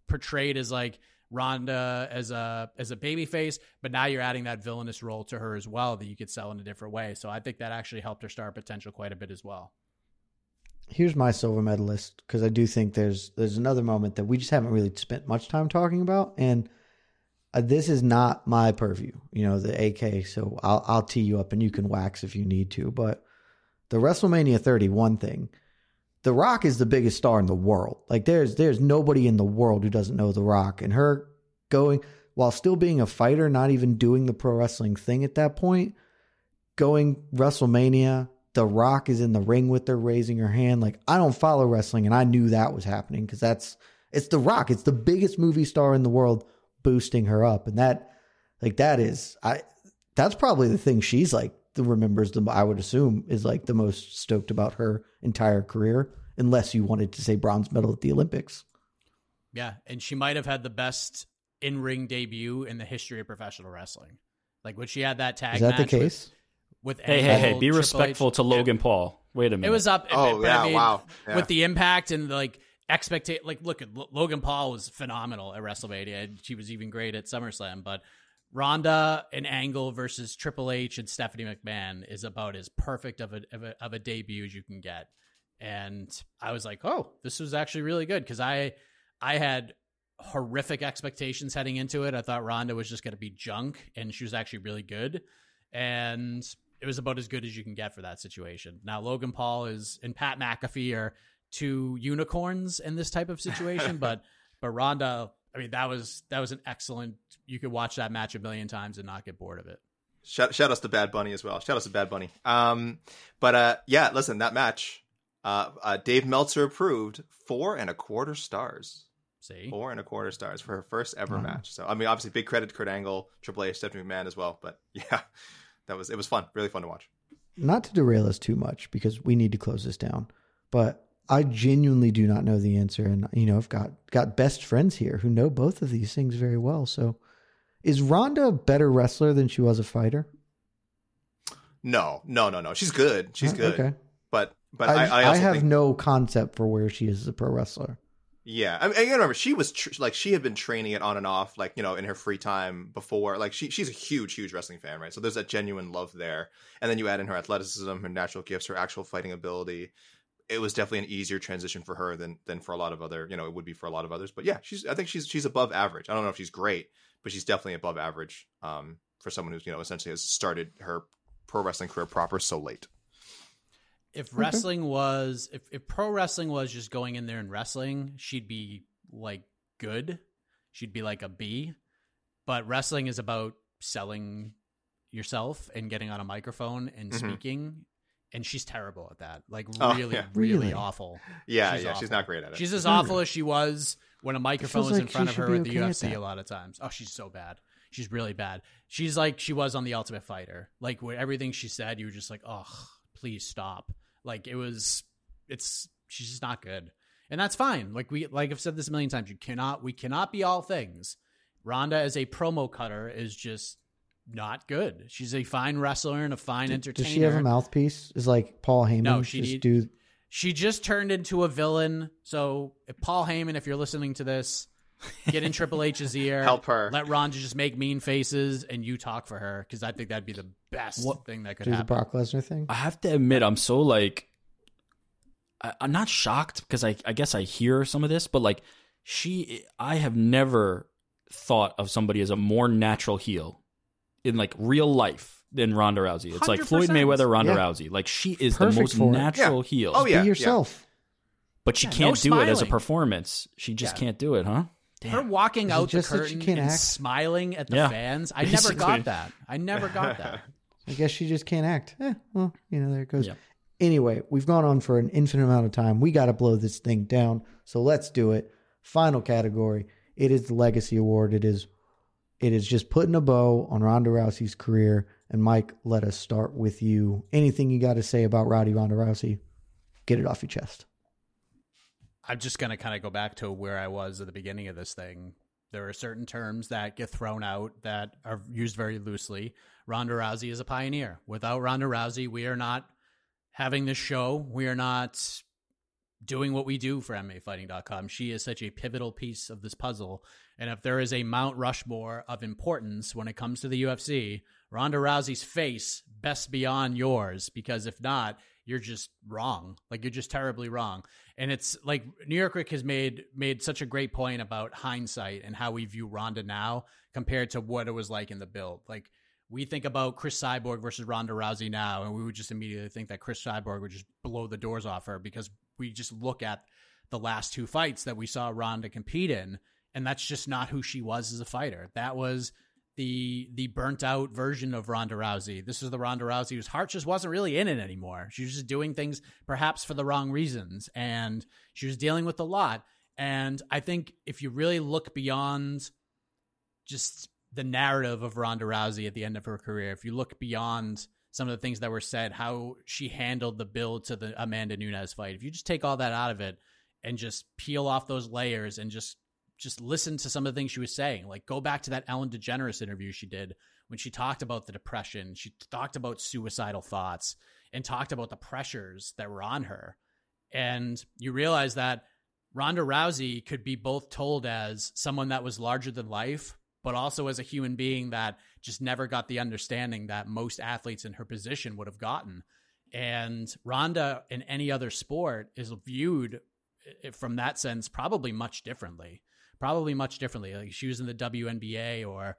portrayed as like Ronda as a as a baby face, but now you're adding that villainous role to her as well that you could sell in a different way. So I think that actually helped her star potential quite a bit as well. Here's my silver medalist because I do think there's there's another moment that we just haven't really spent much time talking about, and uh, this is not my purview. You know, the AK. So I'll I'll tee you up and you can wax if you need to. But the WrestleMania 31 thing, The Rock is the biggest star in the world. Like there's there's nobody in the world who doesn't know The Rock, and her going while still being a fighter, not even doing the pro wrestling thing at that point, going WrestleMania. The Rock is in the ring with her, raising her hand. Like I don't follow wrestling, and I knew that was happening because that's it's The Rock. It's the biggest movie star in the world, boosting her up, and that like that is I. That's probably the thing she's like the remembers the I would assume is like the most stoked about her entire career, unless you wanted to say bronze medal at the Olympics. Yeah, and she might have had the best in-ring debut in the history of professional wrestling. Like when she had that tag Is that the match with- case? With, Hey, hey, hey! Be Triple respectful H. to Logan Paul. Wait a minute. It was up. Oh, but yeah, I mean, wow. Yeah. With the impact and like expectation, like look at Lo- Logan Paul was phenomenal at WrestleMania. and She was even great at SummerSlam, but Ronda and Angle versus Triple H and Stephanie McMahon is about as perfect of a, of a of a debut as you can get. And I was like, oh, this was actually really good because I I had horrific expectations heading into it. I thought Ronda was just going to be junk, and she was actually really good. And it was about as good as you can get for that situation. Now, Logan Paul is and Pat McAfee are two unicorns in this type of situation, but but Ronda, I mean, that was that was an excellent. You could watch that match a million times and not get bored of it. Shout, shout outs to Bad Bunny as well. Shout outs to Bad Bunny. Um, but uh, yeah, listen, that match, uh, uh, Dave Meltzer approved four and a quarter stars. See, Four and a quarter stars for her first ever match. So I mean, obviously, big credit to Kurt Angle, Triple H, Stephanie McMahon as well. But yeah, that was it was fun, really fun to watch. Not to derail us too much because we need to close this down, but I genuinely do not know the answer, and you know, I've got got best friends here who know both of these things very well. So, is Ronda a better wrestler than she was a fighter? No, no, no, no. She's good. She's good. okay. But but I, I, I, have think, no concept for where she is as a pro wrestler. Yeah, I mean, remember she was tr- like she had been training it on and off, like you know, in her free time before. Like she she's a huge, huge wrestling fan, right? So there's that genuine love there, and then you add in her athleticism, her natural gifts, her actual fighting ability. It was definitely an easier transition for her than than for a lot of other, you know, it would be for a lot of others. But yeah, she's I think she's she's above average. I don't know if she's great, but she's definitely above average um, for someone who's you know essentially has started her pro wrestling career proper so late. If wrestling was if, if pro wrestling was just going in there and wrestling, she'd be like good. She'd be like a B. But wrestling is about selling yourself and getting on a microphone and speaking. And she's terrible at that. Like Mm-hmm. Oh, really, yeah. really Really? awful. Yeah, She's yeah, awful. she's not great at it. She's as awful as she was when a microphone was in like front of her at the okay UFC a lot of times. Oh, she's so bad. She's really bad. She's like she was on the Ultimate Fighter. Like where everything she said, you were just like, oh, please stop. Like it was, it's she's just not good, and that's fine. Like we, like I've said this a million times, you cannot, we cannot be all things. Ronda as a promo cutter is just not good. She's a fine wrestler and a fine entertainer. Does she have a mouthpiece? Is like Paul Heyman? No, she just need- do. She just turned into a villain. So, if Paul Heyman, if you're listening to this, get in Triple H's ear. Help her. Let Ronda just make mean faces and you talk for her because I think that'd be the best thing that could Do the. Brock Lesnar thing. I have to admit, I'm so like, I, I'm not shocked because I, I guess I hear some of this, but like, she, I have never thought of somebody as a more natural heel in like real life than Ronda Rousey. It's like Floyd Mayweather, Ronda Yeah. Rousey. Like, she is Perfect the most natural Yeah. heel. Oh, yeah. be yourself. But she Yeah, can't no do it as a performance. She just Yeah. can't do it, huh? Her walking out the just that curtain and act? smiling at the Yeah, fans, I never got that. I never got that. I guess she just can't act. Eh, well, you know, there it goes. Yeah. Anyway, we've gone on for an infinite amount of time. We got to blow this thing down. So let's do it. Final category. It is the Legacy Award. It is it is just putting a bow on Ronda Rousey's career. And Mike, let us start with you. Anything you got to say about Rowdy Ronda Rousey? Get it off your chest. I'm just going to kind of go back to where I was at the beginning of this thing. There are certain terms that get thrown out that are used very loosely. Ronda Rousey is a pioneer. Without Ronda Rousey, we are not having this show. We are not doing what we do for MMAfighting.com. She is such a pivotal piece of this puzzle. And if there is a Mount Rushmore of importance when it comes to the UFC, Ronda Rousey's face best beyond yours, because if not, you're just wrong. Like you're just terribly wrong. And it's like New York Rick has made made such a great point about hindsight and how we view Ronda now compared to what it was like in the build. Like we think about Cris Cyborg versus Ronda Rousey now, and we would just immediately think that Cris Cyborg would just blow the doors off her because we just look at the last two fights that we saw Ronda compete in, and that's just not who she was as a fighter. That was the the burnt out version of Ronda Rousey. This is the Ronda Rousey whose heart just wasn't really in it anymore. She was just doing things perhaps for the wrong reasons, and she was dealing with a lot. And I think if you really look beyond just the narrative of Ronda Rousey at the end of her career, if you look beyond some of the things that were said, how she handled the build to the Amanda Nunes fight, if you just take all that out of it and just peel off those layers and just just listen to some of the things she was saying, like go back to that Ellen DeGeneres interview she did when she talked about the depression, she talked about suicidal thoughts and talked about the pressures that were on her. And you realize that Ronda Rousey could be both told as someone that was larger than life, but also as a human being that just never got the understanding that most athletes in her position would have gotten. And Ronda in any other sport is viewed eh, from that sense, probably much differently. Probably much differently. Like she was in the WNBA or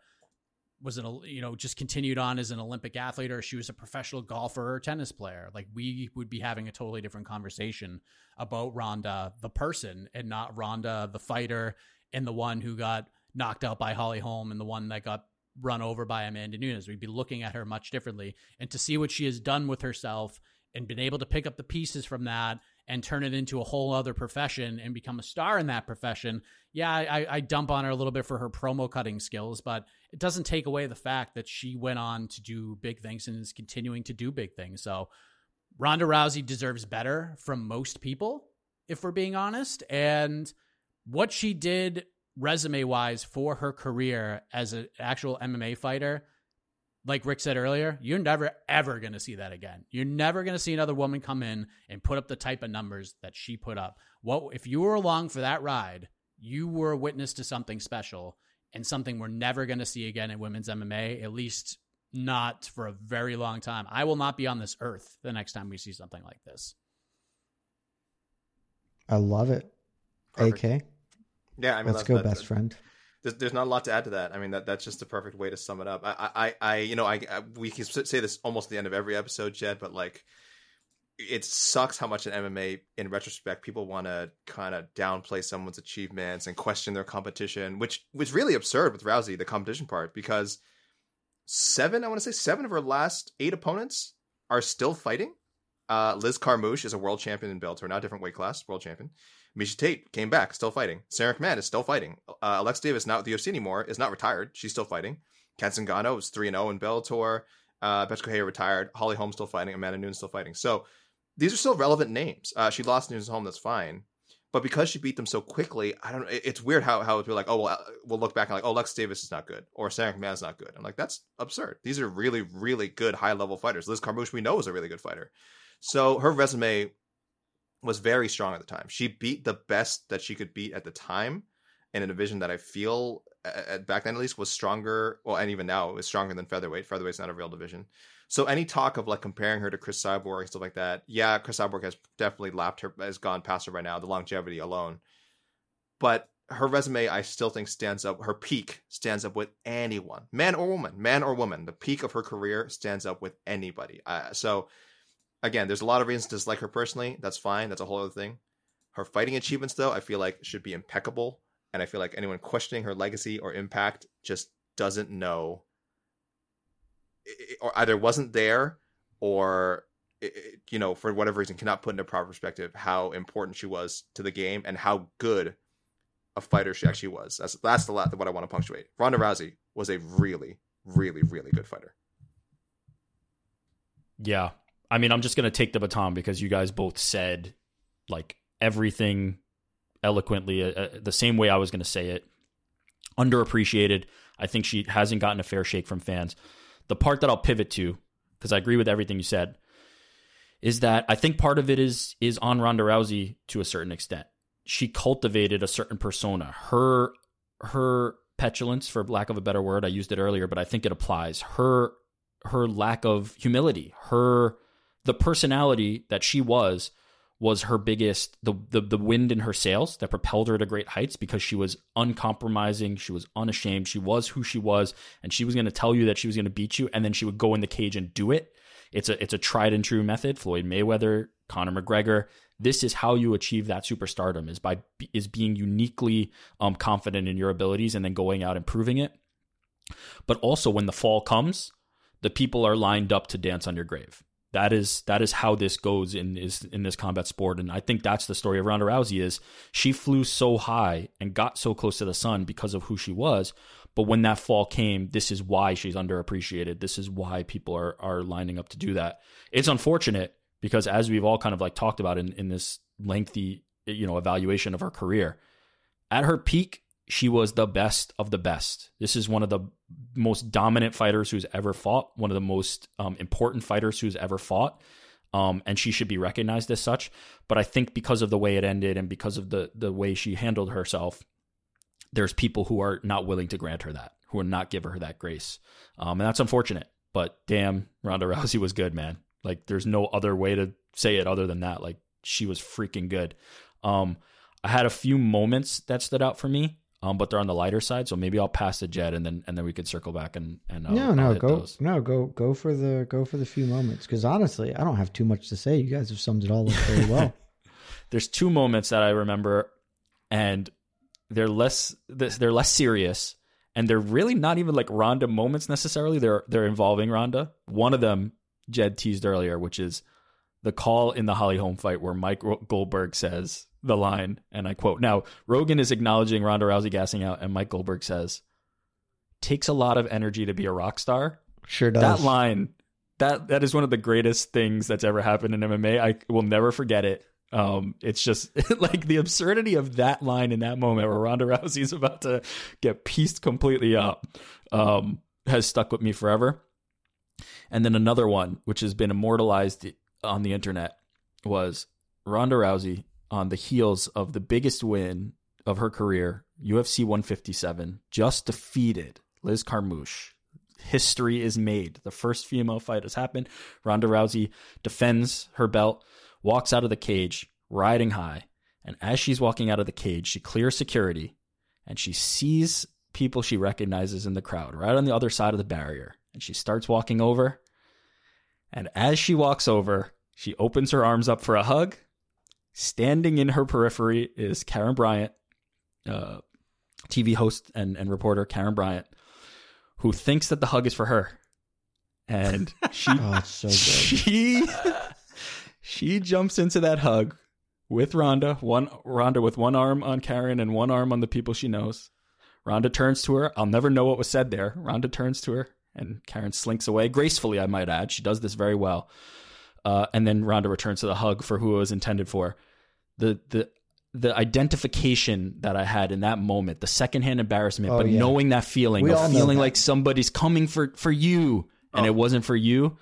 was an you know just continued on as an Olympic athlete or she was a professional golfer or tennis player. Like we would be having a totally different conversation about Ronda the person and not Ronda the fighter and the one who got knocked out by Holly Holm and the one that got run over by Amanda Nunes. We'd be looking at her much differently and to see what she has done with herself and been able to pick up the pieces from that and turn it into a whole other profession and become a star in that profession. Yeah, I, I, dump on her a little bit for her promo cutting skills, but it doesn't take away the fact that she went on to do big things and is continuing to do big things. So Ronda Rousey deserves better from most people, if we're being honest. And what she did resume wise for her career as an actual MMA fighter like Rick said earlier, you're never ever going to see that again. You're never going to see another woman come in and put up the type of numbers that she put up. What if you were along for that ride, you were a witness to something special and something we're never going to see again in women's MMA, at least not for a very long time. I will not be on this earth the next time we see something like this. I love it. Perfect. AK. Yeah, I mean, let's go, best friend there's, there's not a lot to add to that. I mean, that that's just the perfect way to sum it up. I, I, I you know, I, I we can say this almost the end of every episode, Jed, but like, it sucks how much in MMA, in retrospect, people want to kind of downplay someone's achievements and question their competition, which was really absurd with Rousey, the competition part, because seven, I want to say seven of her last eight opponents are still fighting. Uh, Liz Carmouche is a world champion in Bellator, now different weight class, world champion. Miesha Tate came back, still fighting. Sara McMann is still fighting. Uh, Alex Davis, not with the UFC anymore, is not retired. She's still fighting. Kat Zingano is 3 0 in Bellator. Uh, Correia retired. Holly Holm still fighting. Amanda Nunes still fighting. So these are still relevant names. Uh, she lost Nunes Holm, that's fine. But because she beat them so quickly, I don't. It's weird how how it's like, oh well, we'll look back and like, oh, Lex Davis is not good, or Sara McMann is not good. I'm like, that's absurd. These are really, really good high level fighters. Liz Carmouche, we know, is a really good fighter. So her resume was very strong at the time. She beat the best that she could beat at the time in a division that I feel at back then at least was stronger. Well, and even now is stronger than featherweight. Featherweight's not a real division. So any talk of like comparing her to Cris Cyborg and stuff like that, yeah, Cris Cyborg has definitely lapped her, has gone past her right now. The longevity alone, but her resume, I still think stands up. Her peak stands up with anyone, man or woman, man or woman. The peak of her career stands up with anybody. Uh, so again, there's a lot of reasons to dislike her personally. That's fine. That's a whole other thing. Her fighting achievements, though, I feel like should be impeccable. And I feel like anyone questioning her legacy or impact just doesn't know, or either wasn't there, or you know, for whatever reason, cannot put into proper perspective how important she was to the game and how good a fighter she actually was. That's that's the lot that what I want to punctuate. Ronda Rousey was a really, really, really good fighter. Yeah, I mean, I'm just going to take the baton because you guys both said like everything eloquently uh, uh the same way I was going to say it. Underappreciated. I think she hasn't gotten a fair shake from fans. The part that I'll pivot to, because I agree with everything you said, is that I think part of it is is on Ronda Rousey to a certain extent. She cultivated a certain persona. Her her petulance, for lack of a better word, I used it earlier, but I think it applies. Her her lack of humility, her the personality that she was was her biggest the, the the wind in her sails that propelled her to great heights because she was uncompromising she was unashamed she was who she was and she was going to tell you that she was going to beat you and then she would go in the cage and do it. It's a it's a tried and true method floyd mayweather conor mcgregor. This is how you achieve that superstardom is by is being uniquely um, confident in your abilities and then going out and proving it. But also when the fall comes the people are lined up to dance on your grave that is that is how this goes in is in this combat sport. And i think that's the story of ronda rousey is she flew so high and got so close to the sun because of who she was. But when that fall came this is why she's underappreciated. This is why people are are lining up to do that. It's unfortunate because as we've all kind of like talked about in in this lengthy you know evaluation of her career at her peak she was the best of the best. This is one of the most dominant fighters who's ever fought, one of the most um, important fighters who's ever fought. Um, and she should be recognized as such. But I think because of the way it ended and because of the the way she handled herself, there's people who are not willing to grant her that, who are not give her that grace, um, and that's unfortunate. But damn, Ronda Rousey was good, man. Like there's no other way to say it other than that. Like she was freaking good. Um, I had a few moments that stood out for me, um, but they're on the lighter side. So maybe I'll pass the Jed, and then and then we could circle back and and I'll, no, I'll no, go, those. no, go, go for the, go for the few moments. Because honestly, I don't have too much to say. You guys have summed it all up very well. There's two moments that I remember, and they're less they're less serious, and they're really not even like Ronda moments necessarily. They're they're involving Ronda. One of them Jed teased earlier, which is the call in the Holly Holm fight where Mike Goldberg says the line, and I quote: "Now Rogan is acknowledging Ronda Rousey gassing out, and Mike Goldberg says." Takes a lot of energy to be a rock star. Sure does. That line, that that is one of the greatest things that's ever happened in MMA. I will never forget it. Um, it's just like the absurdity of that line in that moment where Ronda Rousey is about to get pieced completely up um, has stuck with me forever. And then another one, which has been immortalized on the internet, was Ronda Rousey on the heels of the biggest win of her career, UFC 157, just defeated Liz Carmouche. History is made. The first female fight has happened. Ronda Rousey defends her belt, walks out of the cage, riding high. And as she's walking out of the cage, she clears security and she sees people she recognizes in the crowd right on the other side of the barrier. And she starts walking over. And as she walks over, she opens her arms up for a hug. Standing in her periphery is Karyn Bryant, uh, TV host and, and reporter Karyn Bryant, who thinks that the hug is for her. And she Oh, so good. she she jumps into that hug with Ronda, one Ronda with one arm on Karyn and one arm on the people she knows. Ronda turns to her. I'll never know what was said there. Ronda turns to her, and Karyn slinks away gracefully. I might add, she does this very well. Uh, and then Ronda returns to the hug for who it was intended for. The the the identification that I had in that moment, the secondhand embarrassment, Oh, but yeah. knowing that feeling We of feeling like somebody's coming for for you, and Oh. it wasn't for you.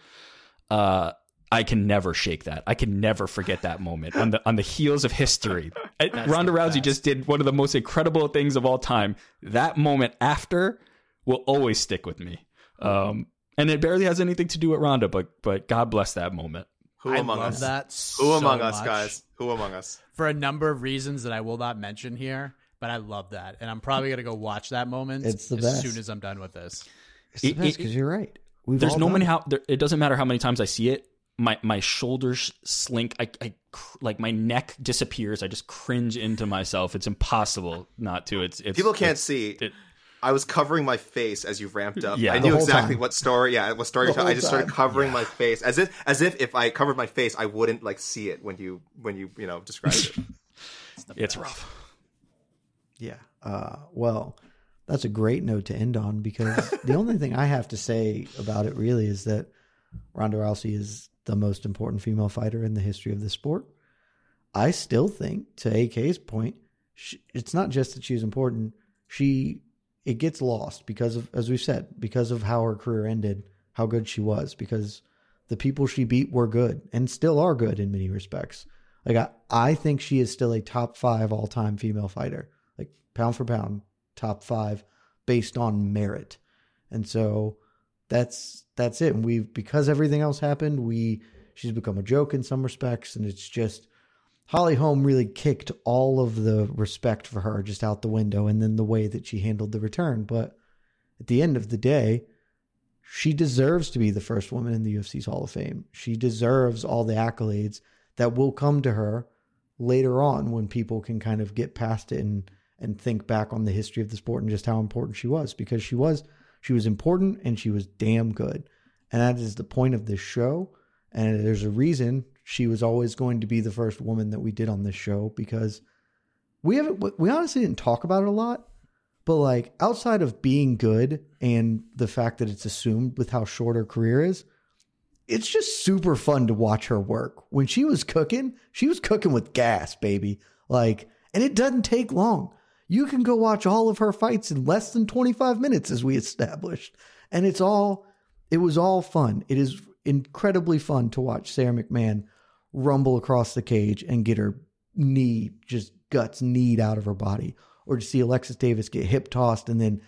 Uh, I can never shake that. I can never forget that moment on the on the heels of history. Ronda Rousey just did one of the most incredible things of all time. That moment after will always stick with me. Um, and it barely has anything to do with Ronda, but but God bless that moment. Who I among love us? that Who so among us, much guys? Who among us? For a number of reasons that I will not mention here, but I love that, and I'm probably gonna go watch that moment It's the as best. soon as I'm done with this. It's the It- best it- because you're right. We've There's no done many how there, it doesn't matter how many times I see it. My my shoulders slink. I, I cr- like my neck disappears. I just cringe into myself. It's impossible not to. It's, it's People can't it's- see. it- I was covering my face as you ramped up. Yeah. I knew exactly time. what story. Yeah, what story. The to- I just started time. covering my face as if as if if I covered my face, I wouldn't like see it when you when you you know described it. It's rough. Yeah. Uh, well, that's a great note to end on because the only thing I have to say about it really is that Ronda Rousey is the most important female fighter in the history of the sport. I still think, to AK's point, she, it's not just that she's important. She it gets lost because of, as we've said, because of how her career ended, how good she was, because the people she beat were good and still are good in many respects. Like I, I think she is still a top five all time female fighter, like pound for pound, top five based on merit. And so that's that's it. And we've because everything else happened, we she's become a joke in some respects, and it's just Holly Holm really kicked all of the respect for her just out the window, and then the way that she handled the return. But at the end of the day, she deserves to be the first woman in the UFC's Hall of Fame. She deserves all the accolades that will come to her later on when people can kind of get past it and and think back on the history of the sport and just how important she was because she was she was important and she was damn good. And that is the point of this show. And there's a reason she was always going to be the first woman that we did on this show because we haven't we honestly didn't talk about it a lot but like outside of being good and the fact that it's assumed with how short her career is, it's just super fun to watch her work. When she was cooking, she was cooking with gas, baby. Like, and it doesn't take long. You can go watch all of her fights in less than 25 minutes, as we established. And it's all, it was all fun. It is incredibly fun to watch Sara McMann rumble across the cage and get her knee, just guts kneed out of her body, or to see Alexis Davis get hip tossed and then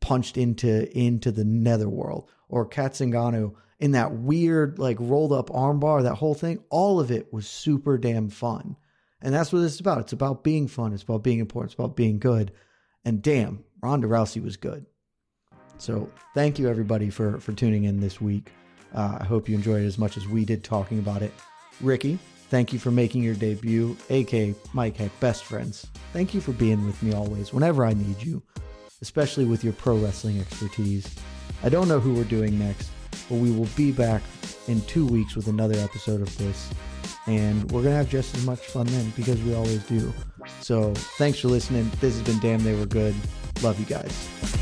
punched into into the netherworld, or Kat Zingano in that weird like rolled up armbar, that whole thing. All of it was super damn fun, And that's what this is about. It's about being fun. It's about being important. It's about being good. And damn, Ronda Rousey was good. So thank you everybody for for tuning in this week. Uh, I hope you enjoyed it as much as we did talking about it. Ricky, thank you for making your debut. AK Mike Heck, best friends. Thank you for being with me always whenever I need you, especially with your pro wrestling expertise. I don't know who we're doing next, but we will be back in two weeks with another episode of this. And we're going to have just as much fun then because we always do. So thanks for listening. This has been Damn They Were Good. Love you guys.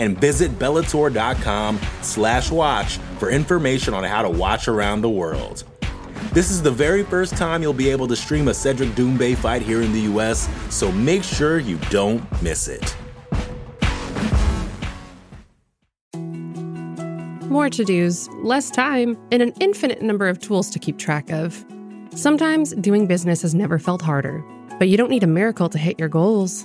And visit Bellator.com slash watch for information on how to watch around the world. This is the very first time you'll be able to stream a Cedric Doumbé fight here in the US, so make sure you don't miss it. More to dos, less time, and an infinite number of tools to keep track of. Sometimes doing business has never felt harder, but you don't need a miracle to hit your goals.